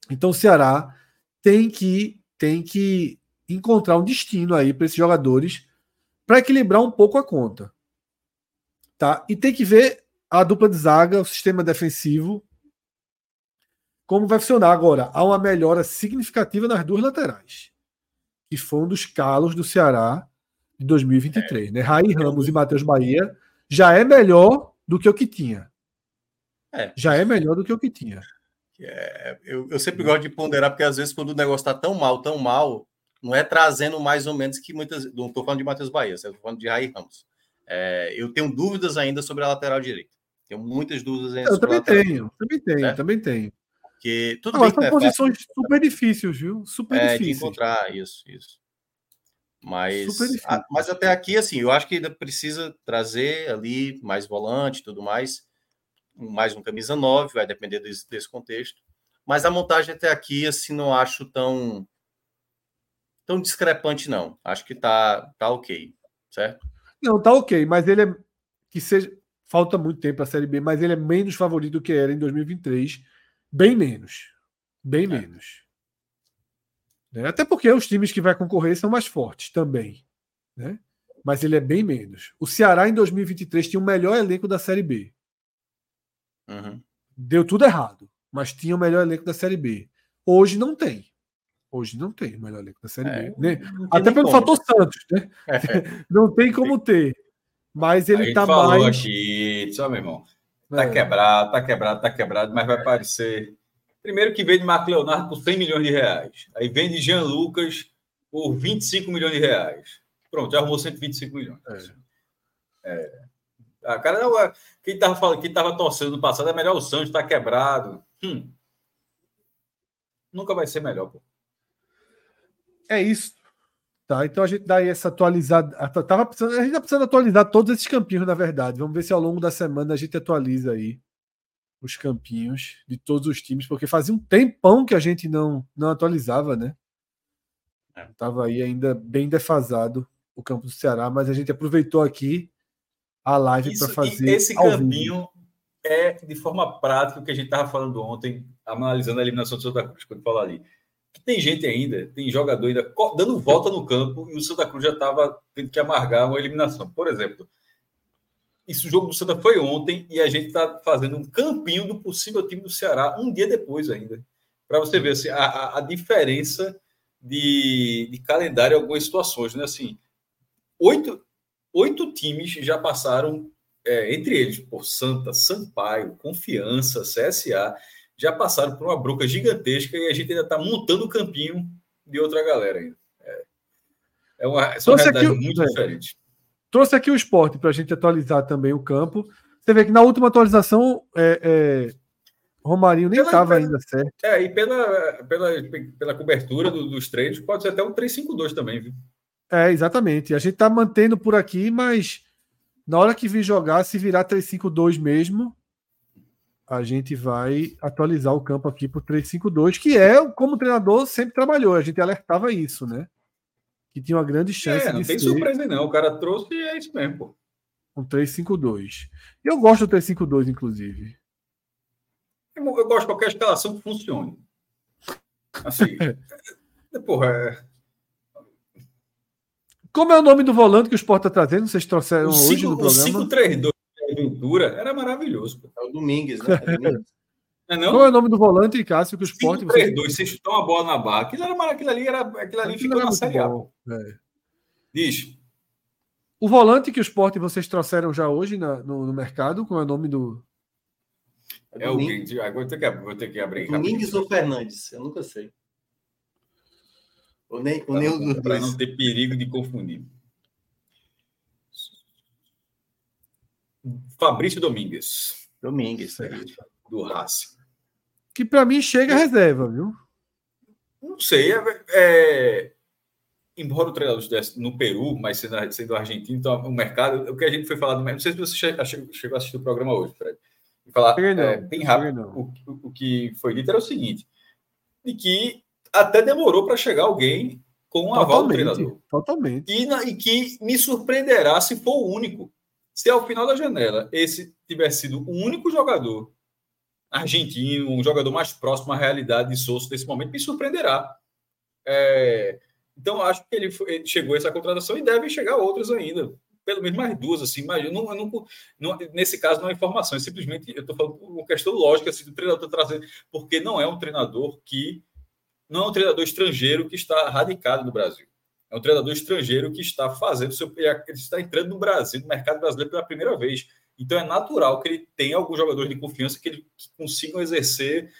Então o Ceará tem que tem que encontrar um destino aí para esses jogadores para equilibrar um pouco a conta. Tá? E tem que ver a dupla de zaga, o sistema defensivo como vai funcionar agora. Há uma melhora significativa nas duas laterais, que foi um dos calos do Ceará de 2023. É. Né? Raí Ramos e Matheus Bahia já é melhor do que o que tinha. É. Já é melhor do que o que tinha. É, eu, eu, sempre gosto de ponderar, porque às vezes quando o negócio está tão mal, tão mal, não é trazendo mais ou menos que muitas. Não estou falando de Matheus Bahia, estou falando de Raí Ramos. É, eu tenho dúvidas ainda sobre a lateral direita. Tenho muitas dúvidas ainda eu sobre também a lateral tenho, também tenho, é? também tenho. Porque tudo Agora, bem são posições é super difíceis, viu? Super é, difíceis. de encontrar isso, isso. Mas, a, mas até aqui, assim, eu acho que ainda precisa trazer ali mais volante e tudo mais mais um camisa 9, vai depender desse, desse, contexto. Mas a montagem até aqui, assim, não acho tão tão discrepante, não. Acho que tá, tá ok, certo? Não, tá ok, mas ele é que seja falta muito tempo para a Série B, mas ele é menos favorito do que era em 2023, bem menos, bem é. menos. Né? Até porque os times que vai concorrer são mais fortes também, né? Mas ele é bem menos. O Ceará em 2023 tinha o melhor elenco da Série B. Uhum. Deu tudo errado, mas tinha o melhor elenco da Série B. Hoje não tem. Hoje não tem o melhor elenco da Série é, B. Né? Até pelo como. fator Santos, né? É. [laughs] não tem como ter. Mas ele tá falou mais. aqui, só meu irmão. Tá é. quebrado, tá quebrado, tá quebrado, mas vai aparecer. Primeiro que vende Marco Leonardo por 100 milhões de reais. Aí vende Jean Lucas por 25 milhões de reais. Pronto, já arrumou 125 milhões. É. é. A ah, cara, não, é, quem estava falando, quem estava torcendo no passado é melhor o Santos, está quebrado. Hum. Nunca vai ser melhor, pô. É isso. Tá, então a gente dá aí essa atualizada. Tava precisando, a gente está precisando atualizar todos esses campinhos, na verdade. Vamos ver se ao longo da semana a gente atualiza aí os campinhos de todos os times, porque fazia um tempão que a gente não, não atualizava, né? Estava é. aí ainda bem defasado o campo do Ceará, mas a gente aproveitou aqui a live para fazer. Esse caminho é de forma prática o que a gente estava falando ontem, analisando a eliminação do Santa Cruz, quando falou ali. Que tem gente ainda, tem jogador ainda dando volta no campo e o Santa Cruz já estava tendo que amargar uma eliminação. Por exemplo, o jogo do Santa foi ontem e a gente está fazendo um campinho do possível time do Ceará um dia depois ainda. Para você ver assim, a, a, diferença de, de calendário em algumas situações. Né? Assim, oito, oito times já passaram, é, entre eles, por Santa, Sampaio, Confiança, CSA, já passaram por uma broca gigantesca e a gente ainda está montando o campinho de outra galera ainda. É, é uma, são realidade aqui, muito é, diferente. Trouxe aqui o esporte para a gente atualizar também o campo. Você vê que na última atualização é, é Romarinho nem estava ainda certo. É, e pela, pela, pela cobertura do, dos treinos, pode ser até um 3-5-2 também, viu? É, exatamente. A gente tá mantendo por aqui, mas na hora que vir jogar, se virar 3-5-2 mesmo, a gente vai atualizar o campo aqui pro 3-5-2, que é como o treinador sempre trabalhou. A gente alertava isso, né? Que tinha uma grande chance é, não de tem surpresa, não. O cara trouxe e é isso mesmo, pô. Um 3-5-2. Eu gosto do 3-5-2, inclusive. Eu gosto de qualquer escalação que funcione. Assim, [laughs] porra, é... Como é o nome do volante que o Sport está trazendo? Vocês trouxeram o hoje cinco, no programa? O 532 Ventura era maravilhoso. É o Domingues, né? [laughs] É Domingues. É não? Qual é o nome do volante, Cássio, que o Sport... 532, você chutou uma bola na barra. Aquilo, era, aquilo ali, era, aquilo ali aquilo ficou na Série A. É. Diz. O volante que o Sport vocês trouxeram já hoje na, no, no mercado, qual é o nome do... É, é o que... Agora vou ter que, vou ter que abrir. Domingues ou Fernandes? Eu nunca sei. Ou nem, ou nem o Para não ter perigo de confundir. Fabrício Domingues. Domingues, é. do Racing. Que para mim chega a reserva, viu? Não sei. É, é, embora o treinador estivesse no Peru, mas sendo, sendo argentino, então o mercado. O que a gente foi falar do Não sei se você chegou a assistir o programa hoje, Fred. Falar é, bem rápido. O, o, o que foi dito era o seguinte: de que até demorou para chegar alguém com o aval do treinador. Totalmente. E, e, que me surpreenderá se for o único. Se ao final da janela esse tivesse sido o único jogador argentino, um jogador mais próximo à realidade de Souza nesse momento, me surpreenderá. É, então, acho que ele, foi, ele, chegou a essa contratação e deve chegar outras ainda. Pelo menos mais duas, assim. Mas eu não, eu não, não, nesse caso, não é informação. É simplesmente, eu estou falando uma questão lógica assim, do treinador trazendo, porque não é um treinador que não é um treinador estrangeiro que está radicado no Brasil. É um treinador estrangeiro que está fazendo seu. Ele está entrando no Brasil, no mercado brasileiro pela primeira vez. Então é natural que ele tenha alguns jogadores de confiança que, ele, que consigam exercer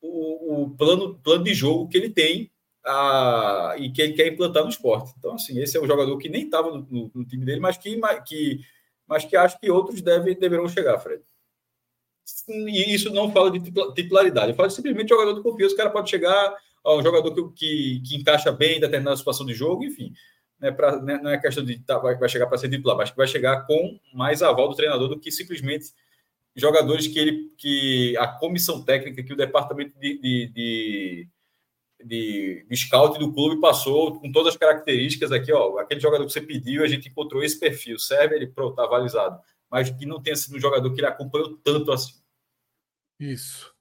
o, o, plano, plano de jogo que ele tem a, e que ele quer implantar no esporte. Então, assim, esse é um jogador que nem estava no, no, no, time dele, mas que, que, mas que acho que outros deve, deverão chegar, Fred. E isso não fala de titularidade, fala simplesmente jogador de confiança. O cara pode chegar um jogador que, que, que, encaixa bem em determinada situação de jogo, enfim. Né, pra, né, não é questão de tá, vai, vai chegar para ser titular, mas que vai chegar com mais aval do treinador do que simplesmente jogadores que ele que a comissão técnica, que o departamento de, de, de, de, de scout do clube passou com todas as características aqui, ó, aquele jogador que você pediu, a gente encontrou esse perfil, serve, ele pronto, tá avalizado, mas que não tenha sido um jogador que ele acompanhou tanto assim. Isso.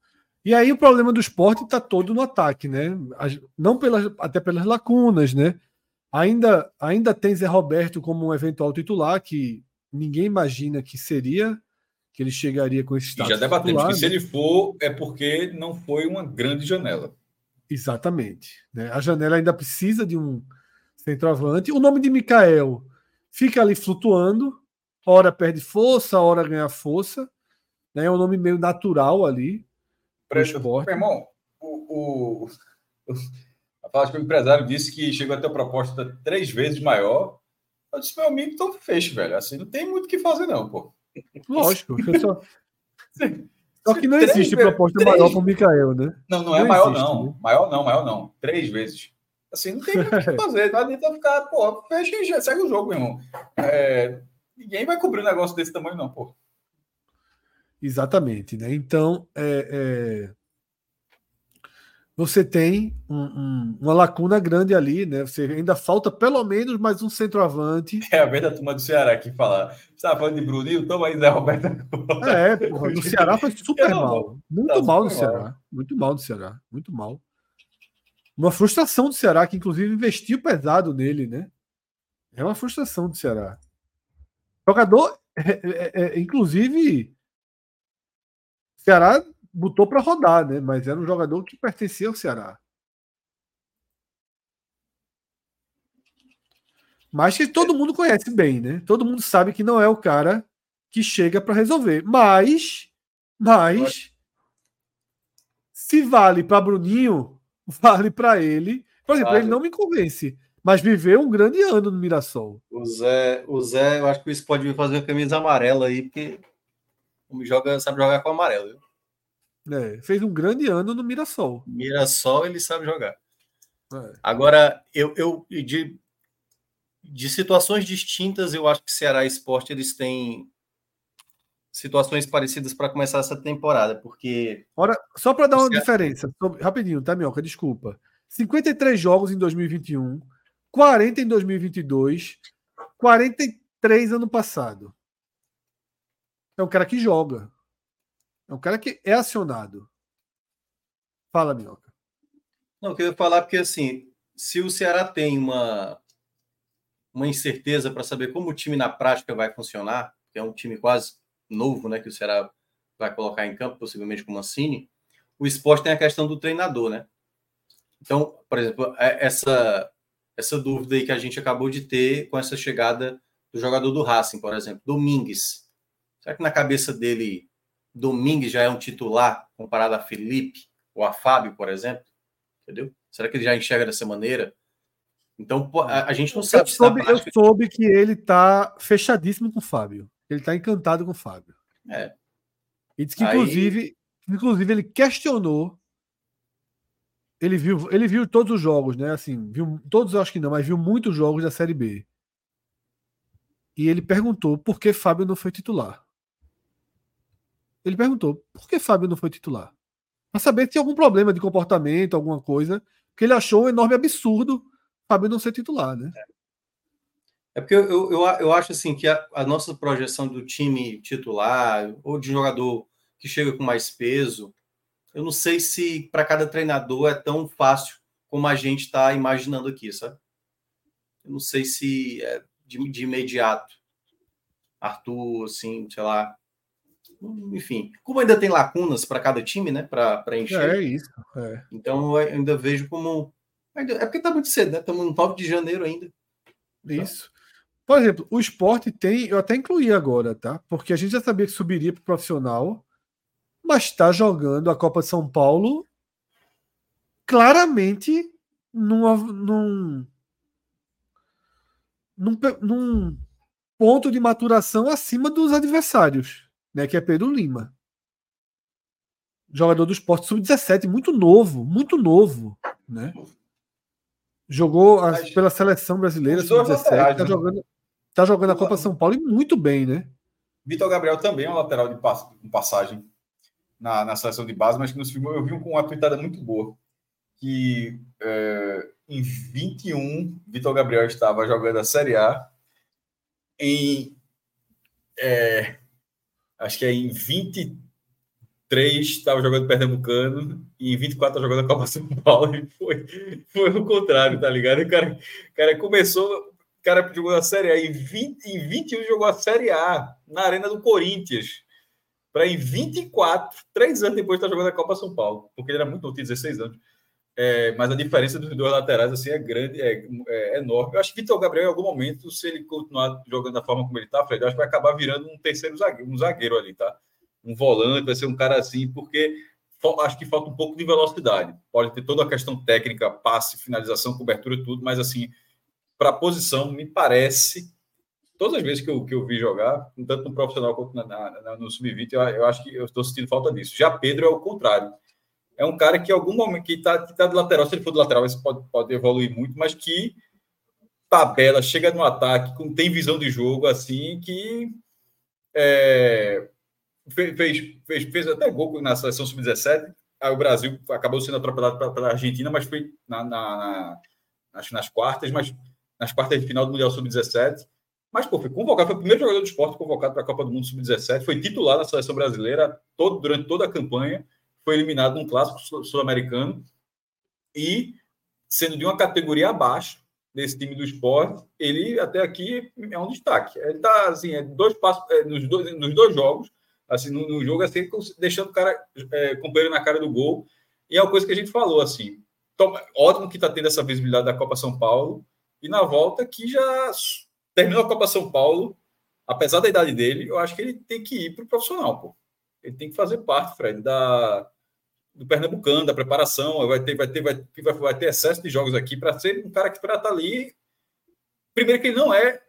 E aí o problema do esporte está todo no ataque, né? Não pelas, até pelas lacunas, né? Ainda, ainda tem Zé Roberto como um eventual titular, que ninguém imagina que seria, que ele chegaria com esse status. E já debatemos titular, que né? se ele for, é porque não foi uma grande janela. Exatamente. Né? A janela ainda precisa de um centroavante. O nome de Mikael fica ali flutuando, hora perde força, hora ganha força. Né? É um nome meio natural ali. Presta, meu irmão, o, o, o, que o empresário disse que chegou a ter a proposta três vezes maior. Eu disse, meu amigo, então fecha, velho. Assim, não tem muito o que fazer, não, pô. Lógico. Só... [laughs] só que não existe proposta três... maior para o Mikael, né? Não, não é não maior, existe, não. Né? Maior não, maior não. Três vezes. Assim, não tem muito o que [laughs] fazer. Não adianta ficar, pô, fecha e já segue o jogo, meu irmão. É... Ninguém vai cobrir um negócio desse tamanho, não, pô. Exatamente, né? Então, é, é, você tem um, um, uma lacuna grande ali, né? Você ainda falta pelo menos mais um centroavante. [laughs] É a vez da turma do Ceará que fala. Você estava falando de Bruninho? Toma aí, Zé Roberto. É, porra, no Ceará foi super mal. Muito tá mal no Ceará. Mal. Muito mal no Ceará. Muito mal. Uma frustração do Ceará, que inclusive investiu pesado nele, né? É uma frustração do Ceará. Jogador, é, é, é, inclusive, Ceará botou para rodar, né? Mas era um jogador que pertencia ao Ceará. Mas que todo mundo conhece bem, né? Todo mundo sabe que não é o cara que chega para resolver. Mas, mas se vale para Bruninho, [laughs] vale para ele. Por exemplo, vale. ele não me convence, mas viveu um grande ano no Mirassol. O Zé, o Zé, eu acho que isso pode vir fazer uma camisa amarela aí, porque joga, sabe jogar com amarelo. É, fez um grande ano no Mirassol. Mirassol ele sabe jogar. É. Agora, eu, eu de, de situações distintas, eu acho que Ceará e Esporte eles têm situações parecidas para começar essa temporada, porque. Ora, só para dar uma Ceará... diferença, rapidinho, tá, Minhoca? Desculpa. 53 jogos em 2021, 40 em 2022, 43 ano passado. É o cara que joga. É um cara que é acionado. Fala, Minhoca. Não, eu queria falar porque assim, se o Ceará tem uma uma incerteza para saber como o time na prática vai funcionar, que é um time quase novo, né, que o Ceará vai colocar em campo, possivelmente com o Mancini, o esporte tem a questão do treinador, né? Então, por exemplo, é, essa essa dúvida aí que a gente acabou de ter com essa chegada do jogador do Racing, por exemplo, Domingues. Será que na cabeça dele Domingues já é um titular comparado a Felipe ou a Fábio, por exemplo? Entendeu? Será que ele já enxerga dessa maneira? Então, a, a gente não sabe. Eu soube, prática... eu soube que ele está fechadíssimo com o Fábio. Ele está encantado com o Fábio. É. E diz que, Aí... inclusive, inclusive, ele questionou. Ele viu, ele viu todos os jogos, né? Assim, viu todos, acho que não, mas viu muitos jogos da Série B. E ele perguntou por que Fábio não foi titular. Ele perguntou por que Fábio não foi titular. Para saber se tinha algum problema de comportamento, alguma coisa, que ele achou um enorme absurdo Fábio não ser titular, né? É porque eu, eu, eu acho assim que a, a nossa projeção do time titular ou de jogador que chega com mais peso, eu não sei se para cada treinador é tão fácil como a gente está imaginando aqui, sabe? Eu não sei se é de, de imediato. Arthur, assim, sei lá. Enfim, como ainda tem lacunas para cada time, né? Para encher. É isso. É. Então eu ainda vejo como é porque tá muito cedo, né? Estamos no 9 de janeiro ainda. Isso. Por exemplo, o esporte tem, eu até incluí agora, tá? Porque a gente já sabia que subiria para o profissional, mas está jogando a Copa de São Paulo claramente num, num, num, num ponto de maturação acima dos adversários, né? Que é Pedro Lima. Jogador do esporte sub-17, muito novo, muito novo, né? Jogou as, pela seleção brasileira, sub-17. Tá né? jogando, tá jogando a Copa São Paulo e muito bem, né? Vitor Gabriel também é um lateral de pass passagem na, na seleção de base, mas que nos filmou eu vi com uma tweetada muito boa. Que é, em 21, Vitor Gabriel estava jogando a Série A. Em. É, acho que é em 23 estava jogando Pernambucano e em 24 tá jogando a Copa São Paulo e foi, foi o contrário, tá ligado? O cara, cara começou, o cara jogou a Série A, em, 20, em 21 jogou a Série A na Arena do Corinthians, para em 24, três anos depois, estar tá jogando a Copa São Paulo, porque ele era muito novo, tinha 16 anos. É, mas a diferença dos dois laterais assim é grande, é, é enorme. Eu acho que Vitor Gabriel, em algum momento, se ele continuar jogando da forma como ele está, Fred, acho que vai acabar virando um terceiro zagueiro, um zagueiro ali, tá? Um volante, vai ser um cara assim, porque acho que falta um pouco de velocidade. Pode ter toda a questão técnica, passe, finalização, cobertura, tudo, mas assim, para a posição, me parece, todas as vezes que eu, que eu vi jogar, tanto no profissional quanto na, na, no sub-20, eu, eu, acho que eu estou sentindo falta disso. Já Pedro é o contrário. É um cara que, em algum momento, que está que tá de lateral, se ele for de lateral, isso pode, pode evoluir muito, mas que tabela, chega no ataque, com, tem visão de jogo, assim, que é, fez, fez, fez até gol na seleção sub-17. Aí o Brasil acabou sendo atropelado pela Argentina, mas foi na, na, na, nas, nas quartas, mas nas quartas de final do Mundial Sub-17. Mas, pô, foi convocado, foi o primeiro jogador do esporte convocado para a Copa do Mundo Sub-17, foi titular na seleção brasileira todo, durante toda a campanha, foi eliminado num clássico sul-americano e, sendo de uma categoria abaixo desse time do esporte, ele até aqui é um destaque. Ele está, assim, é dois passos, é, nos, dois, nos dois jogos, assim, no, no jogo, assim, deixando o cara é, companheiro na cara do gol. E é uma coisa que a gente falou, assim, toma, ótimo que está tendo essa visibilidade da Copa São Paulo, e na volta que já terminou a Copa São Paulo, apesar da idade dele, eu acho que ele tem que ir para o profissional, pô. Ele tem que fazer parte, Fred, da, do Pernambucano, da preparação, vai ter, vai ter, vai, vai, vai ter excesso de jogos aqui para ser um cara que para estar tá ali. Primeiro que ele não é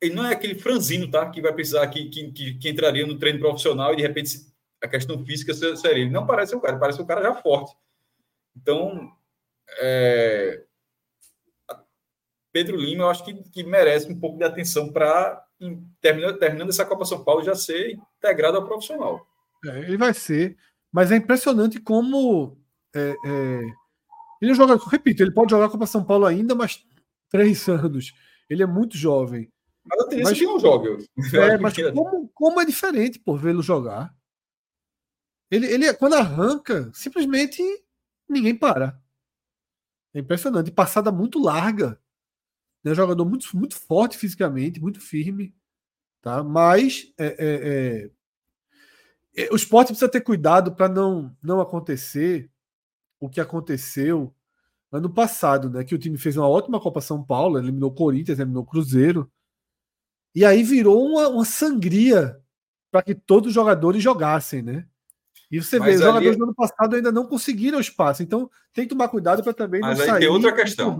ele não é aquele franzino, tá? Que vai precisar, que, que, que entraria no treino profissional e de repente a questão física seria. Ele não parece um cara, parece um cara já forte. Então, é... Pedro Lima, eu acho que, que merece um pouco de atenção para, terminando, terminando essa Copa São Paulo, já ser integrado ao profissional. É, ele vai ser, mas é impressionante como. É, é... Ele joga, repito, ele pode jogar Copa São Paulo ainda, mas três anos. Ele é muito jovem. Mas a tendência mas, que não joga. É, mas como, como é diferente por vê-lo jogar? Ele, ele, quando arranca, simplesmente ninguém para. É impressionante. Passada muito larga. Né? Jogador muito, muito forte fisicamente, muito firme. Tá? Mas é, é, é... o esporte precisa ter cuidado para não, não acontecer o que aconteceu ano passado, né? Que o time fez uma ótima Copa São Paulo, eliminou o Corinthians, eliminou o Cruzeiro. E aí virou uma, uma sangria para que todos os jogadores jogassem, né? E você Mas vê, os ali... jogadores do ano passado ainda não conseguiram espaço. Então tem que tomar cuidado para também Mas não aí sair. Tem outra questão.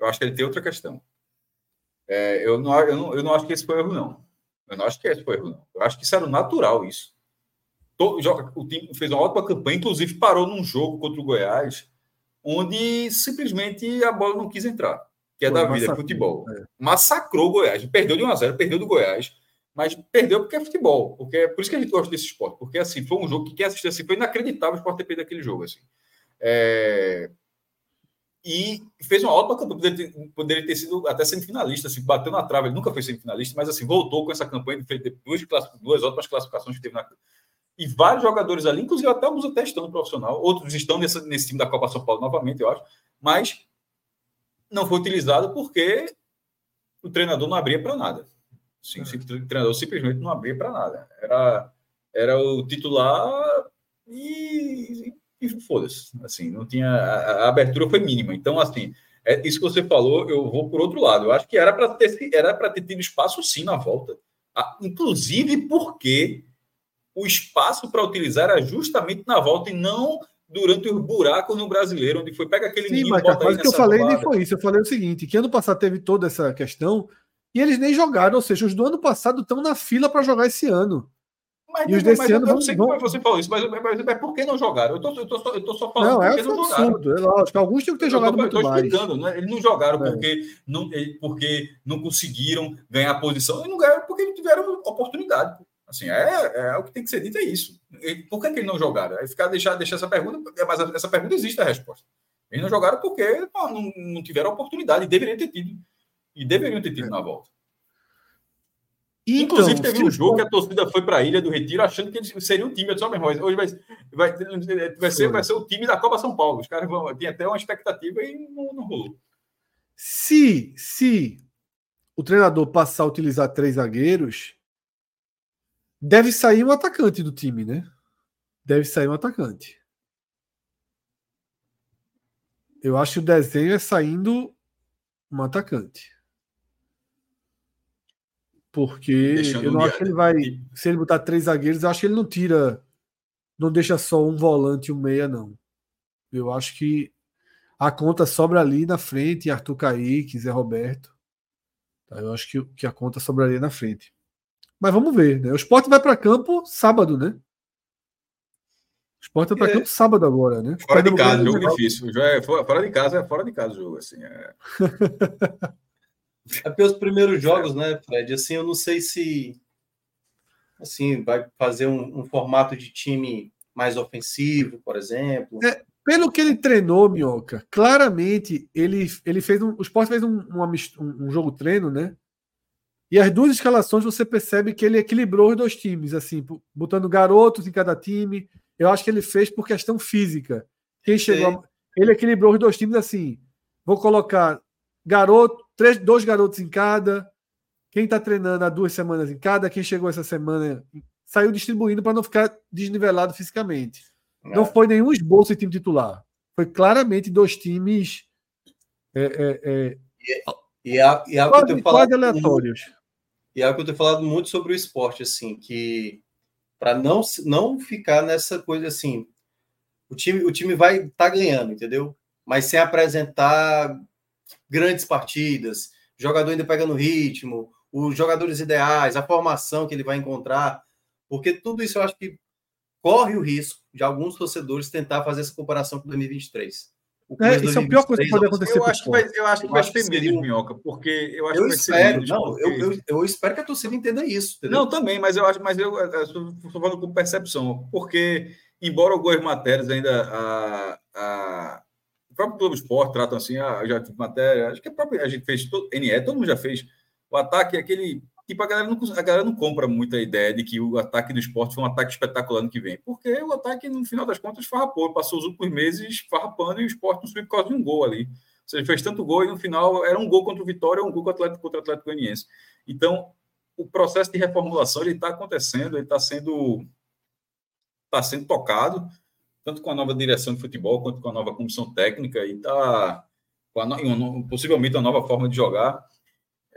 Eu acho que ele tem outra questão. É, eu, não, eu, não, eu não acho que esse foi erro, não. Eu não acho que esse foi erro, não. Eu acho que isso era natural, isso. Todo, o time fez uma ótima campanha, inclusive parou num jogo contra o Goiás, onde simplesmente a bola não quis entrar, que é Foi da vida, é futebol. É. Massacrou o Goiás, perdeu de 1 a 0 perdeu do Goiás, mas perdeu porque é futebol, porque é por isso que a gente gosta desse esporte, porque assim, foi um jogo que quem assistiu assim, foi inacreditável o esporte ter perdido aquele jogo. Assim. É... E fez uma ótima campanha, poderia ter, poderia ter sido até semifinalista, assim, bateu na trave, ele nunca foi semifinalista, mas assim, voltou com essa campanha, fez duas, duas ótimas classificações que teve na, e vários jogadores ali, inclusive até alguns até estão no profissional, outros estão nesse, nesse time da Copa São Paulo novamente, eu acho, mas não foi utilizado porque o treinador não abria para nada. Sim, é. O treinador simplesmente não abria para nada. Era, era o titular e, e, e foda-se. Assim, não tinha, a, a, abertura foi mínima. Então, assim, é isso que você falou, eu vou por outro lado. Eu acho que era para ter, era ter tido espaço sim na volta. inclusive porque o espaço para utilizar era justamente na volta e não durante o buraco no brasileiro, onde foi pega aquele Sim, mas o que eu falei nem foi isso. Eu falei o seguinte: que ano passado teve toda essa questão e eles nem jogaram, ou seja, os do ano passado estão na fila para jogar esse ano. Mas, e os desse mas ano eu não sei vão... como você falou isso, mas, mas, mas, por que não jogaram? Eu tô, eu tô, só, eu tô só falando não, é porque é não jogaram. Absurdo, é lógico. Alguns tinham que ter jogado tô, muito mais. Né? Eles não jogaram é. porque, não, porque não conseguiram ganhar a posição. Eles não ganharam porque não tiveram oportunidade. Assim, é, é o que tem que ser dito, é isso. Por que, que eles não jogaram? Aí ficar deixar, deixar essa pergunta, mas essa pergunta existe a resposta. Eles não jogaram porque não, não tiveram oportunidade, e deveriam ter tido. E deveriam ter tido é. na volta. Então, Inclusive, teve um jogo que a torcida foi para a Ilha do Retiro achando que eles seriam um time. Eu disse, oh, irmão, hoje vai, vai, vai, ser, vai ser o time da Copa São Paulo. Os caras vão. Tem até uma expectativa e não, não rolou. Se, se o treinador passar a utilizar três zagueiros, Deve sair um atacante do time, né? Deve sair um atacante. Eu acho que o desenho é saindo um atacante. Porque Deixando eu não acho que ele vai. Se ele botar três zagueiros, eu acho que ele não tira. Não deixa só um volante e um meia, não. Eu acho que a conta sobra ali na frente, Arthur Kaique, Zé Roberto. Tá, eu acho que, que a conta sobraria na frente. Mas vamos ver, né? O esporte vai para campo sábado, né? O esporte vai para é. campo sábado agora, né? Fora de casa, jogo legal. difícil. É, fora de casa é fora de casa o jogo, assim. É... [laughs] é pelos primeiros jogos, né, Fred? Assim, eu não sei se assim vai fazer um, um formato de time mais ofensivo, por exemplo. É, pelo que ele treinou, Minhoca, claramente ele, ele fez um. O Sport fez um, um, um jogo treino, né? E as duas escalações você percebe que ele equilibrou os dois times, assim, botando garotos em cada time. Eu acho que ele fez por questão física. Quem chegou, a... ele equilibrou os dois times assim. Vou colocar garoto, três, dois garotos em cada. Quem está treinando há duas semanas em cada, quem chegou essa semana saiu distribuindo para não ficar desnivelado fisicamente. É. Não foi nenhum esboço de time titular. Foi claramente dois times. É, é, é... E, e, a, e a quase, quase aleatórios. E é algo que eu tenho falado muito sobre o esporte, assim, que para não, não ficar nessa coisa assim, o time, o time vai estar tá ganhando, entendeu? Mas sem apresentar grandes partidas, jogador ainda pega no ritmo, os jogadores ideais, a formação que ele vai encontrar, porque tudo isso eu acho que corre o risco de alguns torcedores tentar fazer essa comparação com 2023. É, isso é a pior coisa que pode acontecer. Eu acho que vai, eu acho que vai ser menos minhoca, porque eu acho eu que vai espero, ser não, porque... eu, eu, eu, espero que a torcida entenda isso. Entendeu? Não, também, mas eu acho, mas eu estou falando com percepção, porque embora algumas matérias ainda a, a o próprio Globo Esporte tratam assim, ah, já tive matéria, acho que a própria a gente fez todo, NE, todo mundo já fez. O ataque é aquele tipo, a galera, não, a galera não compra muita ideia de que o ataque do esporte foi um ataque espetacular no que vem. Porque o ataque, no final das contas, farrapou. Passou os últimos meses farrapando e o esporte não subiu por causa de um gol ali. Ou seja, fez tanto gol e no final era um gol contra o Vitória um gol contra o Atlético, contra o Atlético Goianiense. Então, o processo de reformulação ele está acontecendo, ele está sendo, tá sendo tocado, tanto com a nova direção de futebol quanto com a nova comissão técnica, e está possivelmente uma nova forma de jogar.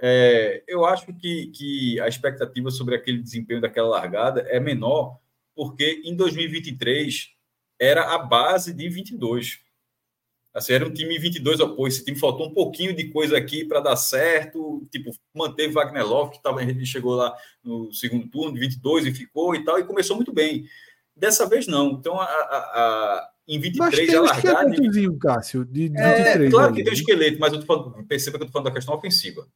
É, eu acho que, que a expectativa sobre aquele desempenho daquela largada é menor, porque em 2023 era a base de 22. Assim, era um time 22, ó, pô, esse time faltou um pouquinho de coisa aqui para dar certo, tipo, manteve Wagner Love, que tava, ele chegou lá no segundo turno, de 22 e ficou e tal, e começou muito bem. Dessa vez não. Então, a, a, a em 23 já largada. Um Cássio, de 23. É, claro que tem um esqueleto, mas eu tô falando, perceba que eu estou falando da questão ofensiva.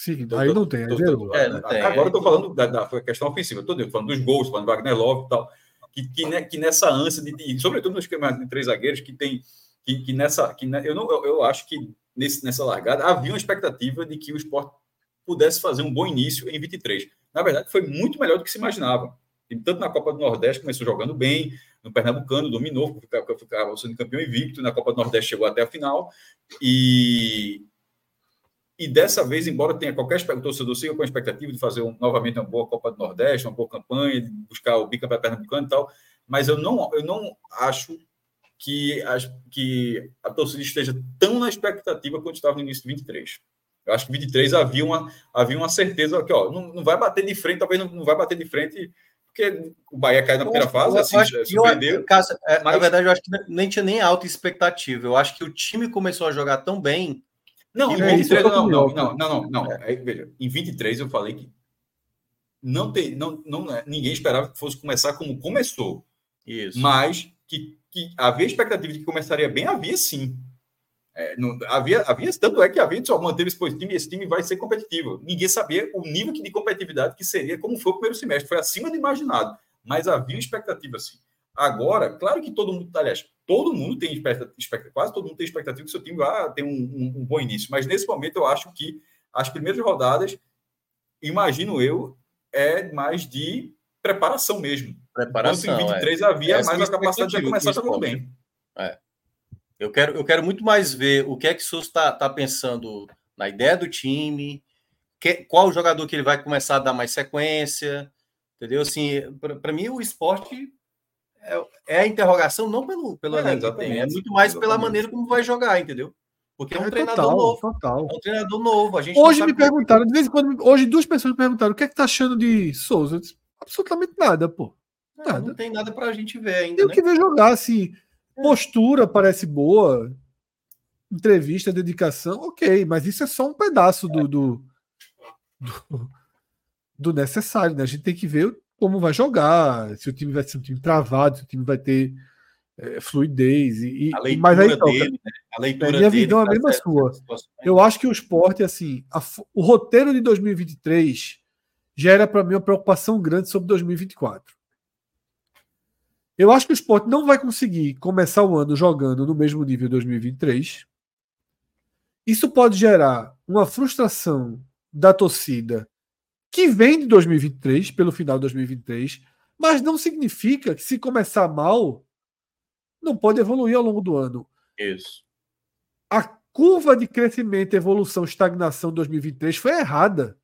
Sim, então, aí não tem. Tô, tô, é, não tem. Agora eu estou falando da, da, questão ofensiva. Estou falando dos gols, falando do Wagner Love e tal. Que, que, né, que nessa ânsia de, de, sobretudo nos esquema de três zagueiros, que tem que, que nessa. Que, eu, não, eu, eu acho que nesse, nessa largada havia uma expectativa de que o esporte pudesse fazer um bom início em 23. Na verdade, foi muito melhor do que se imaginava. E tanto na Copa do Nordeste começou jogando bem, no Pernambucano dominou, ficava, ficava sendo campeão invicto, na Copa do Nordeste chegou até a final. E, e dessa vez, embora tenha qualquer torcedor siga com a expectativa de fazer um, novamente uma boa Copa do Nordeste, uma boa campanha, de buscar o bicampeonato pernambucano e tal, mas eu não, eu não acho que, as, que a torcida esteja tão na expectativa quanto estava no início de 23. Eu acho que 23 havia uma, havia uma certeza que ó, não, não vai bater de frente, talvez não, não vai bater de frente, porque o Bahia caiu na primeira eu, fase, eu, assim, acho, surpreendeu. Eu, é, mas... Na verdade, eu acho que nem tinha nem alta expectativa. Eu acho que o time começou a jogar tão bem. Não, em 23, não, não, não, não, não, não. É, veja, em 23 eu falei que não, tem, não, não, ninguém esperava que fosse começar como começou. Isso. Mas que que havia expectativa de que começaria bem, havia sim. É, não, havia, havia, tanto é que havia só manteve esse time e esse time vai ser competitivo. Ninguém sabia o nível de competitividade que seria, como foi o primeiro semestre. Foi acima do imaginado, mas havia expectativa sim. Agora, claro que todo mundo, aliás, todo mundo tem expectativa, quase todo mundo tem expectativa que seu time vai ter um, um, um bom início. Mas nesse momento eu acho que as primeiras rodadas, imagino eu, é mais de preparação mesmo. Preparação. Enquanto em 23 é. havia é, mais a capacidade de começar jogando bem. É. Eu quero, eu quero muito mais ver o que é que o Souza está tá pensando na ideia do time, que, qual jogador que ele vai começar a dar mais sequência, entendeu? Assim, para mim o esporte é, é, a interrogação não pelo, pelo é, elenco é muito mais exatamente. pela maneira como vai jogar, entendeu? Porque é um é treinador total, novo. Total. É um treinador novo. A gente hoje me perguntaram, de vez em quando, hoje duas pessoas me perguntaram o que é que tá achando de Souza. Disse, absolutamente nada, pô. Nada. Não, não tem nada para a gente ver ainda. Tem né? que ver jogar, assim. Postura parece boa. Entrevista, dedicação, ok, mas isso é só um pedaço do, do, do, do necessário, né? A gente tem que ver como vai jogar, se o time vai ser um time travado, se o time vai ter é, fluidez. E, a leitura mas aí, dele, né? a leitura é, minha dele visão é a mesma sua. Eu acho que o esporte, assim, a, o roteiro de 2023 gera para mim uma preocupação grande sobre 2024. Eu acho que o esporte não vai conseguir começar o ano jogando no mesmo nível de 2023. Isso pode gerar uma frustração da torcida que vem de 2023, pelo final de 2023, mas não significa que se começar mal, não pode evoluir ao longo do ano. Isso. A curva de crescimento, evolução, estagnação de 2023 foi errada.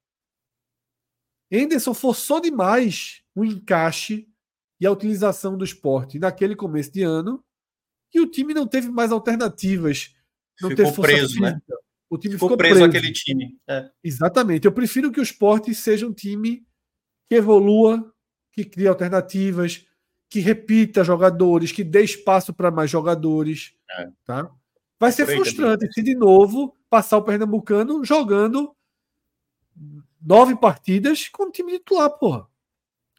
Henderson forçou demais o encaixe e a utilização do esporte naquele começo de ano e o time não teve mais alternativas. Não ficou preso, né? física. né? O time ficou, ficou preso, preso aquele time. É. Exatamente. Eu prefiro que o esporte seja um time que evolua, que crie alternativas, que repita jogadores, que dê espaço para mais jogadores. É. Tá? Vai ser frustrante se de novo passar o Pernambucano jogando nove partidas com o time titular, porra.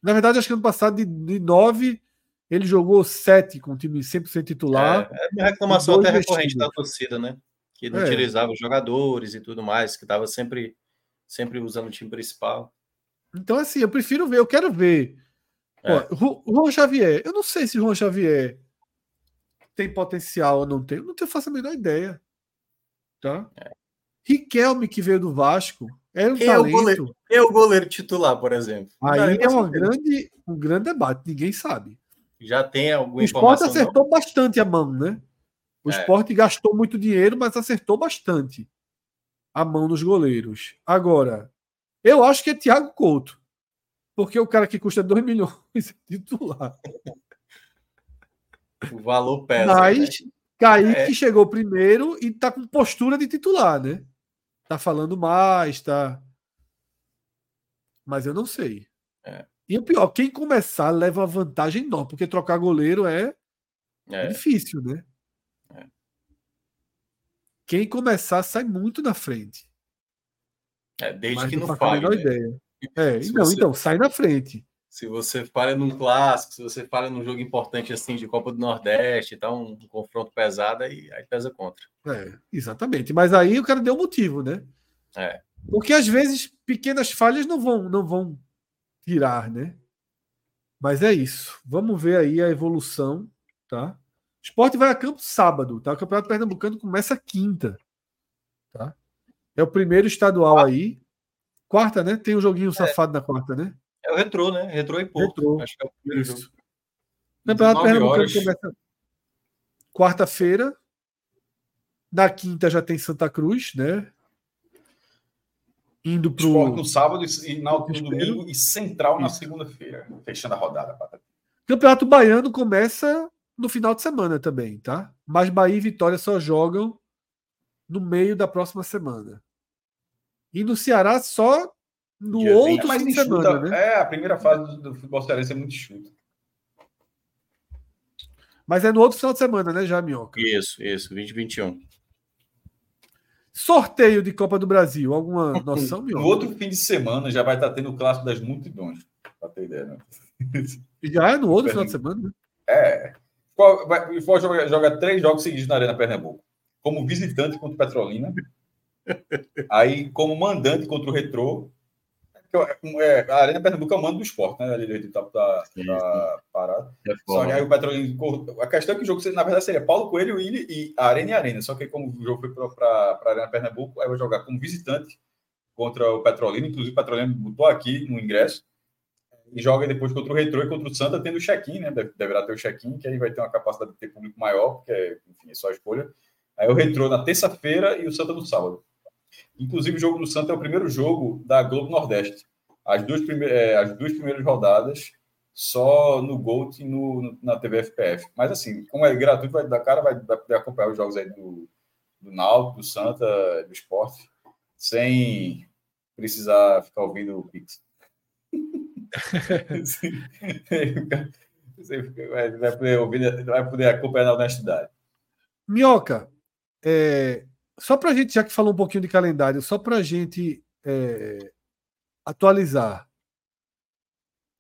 Na verdade, acho que ano passado, de, de nove, ele jogou sete com o time 100% titular. É, é uma reclamação até recorrente da torcida, né? Que não é. utilizava os jogadores e tudo mais, que estava sempre, sempre usando o time principal. Então, assim, eu prefiro ver, eu quero ver. É. Ó, Juan Xavier, eu não sei se Juan Xavier tem potencial ou não tem, eu não tenho, faço a menor ideia. Tá? É. Riquelme, que veio do Vasco, Era um quem, talento. É o goleiro, é o goleiro titular, por exemplo? Aí é uma grande, um grande debate, ninguém sabe. Já tem alguma o esporte acertou não? bastante a mão, né? O é. esporte gastou muito dinheiro, mas acertou bastante a mão nos goleiros. Agora, eu acho que é Thiago Couto. Porque o cara que custa 2 milhões é titular. O valor pesa. Mas né? Kaique é. chegou primeiro e tá com postura de titular, né? Tá falando mais, tá. Mas eu não sei. É. E o pior, quem começar leva vantagem enorme, porque trocar goleiro é, é. difícil, né? Quem começar sai muito na frente. É, desde Mas que não, não falhe. Né? Ideia. É, não, você, então, sai na frente. Se você falha num clássico, se você falha num jogo importante assim de Copa do Nordeste tal, um, um confronto pesado, aí, aí pesa contra. É, exatamente. Mas aí o cara deu motivo, né? É. Porque às vezes pequenas falhas não vão, não vão tirar, né? Mas é isso. Vamos ver aí a evolução, tá? O esporte vai a campo sábado, tá? O Campeonato Pernambucano começa quinta, tá? É o primeiro estadual aí. Quarta, né? Tem um joguinho é. safado na quarta, né? É o retrô, né? Retrô e pouco. Retrô. Acho que é o primeiro Isso. jogo. Campeonato Pernambucano horas. começa quarta-feira. Na quinta já tem Santa Cruz, né? Indo para o. no sábado e na, no domingo e central na segunda-feira, fechando a rodada. Campeonato Baiano começa no final de semana também, tá? Mas Bahia e Vitória só jogam no meio da próxima semana. E no Ceará só no Dia outro fim de semana, né? É, a primeira fase do, do futebol cearense é muito chuta. Mas é no outro final de semana, né, já, Minhoca? Isso, isso, 2021. Sorteio de Copa do Brasil, alguma [laughs] noção, Minhoca? No outro fim de semana já vai estar tendo o clássico das multidões, para ter ideia, né? Já é no outro final de semana, né? É. O Sport joga, joga três jogos seguidos na Arena Pernambuco. Como visitante contra o Petrolina. Aí, como mandante contra o Retrô é, a Arena Pernambuco é o mando do esporte, né? Ali tá, tá, tá parado. É só que aí o Petrolina. A questão é que o jogo, na verdade, seria Paulo Coelho e, e Arena e Arena. Só que como o jogo foi para a Arena Pernambuco, aí vai jogar como visitante contra o Petrolina. Inclusive, o Petrolina botou aqui no ingresso. E joga depois contra o Retrô e contra o Santa, tendo o check-in, né? Deverá ter o check-in, que aí vai ter uma capacidade de ter público maior, porque, é, enfim, é só a escolha. Aí o Retrô na terça-feira e o Santa no sábado. Inclusive, o jogo do Santa é o primeiro jogo da Globo Nordeste. As duas, prime é, as duas primeiras rodadas só no Gold e no, na TV FPF. Mas, assim, como é gratuito, vai dar cara, vai, vai poder acompanhar os jogos aí do, do Náutico, do Santa, do Esporte, sem precisar ficar ouvindo o Pix. [laughs] vai, poder ouvir, vai poder acompanhar na honestidade. Minhoca, é, só para a gente, já que falou um pouquinho de calendário, só para a gente é, atualizar.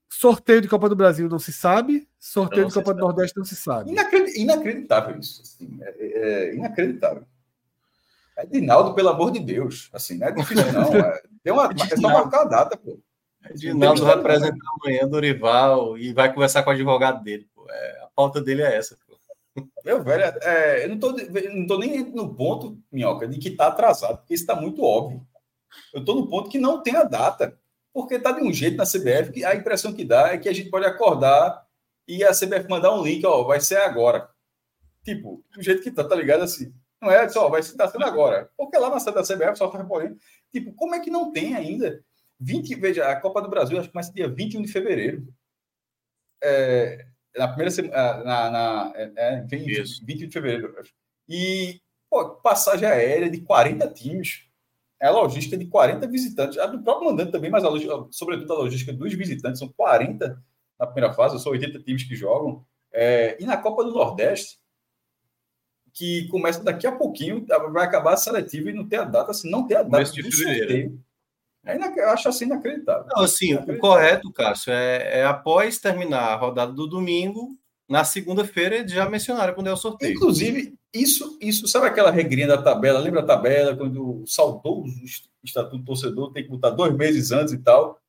Sorteio de Copa do Brasil não se sabe, sorteio de Copa do Nordeste não se sabe. Inacreditável isso. Assim, é, é, é inacreditável. É Dinaldo, pelo amor de Deus. Assim, não é difícil, não. É, tem uma, [laughs] é só marcar a data, pô. Dinaldo representa amanhã Dorival e vai conversar com o advogado dele. Pô. É, a pauta dele é essa. Meu velho, é, eu não tô, não tô nem no ponto, Minhoca, de que tá atrasado, porque isso está muito óbvio. Eu tô no ponto que não tem a data, porque tá de um jeito na CBF que a impressão que dá é que a gente pode acordar e a CBF mandar um link, ó, vai ser agora. Tipo, do jeito que tá, tá ligado assim. Não é só, vai ser tá sendo agora. Porque lá na sede da CBF só tá reportando. Tipo, como é que não tem ainda? 20, veja, a Copa do Brasil acho que começa dia 21 de fevereiro. É, na primeira semana, na, na é, é, vem 20 de fevereiro. E pô, passagem aérea de 40 times. É a logística de 40 visitantes. A do próprio mandante também, mas a sobretudo a logística dos visitantes, são 40 na primeira fase, são 80 times que jogam. É, e na Copa do Nordeste, que começa daqui a pouquinho, vai acabar a seletiva e não tem a data, se não tem a data do sorteio. É eu acho assim inacreditável. Não, assim, inacreditável. o correto, Cássio, é, é, após terminar a rodada do domingo, na segunda-feira já mencionaram quando é o sorteio. Inclusive, isso, isso sabe aquela regrinha da tabela? Lembra a tabela quando saltou o estatuto do torcedor, tem que botar dois meses antes e tal?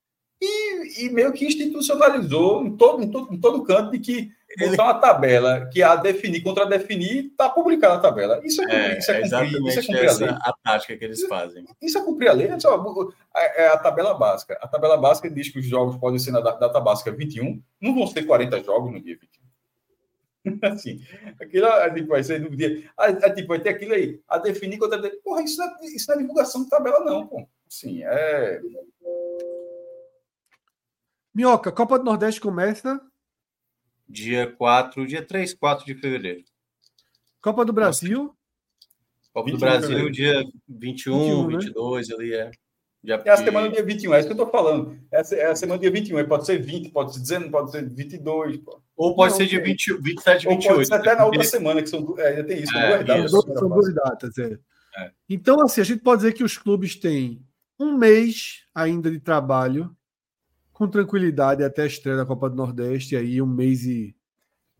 E, e meio que institucionalizou em todo, em todo, em todo canto de que ele... botar uma tabela que a definir contra definir, está publicada a tabela. Isso é, é, isso é, cumprir, isso é cumprir essa a, lei. a tática que eles fazem. Isso é cumprir a lei. É, só, é, a tabela básica. A tabela básica diz que os jogos podem ser na data básica 21, não vão ser 40 jogos no dia 21. [laughs] assim, aquilo a gente vai ser no dia. A, a, tipo, vai ter aquilo aí, a definir contra. Porra, isso não, é, isso não é divulgação de tabela, não, pô. Sim, é. Minhoca, Copa do Nordeste começa. Dia 4, dia 3, 4 de fevereiro. Copa do Brasil. Copa do Brasil, dia 21, 21 22, né? ali é. Já é a semana do dia 21, é isso que eu estou falando. É a semana do dia 21, pode ser 20, pode ser 19, pode ser 22. Pô. Ou pode não, ser de 20, 27, 28. Ou pode ser até na outra semana, que são, é, tem isso, é, duas datas. São duas datas, é. é. Então, assim, a gente pode dizer que os clubes têm um mês ainda de trabalho com tranquilidade até a estreia da Copa do Nordeste, aí um mês e.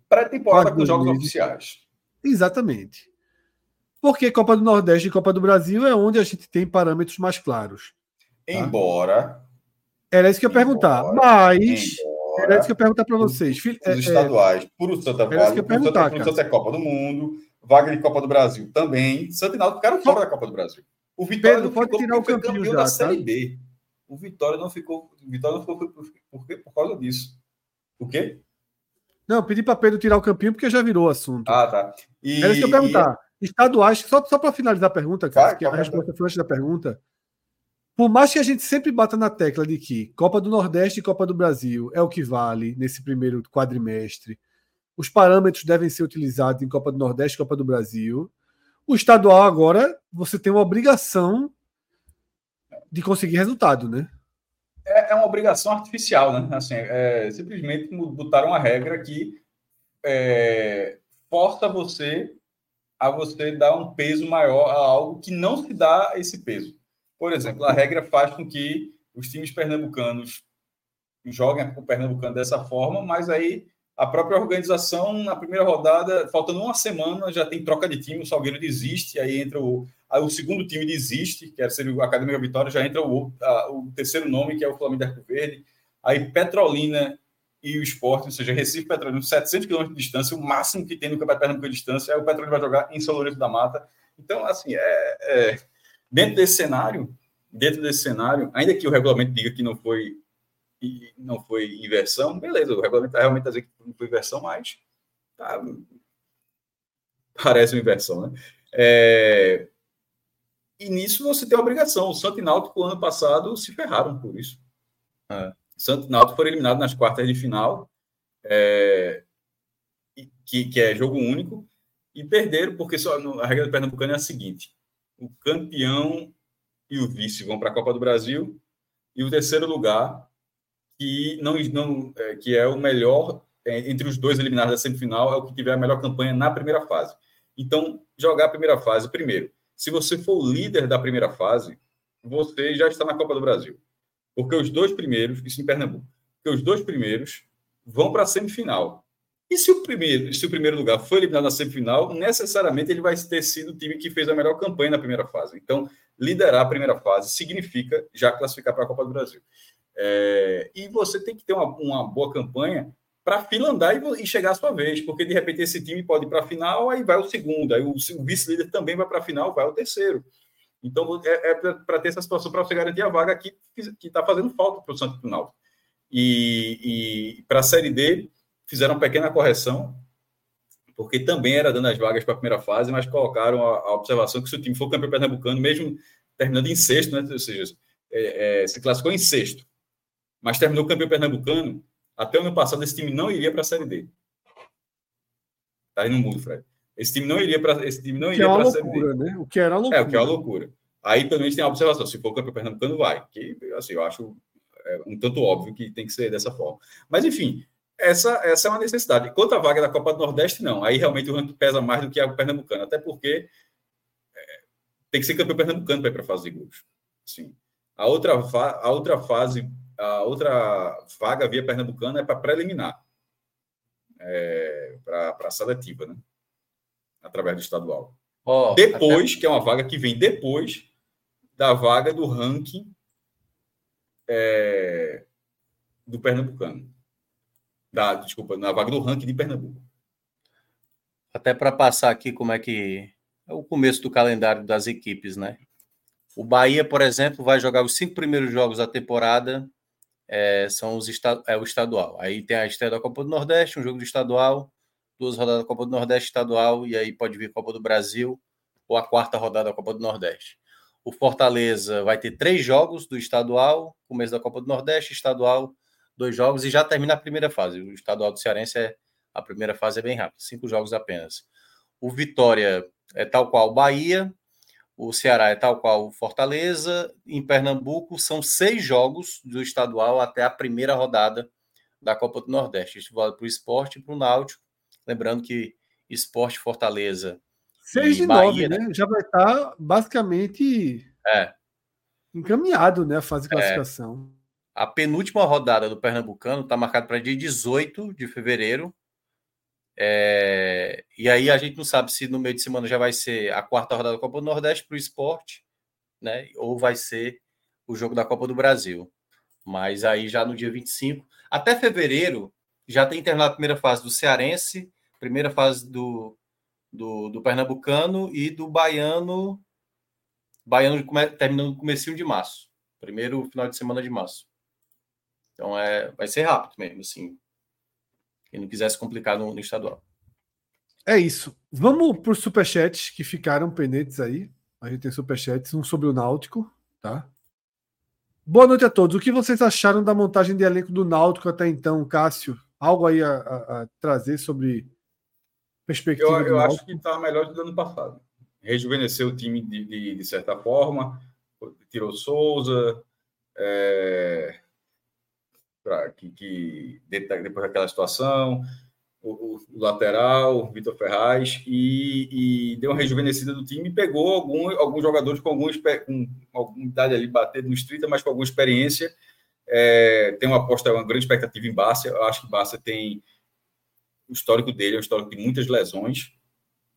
Pré-temporada com jogos meses. oficiais. Exatamente. Porque Copa do Nordeste e Copa do Brasil é onde a gente tem parâmetros mais claros. Tá? Embora. Era isso que eu ia perguntar. Mas. Embora, era isso que eu ia perguntar para vocês. Os é, estaduais, é, por o Santa Vaga, por Santa, por Santa Copa do Mundo, vaga de Copa do Brasil também. Santa Náutico ficaram fora da Copa do Brasil. O Vitória Pedro, pode tirar o campeão já, da tá? Série B. O Vitória não ficou, o Vitória não ficou por, por, por, causa disso. O quê? Não, pedi para Pedro tirar o campinho porque já virou assunto. Ah, tá. E, Era isso que eu perguntar. E... Estaduais, só, só para finalizar a pergunta, cara, que a resposta foi antes da pergunta. Por mais que a gente sempre bata na tecla de que Copa do Nordeste e Copa do Brasil é o que vale nesse primeiro quadrimestre, os parâmetros devem ser utilizados em Copa do Nordeste e Copa do Brasil. O estadual agora você tem uma obrigação de conseguir resultado, né? É, é uma obrigação artificial, né? Assim, é, simplesmente botaram uma regra que é, força você a você dar um peso maior a algo que não se dá esse peso. Por exemplo, a regra faz com que os times pernambucanos joguem o pernambucano dessa forma, mas aí a própria organização, na primeira rodada, faltando uma semana, já tem troca de time, o Salgueiro desiste, aí entra o, o segundo time desiste, que ser o Academia Vitória, já entra o, a, o terceiro nome, que é o Flamengo Arco Verde, aí Petrolina e o Esporte, ou seja, Recife Petrolina, 700 quilômetros de distância, o máximo que tem no Campeonato Pernambuco de distância, aí o Petrolina vai jogar em São Lourenço da Mata. Então, assim, é, é Dentro desse cenário, dentro desse cenário, ainda que o regulamento diga que não foi não foi inversão, beleza, o regulamento tá realmente está dizendo que não foi inversão, mas tá, parece uma inversão, né? É, e nisso você tem obrigação. O Santo e Náutico, ano passado, se ferraram por isso. É. Santo e Náutico foram eliminados nas quartas de final, é, que, que é jogo único, e perderam, porque só, a regra do Pernambucano é a seguinte: o campeão e o vice vão para a Copa do Brasil e o terceiro lugar que não, não é, que é o melhor é, entre os dois eliminados da semifinal é o que tiver a melhor campanha na primeira fase. Então, jogar a primeira fase primeiro. Se você for o líder da primeira fase, você já está na Copa do Brasil. Porque os dois primeiros, isso em Pernambuco, porque os dois primeiros vão para a semifinal. E se o primeiro, se o primeiro lugar foi eliminado na semifinal, necessariamente ele vai ter sido o time que fez a melhor campanha na primeira fase. Então, liderar a primeira fase significa já classificar para a Copa do Brasil. É, e você tem que ter uma, uma boa campanha para a fila andar e, e, chegar à sua vez, porque de repente esse time pode ir para a final, aí vai o segundo, aí o, o vice-líder também vai para a final, vai o terceiro. Então, é, é para ter essa situação, para você garantir a vaga que está fazendo falta para o Santos Final. E, e para a Série D, fizeram uma pequena correção, porque também era dando as vagas para a primeira fase, mas colocaram a, a, observação que se o time for campeão pernambucano, mesmo terminando em sexto, né, ou seja, é, é, se classificou em sexto, mas terminou campeão pernambucano, até o ano passado esse time não iria para a Série D. Tá aí no mundo, Fred. Esse time não iria para esse time não iria é para a Série D. Né? O que era loucura. É, o que é uma loucura. Aí pelo menos tem a observação, se for campeão pernambucano vai, que assim, eu acho é, um tanto óbvio que tem que ser dessa forma. Mas enfim, essa, essa é uma necessidade. Quanto à vaga da Copa do Nordeste, não. Aí realmente o ranking pesa mais do que a Pernambucana, até porque é, tem que ser campeão pernambucano para ir para a fase de grupos. Sim. A outra, a outra fase, a outra vaga via Pernambucana é para preliminar, é, para a seletiva, né? Através do estadual. Oh, depois, até... que é uma vaga que vem depois da vaga do ranking é, do Pernambucano. Da, desculpa, na vaga do ranking de Pernambuco. Até para passar aqui como é que é o começo do calendário das equipes, né? O Bahia, por exemplo, vai jogar os cinco primeiros jogos da temporada, é, são os é o estadual. Aí tem a estreia da Copa do Nordeste, um jogo do estadual, duas rodadas da Copa do Nordeste estadual, e aí pode vir Copa do Brasil ou a quarta rodada da Copa do Nordeste. O Fortaleza vai ter três jogos do estadual, começo da Copa do Nordeste, estadual, dois jogos, e já termina a primeira fase. O estadual do Cearense é a primeira fase é bem rápida, cinco jogos apenas. O Vitória é tal qual Bahia, o Ceará é tal qual o Fortaleza. Em Pernambuco são seis jogos do estadual até a primeira rodada da Copa do Nordeste. Isso vale para o esporte e para o Náutico. Lembrando que esporte Fortaleza. 6 de Bahia, 9, né? Já vai estar basicamente é. encaminhado né, a fase de é. classificação. É. A penúltima rodada do Pernambucano está marcada para dia 18 de fevereiro. É, e aí a gente não sabe se no meio de semana já vai ser a quarta rodada da Copa do Nordeste para o esporte, né? Ou vai ser o jogo da Copa do Brasil. Mas aí já no dia 25, até fevereiro, já tem terminado a primeira fase do Cearense, primeira fase do, do, do Pernambucano e do Baiano. Baiano terminando no começo de março. Primeiro final de semana de março. Então é, vai ser rápido mesmo, assim. Quem não quisesse complicar no, no estadual. É isso. Vamos para os superchats que ficaram pendentes aí. A gente tem superchats, um sobre o Náutico, tá? Boa noite a todos. O que vocês acharam da montagem de elenco do Náutico até então, Cássio? Algo aí a, a, a trazer sobre perspectiva? Eu, eu acho que está melhor do que ano passado. Rejuvenesceu o time de, de, de certa forma, tirou Souza, é, pra, que, que depois daquela situação, o, o lateral, Vitor Ferraz, e, e, deu uma rejuvenescida do time e pegou algum, alguns jogadores com, algum, com alguma idade ali batendo no estrita, mas com alguma experiência. É, tem uma aposta, uma grande expectativa em Bárcia. Eu acho que Bárcia tem o histórico dele, é um histórico de muitas lesões.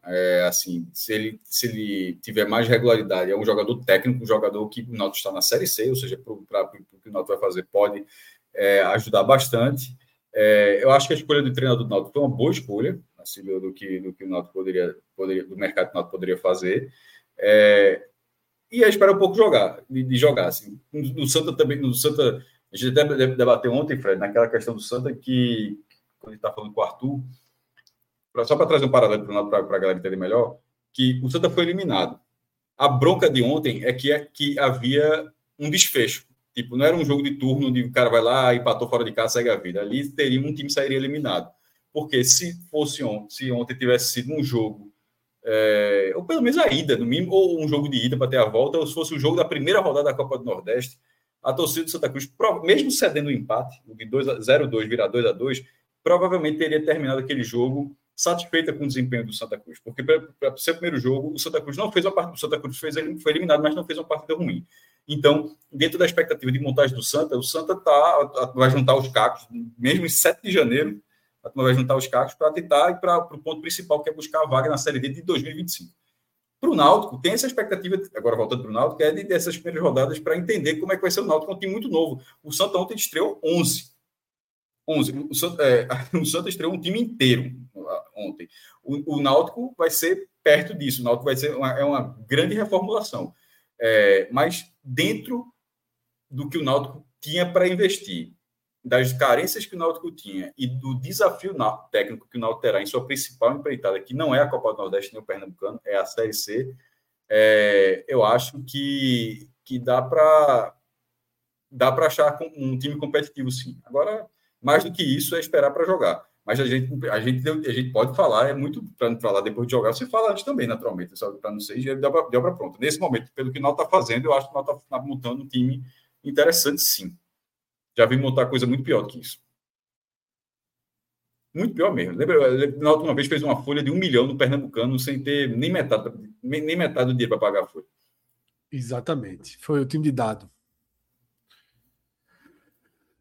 É, assim, se ele, se ele tiver mais regularidade, é um jogador técnico, um jogador que o Náutico está na Série C, ou seja, para o que o Náutico vai fazer, pode é, ajudar bastante. É, eu acho que a escolha do treinador do Náutico foi uma boa escolha, assim, do, que, do que o Náutico poderia, poderia, do mercado o Náutico poderia fazer. É, e aí espera um pouco jogar, de, de jogar. Assim. No, Santa também, no Santa, a gente até debateu ontem, Fred, naquela questão do Santa, que quando gente está falando com o Arthur, pra, só para trazer um paralelo para a galera entender melhor, que o Santa foi eliminado. A bronca de ontem é que, é que havia um desfecho. Tipo, não era um jogo de turno onde o cara vai lá, empatou fora de casa, segue a vida. Ali teria um time sairia eliminado. Porque se fosse ontem, se ontem tivesse sido um jogo, é, ou pelo menos a ida, no mínimo, ou um jogo de ida para ter a volta, ou se fosse o jogo da primeira rodada da Copa do Nordeste, a torcida do Santa Cruz, mesmo cedendo o empate, o de 0-2 virar 2 provavelmente teria terminado aquele jogo satisfeita com o desempenho do Santa Cruz, porque para ser o primeiro jogo, o Santa Cruz não fez uma parte, o Santa Cruz fez, foi eliminado, mas não fez uma partida ruim. Então, dentro da expectativa de montagem do Santa, o Santa tá, vai juntar os cacos, mesmo em 7 de janeiro, vai juntar os cacos para tentar ir para o ponto principal, que é buscar a vaga na Série D de 2025. Para o Náutico, tem essa expectativa, agora voltando para o Náutico, é de, dessas primeiras rodadas para entender como é que vai ser o Náutico, é um time muito novo. O Santa ontem estreou 11. 11. O Santa, é, [laughs] o Santa estreou um time inteiro ontem. O, o Náutico vai ser perto disso. O Náutico vai ser uma, é uma grande reformulação. É, mas dentro do que o Náutico tinha para investir, das carências que o Náutico tinha e do desafio técnico que o Náutico terá em sua principal empreitada, que não é a Copa do Nordeste nem o Pernambucano, é a Série C, é, eu acho que, que dá para dá para achar um time competitivo, sim. Agora, mais do que isso, é esperar para jogar. Mas a gente, a gente, a gente pode falar, é muito para falar depois de jogar, você fala antes também, naturalmente, só para não ser de obra pronta. Nesse momento, pelo que o está fazendo, eu acho que o está montando um time interessante, sim. Já vi montar coisa muito pior do que isso. Muito pior mesmo. Lembra, na última vez fez uma folha de um milhão no Pernambucano sem ter nem metade, nem metade do dinheiro para pagar a folha. Exatamente. Foi o time de dado.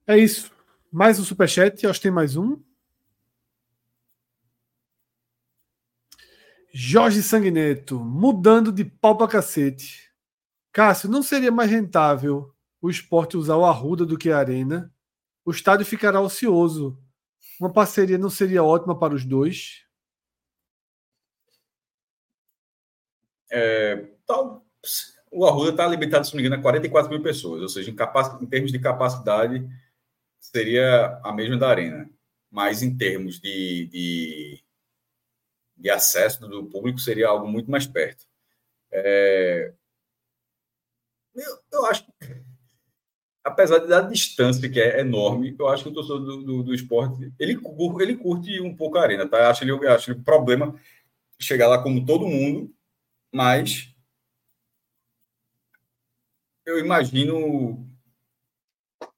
É isso. Mais um superchat. Acho que tem mais um. Jorge Sanguineto, mudando de pau pra cacete. Cássio, não seria mais rentável o esporte usar o Arruda do que a Arena? O estádio ficará ocioso Uma parceria não seria ótima para os dois? É, o Arruda está limitado, se não me engano, a 44 mil pessoas, ou seja, em, capac, em termos de capacidade, seria a mesma da Arena. Mas em termos de, de, de acesso do público, seria algo muito mais perto. É, eu, eu acho que apesar da distância que é enorme, eu acho que o torcedor do, do, do esporte ele, ele curte um pouco a arena, tá? Eu acho ele, eu acho ele problema chegar lá como todo mundo, mas eu imagino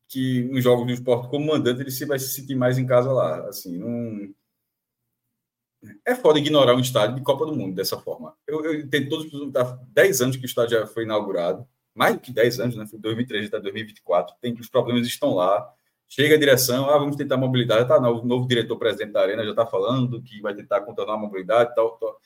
que nos jogos do esporte como mandante ele se vai se sentir mais em casa lá, assim, não é foda ignorar um estádio de Copa do Mundo dessa forma. Eu, eu entendo todos os 10 anos que o estádio já foi inaugurado mais do que 10 anos, né? Foi 2013 até 2024. Tem que os problemas estão lá. Chega a direção, ah, vamos tentar mobilidade. Tá, não, o novo diretor-presidente da Arena já está falando que vai tentar contornar a mobilidade tal, tal.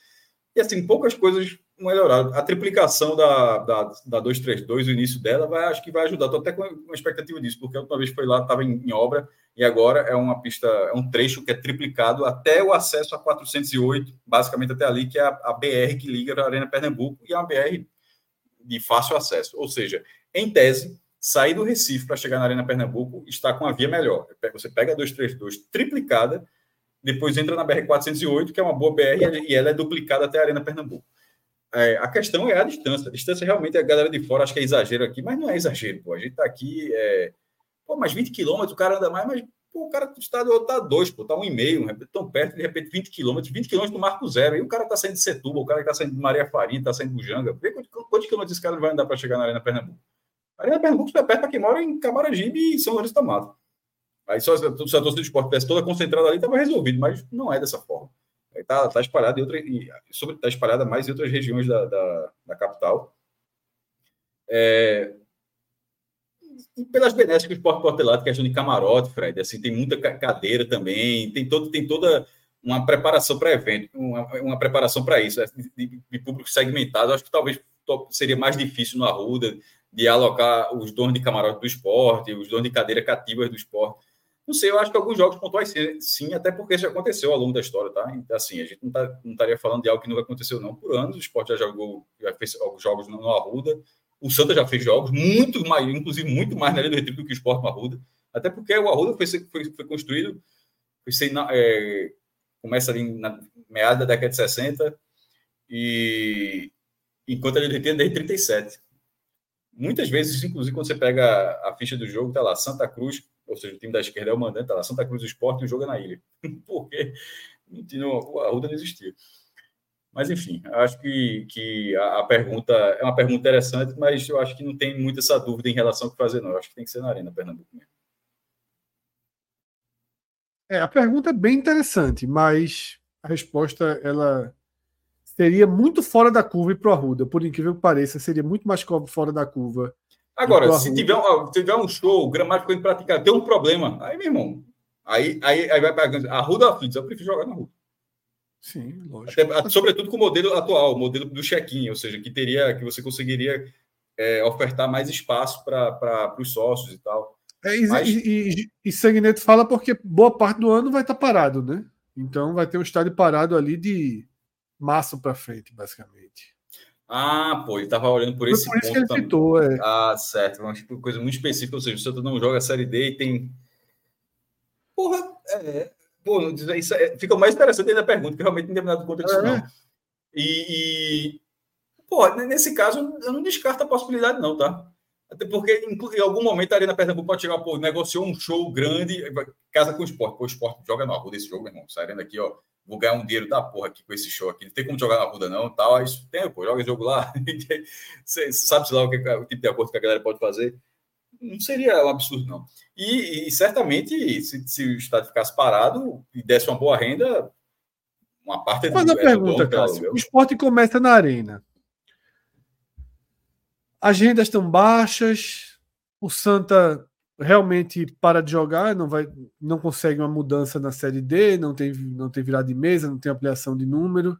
E assim, poucas coisas melhoraram. A triplicação da, da, da 232, o início dela, vai, acho que vai ajudar. Estou até com uma expectativa disso, porque a última vez foi lá, estava em, em, obra, e agora é uma pista, é um trecho que é triplicado até o acesso a 408, basicamente até ali, que é a, a BR que liga a Arena Pernambuco, e é uma BR de fácil acesso. Ou seja, em tese, sair do Recife para chegar na Arena Pernambuco está com a via melhor. Você pega a 232 triplicada, depois entra na BR-408, que é uma boa BR, e ela é duplicada até a Arena Pernambuco. É, a questão é a distância. A distância realmente a galera de fora acha que é exagero aqui, mas não é exagero, pô. A gente está aqui. É... Pô, mais 20 quilômetros, o cara anda mais, mas pô, o cara está tá dois, pô, tá um e meio, tão perto, de repente 20 quilômetros, 20 quilômetros do Marco Zero. Aí o cara está saindo de Setúbal, o cara está saindo de Maria Farinha, está saindo do Janga. Vê quantos, quantos quilômetros esse cara vai andar para chegar na Arena Pernambuco. A Arena Pernambuco está perto para quem mora em Camaragibe e São Lourenço da Mata. Aí só se a torcida do esporte estivesse toda concentrada ali, estava resolvido, mas não é dessa forma. Está tá espalhada em outra, sobre está espalhada mais em outras regiões da, da, da capital. É, e pelas benesses que o esporte pode ter lá, questão de camarote, Fred, assim, tem muita cadeira também, tem, todo, tem toda uma preparação para evento, uma, uma preparação para isso, de, de, público segmentado. Acho que talvez seria mais difícil no Arruda de alocar os donos de camarote do esporte, os donos de cadeira cativas do esporte. Não sei, eu acho que alguns jogos pontuais sim, até porque isso já aconteceu ao longo da história, tá? Então, assim, a gente não, tá, não estaria falando de algo que nunca aconteceu, não. Por anos, o esporte já jogou, já fez jogos no Arruda, o Santa já fez jogos muito mais, inclusive muito mais na Ilha do Retiro do que o Sport no Arruda. Até porque o Arruda foi, foi, foi construído, foi sem, é, começa ali na meada da década de 60 e enquanto a Ilha do Retiro é desde 37. Muitas vezes, inclusive, quando você pega a ficha do jogo, tá lá Santa Cruz, ou seja, o time da esquerda é o mandante, tá lá Santa Cruz Esporte e o jogo é na ilha. [laughs] porque o Arruda não existia. Mas, enfim, acho que, que a, a, pergunta é uma pergunta interessante, mas eu acho que não tem muita essa dúvida em relação ao que fazer, não. Eu acho que tem que ser na Arena Pernambuco mesmo. É, a pergunta é bem interessante, mas a resposta ela seria muito fora da curva e pro Arruda. Por incrível que pareça, seria muito mais fora da curva. Agora, se tiver, se tiver um show gramático praticado, tem um problema, aí, meu irmão, aí, aí, aí vai a Arruda Aflitos, eu prefiro jogar na Arruda. Sim, lógico. Até, sobretudo com o modelo atual, o modelo do check-in, ou seja, que teria, que você conseguiria é, ofertar mais espaço para os sócios e tal. É, e, Mas... e, e, e fala porque boa parte do ano vai estar tá parado, né? Então vai ter um estádio parado ali de março para frente, basicamente. Ah, pô, ele estava olhando por esse por isso que ele citou, é. Ah, certo. Uma coisa muito específica, ou seja, o Santos não joga a Série D e tem. Porra, é, Pô, isso é, fica mais interessante ainda a pergunta, que realmente não tem nada conta disso, é. não. E, e, pô, nesse caso, eu não descarto a possibilidade, não, tá? Até porque em algum momento a Arena Pernambuco pode chegar, pô, negociou um show grande, casa com o esporte. Pô, o esporte joga na rua desse jogo, meu irmão. Saindo aqui, ó, vou ganhar um dinheiro da porra aqui com esse show aqui. Não tem como jogar na rua, não. Tal. Isso tem, pô, joga jogo lá. [laughs] Você sabe lá o, que, o tipo de acordo que a galera pode fazer não seria um absurdo, não. E, e certamente, se, se, o Estado ficasse parado e desse uma boa renda, uma parte Mas do, a pergunta, é Cássio, o esporte começa na arena. As rendas estão baixas, o Santa realmente para de jogar, não vai, não consegue uma mudança na série D, não tem, não tem virada de mesa, não tem ampliação de número.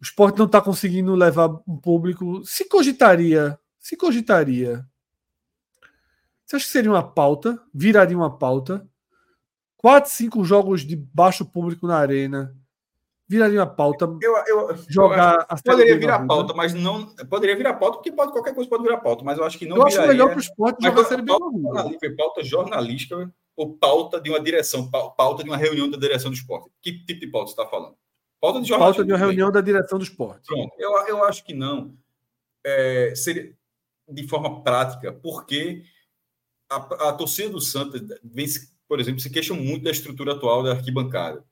O esporte não está conseguindo levar um público. Se cogitaria, se cogitaria você acha que seria uma pauta, viraria uma pauta, quatro, cinco jogos de baixo público na arena viraria uma pauta. Eu, eu, jogar eu poderia virar pauta, mas não poderia virar pauta porque pode, qualquer coisa pode virar pauta, mas eu acho que não. Eu acho melhor para o esporte jogar a Série B. Pauta, pauta jornalística ou pauta de uma direção, pauta de uma reunião da direção do esporte. Que tipo de pauta você está falando? Pauta de Pauta de uma reunião da direção do esporte. Pronto, eu, eu acho que não. É, seria de forma prática, porque a, a torcida do Santos, vem, por exemplo, se queixa muito da estrutura atual da arquibancada.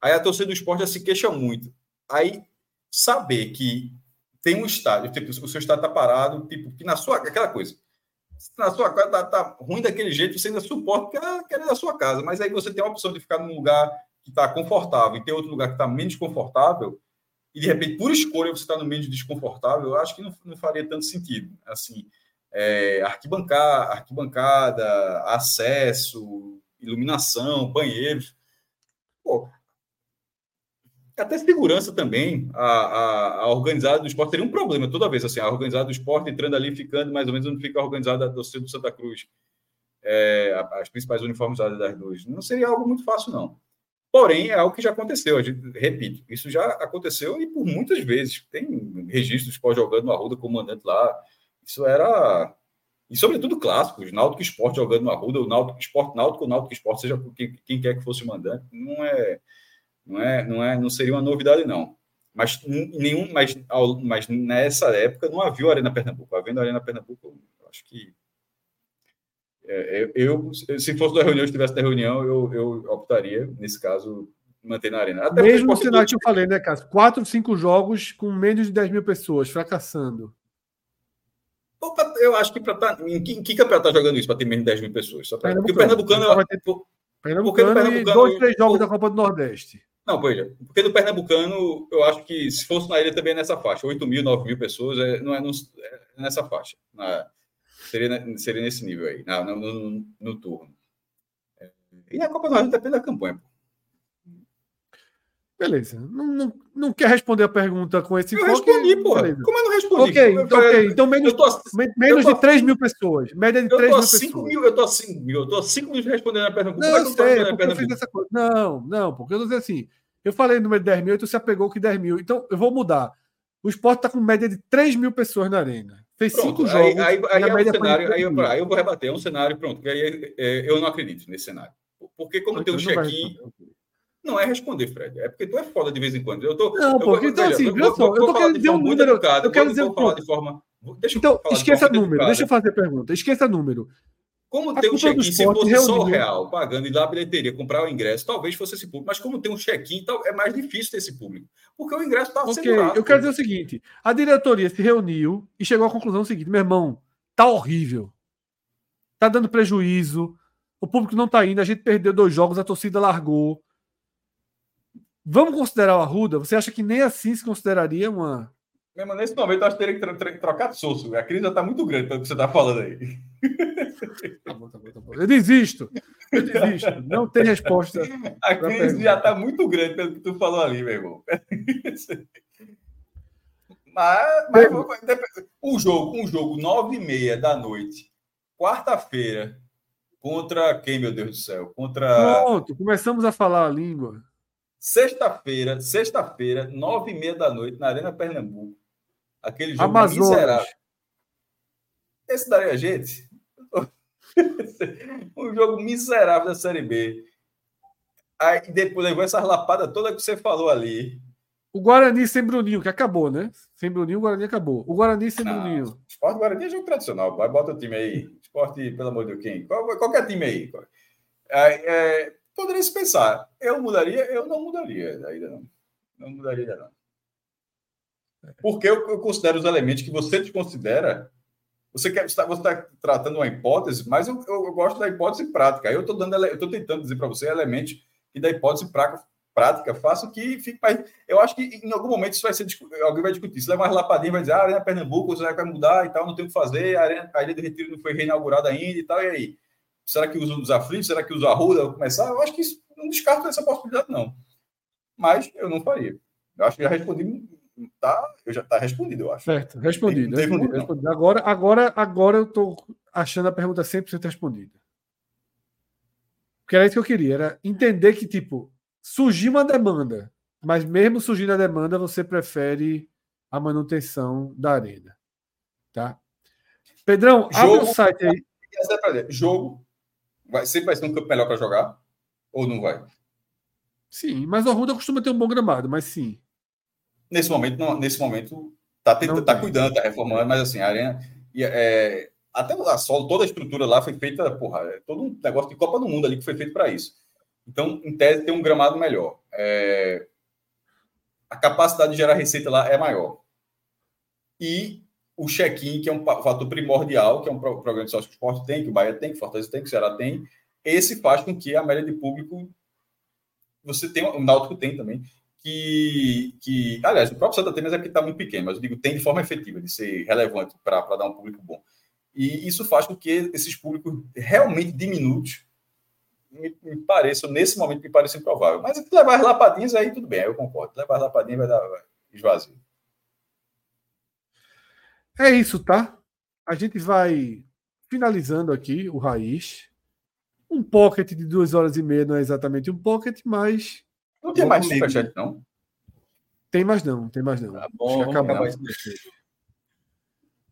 Aí a torcida do esporte já se queixa muito. Aí saber que tem um estádio, tipo, o seu estádio está parado, tipo, que na sua. aquela coisa. Na sua casa tá, tá ruim daquele jeito, você ainda suporta que é da sua casa. Mas aí você tem a opção de ficar num lugar que está confortável e tem outro lugar que está menos confortável, e de repente, por escolha, você está no meio desconfortável, eu acho que não, não faria tanto sentido. Assim, é, arquibancada, arquibancada, acesso, iluminação, banheiros. Pô, até segurança também, a, a, a, organizada do esporte teria um problema toda vez, assim, a organizada do esporte entrando ali, ficando mais ou menos onde fica a organizada do Centro do Santa Cruz, é, as principais uniformizadas das duas. Não seria algo muito fácil, não. Porém, é algo que já aconteceu, a gente, repito, isso já aconteceu e por muitas vezes. Tem registros pós jogando no Arruda, comandante lá. Isso era. E sobretudo clássicos, Náutico Esporte jogando no Arruda, o Náutico Esporte, Náutico, Náutico Esporte, seja quem, quem quer que fosse o mandante, não é, não é, não é, não seria uma novidade, não. Mas nenhum, mas, mas nessa época não havia Arena Pernambuco. Havendo Arena Pernambuco, acho que é, eu, se fosse da reunião, estivesse da reunião, eu, eu optaria, nesse caso, manter na arena. Até Mesmo cenário que eu falei, né, Cássio? Quatro, cinco jogos com menos de 10 mil pessoas, fracassando. Eu acho que para tá, em que, em que campeonato está jogando isso para ter menos de 10 mil pessoas? Só pra, porque o Pernambucano. Ter, Pernambucano, Pernambucano dois, três jogos da Copa do Nordeste. Não, pois é. Porque no Pernambucano, eu acho que se fosse na ilha também é nessa faixa. 8 mil, 9 mil pessoas, é, não é, no, é nessa faixa. Na, Seria, seria nesse nível aí, no, no, no turno. É, e a Copa do Brasil depende da campanha. Beleza. Não, não, não, quer responder a pergunta com esse Eu respondi, porra. Beleza. Como eu não respondi? Ok, então, okay. então menos, tô, menos de 3 mil pessoas. Média de 3 mil pessoas. Mil, eu tô a 5 mil. Eu tô a 5 mil respondendo a pergunta. Não, é eu sei, porque eu fiz essa coisa. Não, não, porque eu não sei assim. Eu falei no número de 10 mil, e tu se apegou que 10 mil. Então, eu vou mudar. O esporte está com média de 3 mil pessoas na arena. Fez pronto, cinco jogos. Aí, aí, aí é um cenário, aí, eu, aí eu vou rebater. É um cenário, pronto. Aí, é, eu não acredito nesse cenário. Porque, como tem um check-in. Não é responder, Fred. É porque tu é foda de vez em quando. Eu tô, não, porque então assim, eu, vou, eu tô querendo dizer um número. Educada, eu quero dizer um de forma. Deixa então, esqueça de número. Deixa eu fazer a pergunta. Esqueça número. Como tem um check-in, se fosse só o real, pagando e lá a bilheteria, comprar o ingresso, talvez fosse esse público. Mas como tem um check-in, é mais difícil ter esse público. Porque o ingresso estava okay. segurado. Eu quero dizer o seguinte: a diretoria se reuniu e chegou à conclusão seguinte: meu irmão, tá horrível. Tá dando prejuízo. O público não tá indo. A gente perdeu dois jogos, a torcida largou. Vamos considerar o Arruda? Você acha que nem assim se consideraria uma. Mesmo nesse momento, eu acho que teria que trocar de soço. A crise já está muito grande pelo que você está falando aí. [laughs] Tá bom, tá bom, tá bom. Eu desisto. Eu desisto. Não tem resposta. A crise já está muito grande pelo que tu falou ali, meu irmão. [laughs] Mas, mas um jogo, um jogo, nove e meia da noite, quarta-feira, contra quem, meu Deus do céu? Contra. Pronto, começamos a falar a língua. Sexta-feira, sexta-feira, nove e meia da noite, na Arena Pernambuco. Aquele jogo Amazonas. miserável. Esse daria a gente? [laughs] um jogo miserável da Série B. Aí depois levou essa lapada toda que você falou ali. O Guarani sem Bruninho, que acabou, né? Sem Bruninho, o Guarani acabou. O Guarani sem Não, Bruninho. Esporte Guarani é jogo tradicional. Vai, bota o time aí. Esporte, pelo amor de Deus, quem? Qualquer time aí. É, é, poderia se pensar. Eu mudaria? Eu não mudaria ainda não. Não mudaria ainda não. Porque eu, eu considero os elementos que você desconsidera você quer você está tá tratando uma hipótese, mas eu, eu, eu, gosto da hipótese prática. Eu estou tentando dizer para você elementos que da hipótese prática, prática façam que fique mais. Eu acho que em algum momento isso vai ser alguém vai discutir. Se levar uma lapadinha, vai dizer, ah, a Arena Pernambuco, você vai mudar e tal, não tem o que fazer, a, Arena, a do Retiro não foi reinaugurada ainda e tal, e aí? Será que usa os aflitos? Será que usa a Ruda começar? Eu acho que isso, não descarto essa possibilidade, não. Mas eu não faria. Eu acho que já respondi tá, eu já está respondido, eu acho. Certo, respondido. respondido, respondido. Agora, agora, agora eu estou achando a pergunta 100% respondida. Porque era isso que eu queria, era entender que, tipo, surgiu uma demanda, mas mesmo surgindo a demanda, você prefere a manutenção da arena. Tá? Pedrão, jogo, abre o site aí. Jogo vai, sempre vai ser um campo melhor para jogar? Ou não vai? Sim, mas o Arruda costuma ter um bom gramado, mas sim. Nesse momento, não, nesse momento tá, tenta, tá cuidando, tá reformando, mas assim, a arena. É, até a solo, toda a estrutura lá foi feita, porra, é todo um negócio de Copa do Mundo ali que foi feito para isso. Então, em tese, tem um gramado melhor. É, a capacidade de gerar receita lá é maior. E o check-in, que é um fator primordial, que é um programa de sócio que o esporte tem, que o Bahia tem, que o Fortaleza tem, que o Ceará tem, esse faz com que a média de público você tem, o Náutico tem também, que, que aliás, o próprio Santa tem, mas é porque está muito pequeno, mas eu digo, tem de forma efetiva, de ser relevante para dar um público bom. E isso faz com que esses públicos realmente diminutos me, me pareçam, nesse momento, me pareça improvável. Mas levar as lapadinhas, aí tudo bem, aí eu concordo. Levar as lapadinhas vai dar esvazio. É isso, tá? A gente vai finalizando aqui o Raiz. Um pocket de duas horas e meia não é exatamente um pocket, mas. Não tem mais superchat, não? Tem mais não, tem mais não. Tá bom, acabou.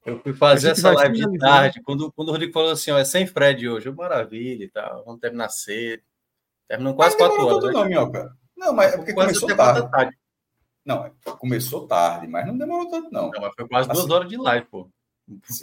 Eu fui fazer essa live de tarde, quando, quando o Rodrigo falou assim, ó, é sem Fred hoje, maravilha e tal, vamos terminar cedo. Terminando quase mas quatro horas. Não, né? Minhoca. Não, mas é porque quase começou tarde. tarde. Não, começou tarde, mas não demorou tanto, não. Não, mas foi quase assim, duas horas de live, pô.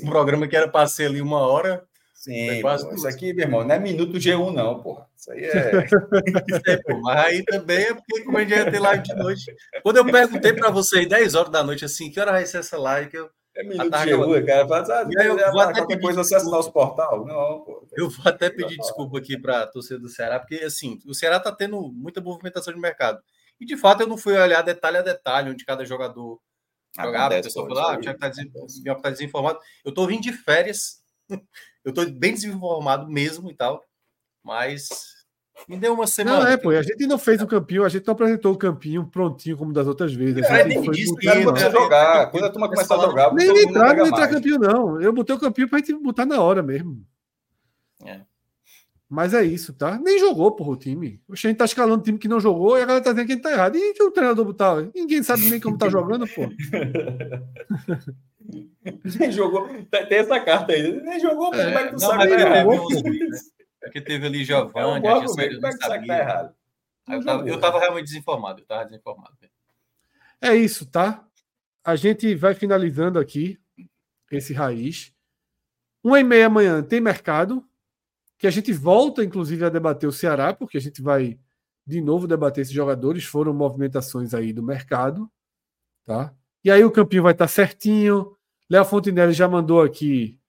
Um programa que era para ser ali uma hora. Sim, quase pô, isso aqui, meu irmão, não é minuto G1, não, porra. Isso aí é. [laughs] é pô, mas aí também é porque, como a gente ia ter live de noite. Quando eu perguntei para vocês 10 horas da noite, assim, que hora vai ser essa live? Que eu é minuto de rua, cara. Faz, ah, eu vou até qualquer coisa acessa nosso portal. Não, pô. Eu vou até pedir desculpa aqui para a torcida do Ceará, porque assim, o Ceará está tendo muita movimentação de mercado. E de fato eu não fui olhar detalhe a detalhe onde cada jogador jogava. A pessoa falou, ah, o Thiago está tá desinformado. Eu estou vindo de férias, [laughs] eu estou bem desinformado mesmo e tal, mas me deu uma semana. Não, é, pô, a gente não fez o campinho, a gente não apresentou o campinho prontinho como das outras vezes. A gente é, foi disse que você jogar. Quando a turma começar a jogar, nem entrar, não entrar campinho, não. Eu botei o campinho pra gente botar na hora mesmo. É. Mas é isso, tá? Nem jogou, porra, o time. O gente tá escalando time que não jogou e a galera tá dizendo que a gente tá errado. E o treinador botar? Ninguém sabe nem como tá jogando, pô. [laughs] nem jogou. Tem essa carta aí. Nem jogou, é, como é que tu não, sabe? É, porque teve ali Giovanni, é um a Gessé, não sabia. Tá errado. Eu tava, eu tava realmente desinformado, eu tava desinformado. É isso, tá? A gente vai finalizando aqui esse raiz. Uma e meia amanhã tem mercado, que a gente volta, inclusive, a debater o Ceará, porque a gente vai de novo debater esses jogadores. Foram movimentações aí do mercado, tá? E aí o campinho vai estar certinho. Léo Fontinelli já mandou aqui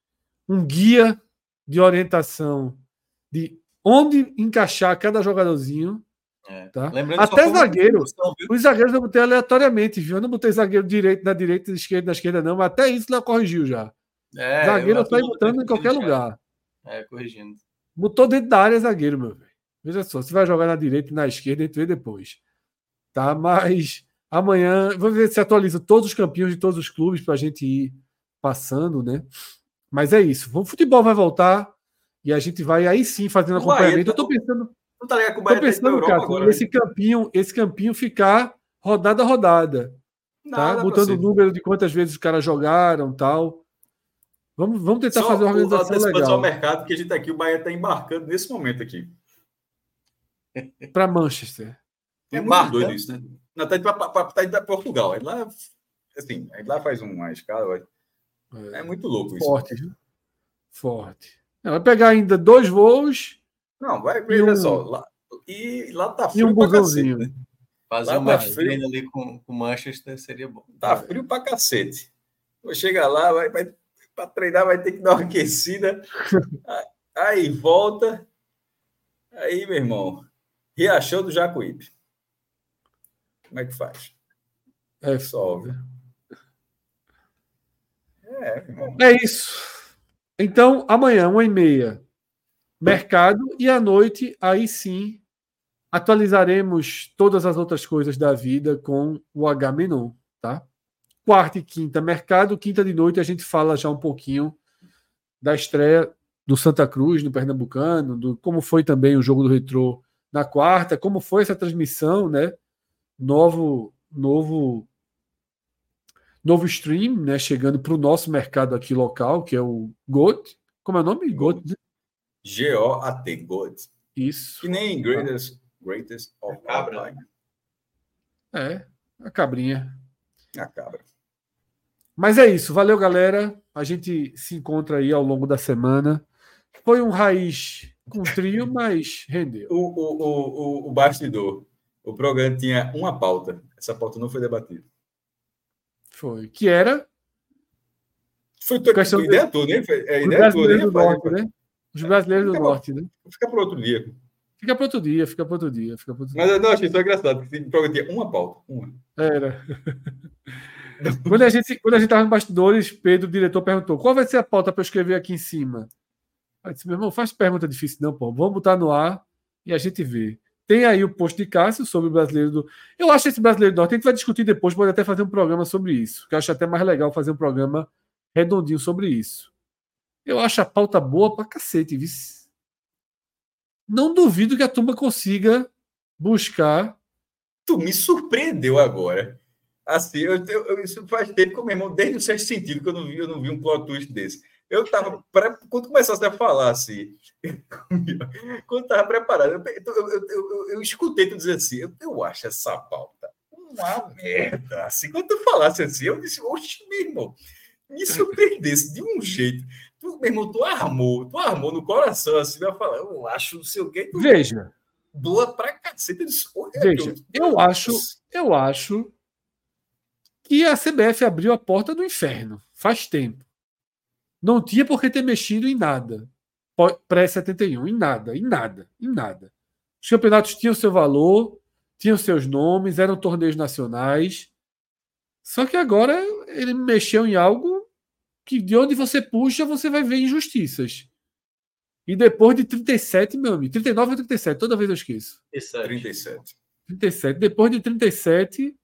um guia de orientação de onde encaixar cada jogadorzinho. É. Tá? Até zagueiro. Os zagueiros eu botei aleatoriamente, viu? Eu não botei zagueiro direito na direita, esquerda na esquerda, não, mas até isso lá corrigiu já. É, zagueiro eu estou botando em qualquer lugar. É, corrigindo. Botou dentro da área zagueiro, meu velho. Veja só, você vai jogar na direita e na esquerda, a gente vê depois. Tá? Mas amanhã, vou ver se atualiza todos os campeões de todos os clubes para a gente ir passando, né? Mas é isso. O futebol vai voltar. E a gente vai aí sim fazendo o acompanhamento. Bahia, eu tô pensando. Não tá ligado que o Bahia tô tá pensando, tá cara, agora, esse campinho, esse campinho ficar rodada a rodada. Tá? Nada Botando o número de quantas vezes os caras jogaram tal. Vamos, vamos tentar só fazer uma organização o, legal. Só o mercado, que a gente tá aqui, o Bahia está embarcando nesse momento aqui. Para Manchester. É muito doido isso, né? Não, tá indo para Portugal. Aí lá, assim, aí lá faz uma escala. É, é muito louco isso. Forte, viu? Forte. Vai pegar ainda dois voos. Não, vai ver, um... só. Lá, e lá tá frio. E um busãozinho. Né? Fazer lá uma tá ali com o Manchester seria bom. Tá frio pra cacete. Vou chegar lá, vai, vai para treinar, vai ter que dar uma aquecida. aí volta. Aí, meu irmão. Riachão do Jacuípe. Como é que faz? É, Solve. É, é isso. Então, amanhã, uma e meia, mercado, e à noite, aí sim, atualizaremos todas as outras coisas da vida com o H Menon, tá? Quarta e quinta, mercado. Quinta de noite, a gente fala já um pouquinho da estreia do Santa Cruz, no Pernambucano, do como foi também o jogo do Retrô na quarta, como foi essa transmissão, né? Novo, novo, novo stream, né? Chegando para o nosso mercado aqui local, que é o GOT. Como é o nome? GOT. G-O-A-T, GOT. Isso. Que nem Greatest, greatest of Cabra. É, a cabrinha. A cabra. Mas é isso. Valeu, galera. A gente se encontra aí ao longo da semana. Foi um raiz com trio, [laughs] mas rendeu. O, o, o, o, bastidor. O programa tinha uma pauta. Essa pauta não foi debatida. Foi. Que era. Foi tua questão ideia de... toda, hein? É, ideia toda, do norte, né? Os brasileiros do norte, né? Fica para outro dia. Fica para outro dia, fica para outro dia, fica para outro dia. Mas eu não achei isso engraçado, porque o programa tinha uma pauta. Uma. Era. [laughs] quando a gente quando a gente estava no bastidores, Pedro, o diretor, perguntou: qual vai ser a pauta para eu escrever aqui em cima? Aí disse: meu irmão, faz pergunta difícil, não, pô. Vamos botar no ar e a gente vê. Tem aí o post de Cássio sobre o brasileiro do. Eu acho esse brasileiro do norte. A gente vai discutir depois, pode até fazer um programa sobre isso. Que eu acho até mais legal fazer um programa redondinho sobre isso. Eu acho a pauta boa pra cacete, viu? Não duvido que a turma consiga buscar. Tu me surpreendeu agora. Assim, eu, eu, isso faz tempo que, meu irmão, desde o sexto sentido que eu não vi, eu não vi um plot twist desse. Eu estava, quando começasse a falar assim, [laughs] quando estava preparado, eu, eu, eu, eu, escutei tu dizer assim, eu, eu acho essa pauta uma merda. Assim, quando tu falasse assim, eu disse, oxe, meu irmão, me surpreendesse de um jeito. Tu, meu irmão, tu armou, tu armou no coração assim, vai falar, eu acho, não sei o quê. Tu Veja. Doa pra cacete. Veja, eu acho, eu acho que a CBF abriu a porta do inferno faz tempo. Não tinha por que ter mexido em nada. Pré-71, em nada, em nada, em nada. Os campeonatos tinham seu valor, tinham seus nomes, eram torneios nacionais. Só que agora ele mexeu em algo que de onde você puxa, você vai ver injustiças. E depois de 37, meu amigo, 39 ou 37, toda vez eu esqueço. 37. 37. Depois de 37,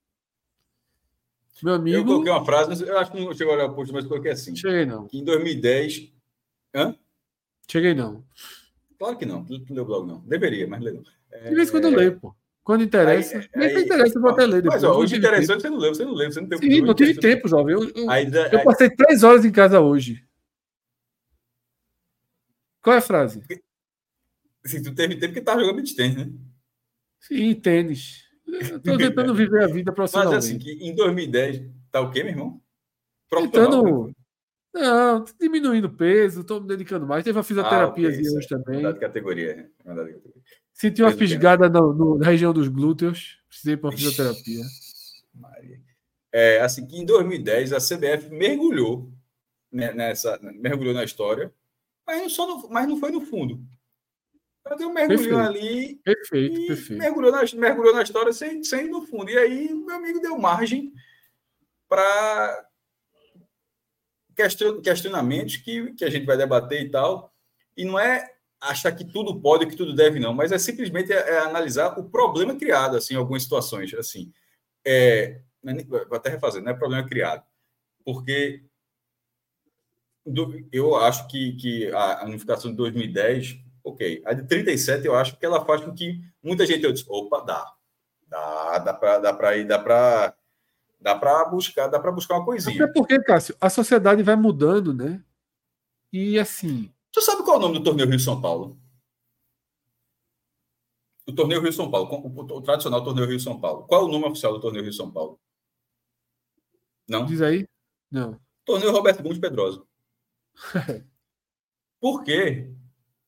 meu amigo. Eu coloquei uma frase, mas eu acho que não chegou a olhar o post, mas coloquei assim. Cheguei não. em 2010. Hã? Cheguei não. Claro que não. Tu leu o blog, não. Deveria, mas leu. É... De vez quando eu leio, pô. Quando interessa. Aí, aí, interessa, eu vou até ler. Depois. Mas ó, hoje interessante você não leu, você não leu, você não tem Sim, não tive tempo, jovem. Eu, eu, aí, eu passei três horas em casa hoje. Qual é a frase? Sim, tu teve tempo que tava jogando beat tênis, né? Sim, tênis. Estou tentando viver a vida profissionalmente. Mas assim, que em 2010, tá o quê, meu irmão? Tentando. Né? Não, diminuindo peso, estou me dedicando mais. Teve uma fisioterapia ah, okay, hoje também. Mudar de categoria. Categoria. Senti uma fisgada no, no, na região dos glúteos. Precisei para uma fisioterapia. Maria. É, assim, que em 2010 a CBF mergulhou né, nessa, mergulhou na história, mas só no, mas não foi no fundo. Ela deu um mergulho ali. Perfeito, perfeito. Mergulhou na, mergulhou na história sem, sem ir no fundo. E aí, meu amigo deu margem para question, questionamentos que, que a gente vai debater e tal. E não é achar que tudo pode, que tudo deve, não, mas é simplesmente é, é analisar o problema criado, assim, em algumas situações. Assim, é, é vou até refazer, não é problema criado. Porque do, eu acho que, que a unificação de 2010 ok. A de 37 eu acho que ela faz com que muita gente eu disse, opa, dá. Dá, dá para dá para ir, dá para dá para buscar, dá para buscar uma coisinha. Até porque, Cássio, a sociedade vai mudando, né? E assim, tu sabe qual é o nome do torneio Rio São Paulo? O torneio Rio São Paulo, o tradicional torneio Rio São Paulo. Qual é o nome oficial do torneio Rio São Paulo? Não? Diz aí? Não. Torneio Roberto Gomes Pedrosa. [laughs] Por quê?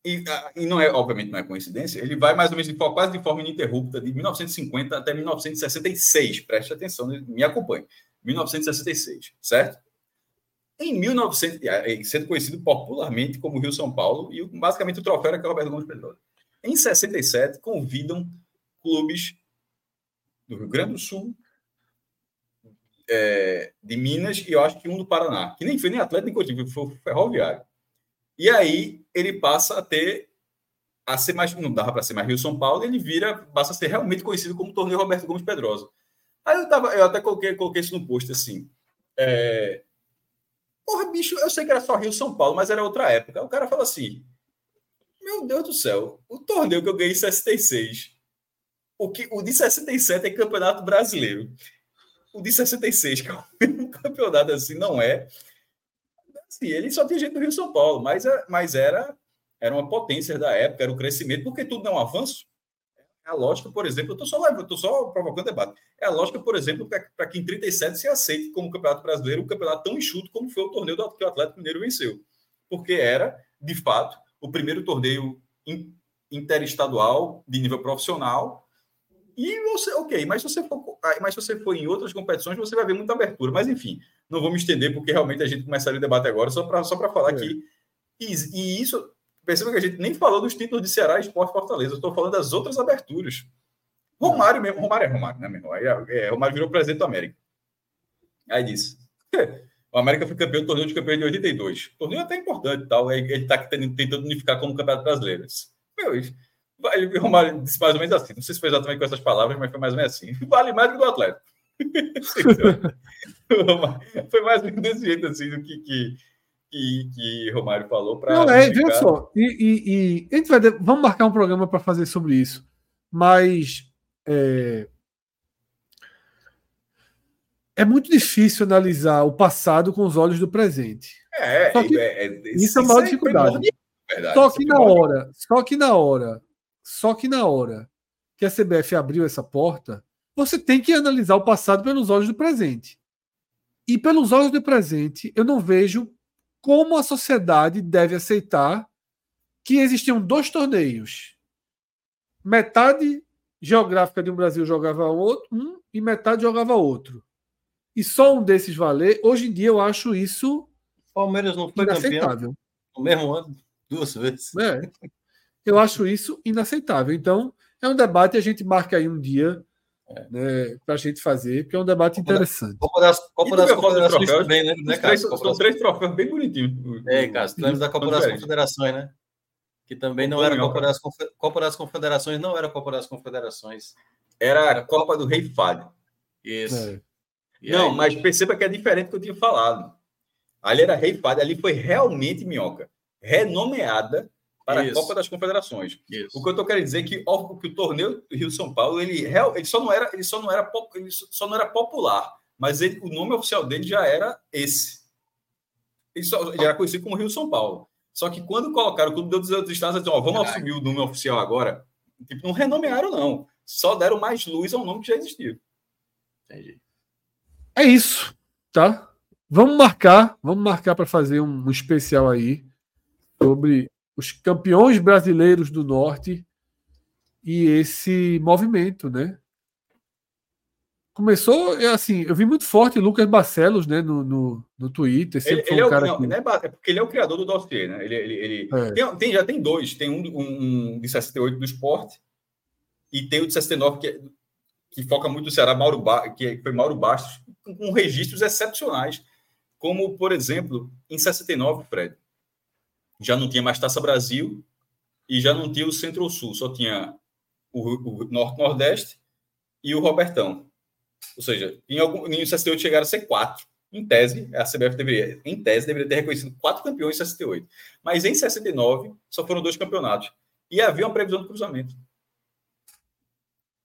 E, ah, e, não é, obviamente, não é coincidência, ele vai mais ou menos de, quase de forma ininterrupta, de 1950 até 1966. Preste atenção, me acompanhe. 1966, certo? Em 1900, sendo conhecido popularmente como Rio São Paulo, e basicamente o troféu era é o Roberto Gomes Pedrosa. Em 67, convidam clubes do Rio Grande do Sul, é, de Minas e eu acho que um do Paraná, que nem foi nem Atlético nem Coutinho, foi Ferroviário. E aí ele passa a ter a ser mais, não dava para ser mais Rio São Paulo, ele vira, passa a ser realmente conhecido como Torneio Roberto Gomes Pedrosa. Aí eu tava, eu até coloquei, coloquei isso no post assim. É, Porra, bicho, eu sei que era só Rio São Paulo, mas era outra época. O cara fala assim: Meu Deus do céu, o torneio que eu ganhei em 66. O, que, o de 67 é campeonato brasileiro. O de 66, [laughs] que é o mesmo campeonato assim, não é. Assim, ele só tinha gente do Rio São Paulo, mas, é, mas era, era uma potência da época, era o crescimento, porque tudo não é um avanço. É a lógica, por exemplo, eu estou só, eu só provocando debate. É a lógica, por exemplo, para que em 37 se aceite como Campeonato Brasileiro um campeonato tão enxuto como foi o torneio que o Atlético Mineiro venceu. Porque era, de fato, o primeiro torneio interestadual de nível profissional. E você, ok, mas se você for, mas se você for em outras competições, você vai ver muita abertura. Mas enfim, não vou me estender, porque realmente a gente começaria o debate agora, só para só falar é. que. E, e isso Perceba que a gente nem falou dos títulos de Ceará e Esporte Fortaleza. Eu estou falando das outras aberturas. Romário mesmo. Romário é Romário, né, meu irmão? Aí, é, Romário virou presidente do América. Aí disse. O América foi campeão do torneio de campeão de 82. O torneio é até importante e tal. Ele está tentando unificar como campeonato brasileiro. Meu, ele, Romário disse mais ou menos assim. Não sei se foi exatamente com essas palavras, mas foi mais ou menos assim. Vale mais do que do Atlético. Foi mais ou menos desse jeito assim do que, que que, que Romário falou para. Não, é, viu só. E, e, e, a gente vai. Vamos marcar um programa para fazer sobre isso. Mas. É, é muito difícil analisar o passado com os olhos do presente. É, só que é, é, isso é a maior dificuldade. Verdade, só que na hora, só que na hora, só que na hora que a CBF abriu essa porta, você tem que analisar o passado pelos olhos do presente. E pelos olhos do presente, eu não vejo como a sociedade deve aceitar que existiam dois torneios. Metade geográfica de um Brasil jogava outro, um e metade jogava outro. E só um desses valer, hoje em dia eu acho isso Palmeiras não foi campeão no mesmo ano, duas vezes. É. Eu acho isso inaceitável. Então, é um debate, a gente marca aí um dia é. Né, para a gente fazer, porque é um debate Copa interessante. Copa das, Copa das Confederações também, né, né Três, são três troféus bem bonitinhos. É, cara, tu lembra da Copa das Confederações, né? Que também não era Copa das, Copa das Confederações, não era Copa das Confederações. Era a Copa do Rei Fábio. Isso. É. Não, aí... mas perceba que é diferente do que eu tinha falado. Ali era Rei Fábio, ali foi realmente minhoca. Renomeada para Isso. a Copa das Confederações. Isso. O que eu estou querendo dizer é que, ó, que o torneio Rio São Paulo ele, ele só não era ele só não era ele só não era popular, mas ele, o nome oficial dele já era esse. Ele, só, ele era conhecido como Rio São Paulo. Só que quando colocaram o Clube dos outros estados, disseram, ó, vamos Caraca. assumir o nome oficial agora. Tipo, não renomearam não, só deram mais luz ao nome que já existia. Entendi. É isso, tá? Vamos marcar, vamos marcar para fazer um, um especial aí sobre os campeões brasileiros do Norte e esse movimento, né? Começou, é assim, eu vi muito forte Lucas Barcelos, né, no, no, no Twitter. Ele, ele um é, o, não, que... não é, é, porque ele é o criador do dossiê, né? Ele, ele, ele é. tem, tem, já tem dois, tem um, um, um, de 68 do esporte e tem o de 69 que, que foca muito no Ceará, Mauro ba... que foi Mauro Bastos, com, com registros excepcionais, como, por exemplo, em 69, Fred, já não tinha mais Taça Brasil e já não tinha o Centro-Sul, só tinha o, o Norte-Nordeste e o Robertão. Ou seja, em algum em 68 chegaram a ser quatro. Em tese, a CBF deveria, em tese, deveria ter reconhecido quatro campeões em 68. Mas em 69, só foram dois campeonatos. E havia uma previsão de cruzamento.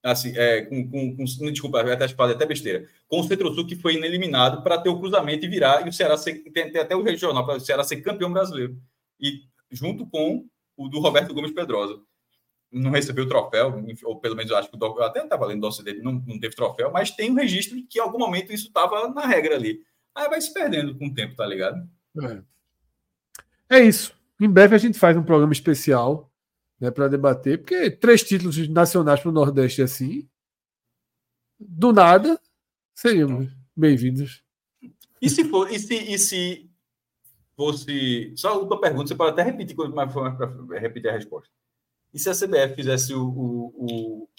Assim, é, com, com, com, desculpa, até falei até besteira. Com o Centro-Sul que foi eliminado para ter o cruzamento e virar, e o Ceará ser, tem, tem até o regional, para o Ceará ser campeão brasileiro e junto com o do Roberto Gomes Pedrosa. Não recebeu o troféu, ou pelo menos eu acho que o eu até estava lendo o dossiê dele, não, não teve troféu, mas tem um registro de que em algum momento isso estava na regra ali. Aí vai se perdendo com o tempo, tá ligado? É. é isso. Em breve a gente faz um programa especial né, para debater, porque três títulos nacionais para o Nordeste assim, do nada, seriam bem-vindos. E se for, e se, e se fosse. Só uma pergunta, você pode até repetir mas foi para repetir a resposta. E se a CBF fizesse o, o, o,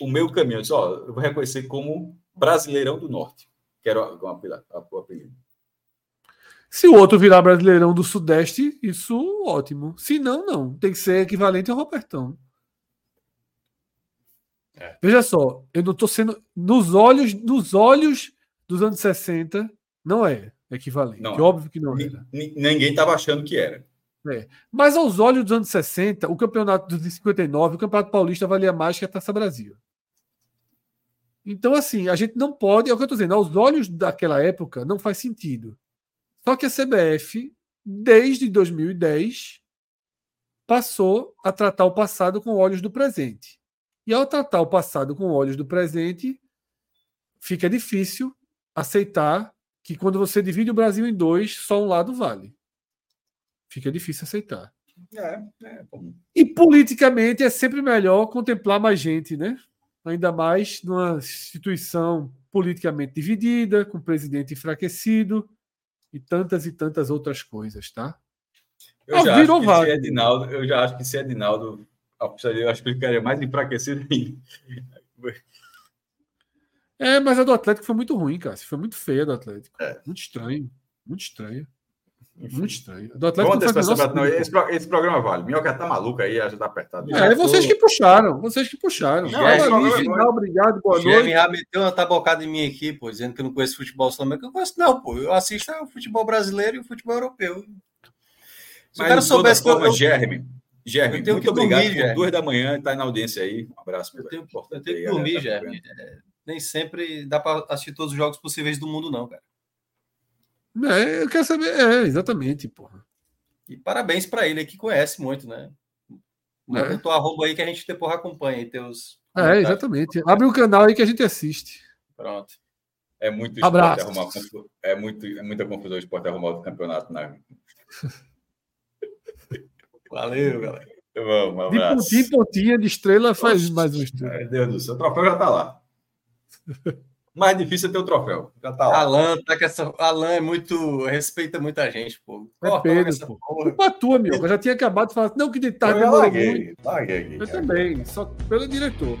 o meu caminho? Eu disse, ó, eu vou reconhecer como Brasileirão do Norte. Quero o apelido. Se o outro virar Brasileirão do Sudeste, isso ótimo. Se não, não. Tem que ser equivalente ao Robertão. É. Veja só, eu não estou sendo. Nos olhos, nos olhos dos anos 60, não é. Equivalente. Não, Óbvio que não era. Ninguém estava achando que era. É. Mas aos olhos dos anos 60, o campeonato dos 59, o campeonato paulista valia mais que a Taça Brasil. Então, assim, a gente não pode, é o que eu estou dizendo, aos olhos daquela época não faz sentido. Só que a CBF, desde 2010, passou a tratar o passado com olhos do presente. E ao tratar o passado com olhos do presente, fica difícil aceitar que quando você divide o Brasil em dois, só um lado vale. Fica difícil aceitar. É, é e politicamente é sempre melhor contemplar mais gente, né? Ainda mais numa instituição politicamente dividida, com presidente enfraquecido e tantas e tantas outras coisas, tá? Eu, ah, já, acho que se Edinaldo, eu já acho que se Edinaldo, eu acho que ele ficaria mais enfraquecido ainda. É, mas a do Atlético foi muito ruim, cara. Foi muito feia do Atlético. É. Muito estranho. Muito estranho. Enfim. Muito estranho. Do Atlético não não, esse, esse, programa vale. Minhoca tá maluco aí, já tá apertado. É, vocês que puxaram. Vocês que puxaram. Não, é, final, obrigado, boa noite. já meteu uma tabocada em mim aqui, pô, dizendo que eu não conheço futebol sul-americano. Eu conheço, não, pô. Eu assisto o futebol brasileiro e o futebol europeu. Se Mas, o cara soubesse que eu... Jeremy, Jeremy, muito obrigado. Dormir, duas da manhã, tá na audiência aí. Um abraço. Eu tenho, eu tenho que dormir, Jeremy. Nem sempre dá para assistir todos os jogos possíveis do mundo, não, cara. É, eu quero saber. É, exatamente, porra. E parabéns para ele que conhece muito, né? Manda é. tua arroba aí que a gente depois acompanha e teus. É, exatamente. Abre o canal aí que a gente assiste. Pronto. É muito Abraço. arrumar é muito é muita confusão o esporte arrumar o campeonato na. [laughs] Valeu, galera. Vamos, um de pontinha de estrela faz Nossa, mais um estrela. Meu Deus do céu, o troféu já tá lá. Mais difícil é ter o troféu. Já tá lá. Alan, tá com essa... Alan é muito. respeita muita gente, pô. É Pedro, pô. Culpa tua, meu. Eu já tinha acabado de falar, não, que de tarde eu larguei, muito. Larguei aqui, eu também, só pelo diretor.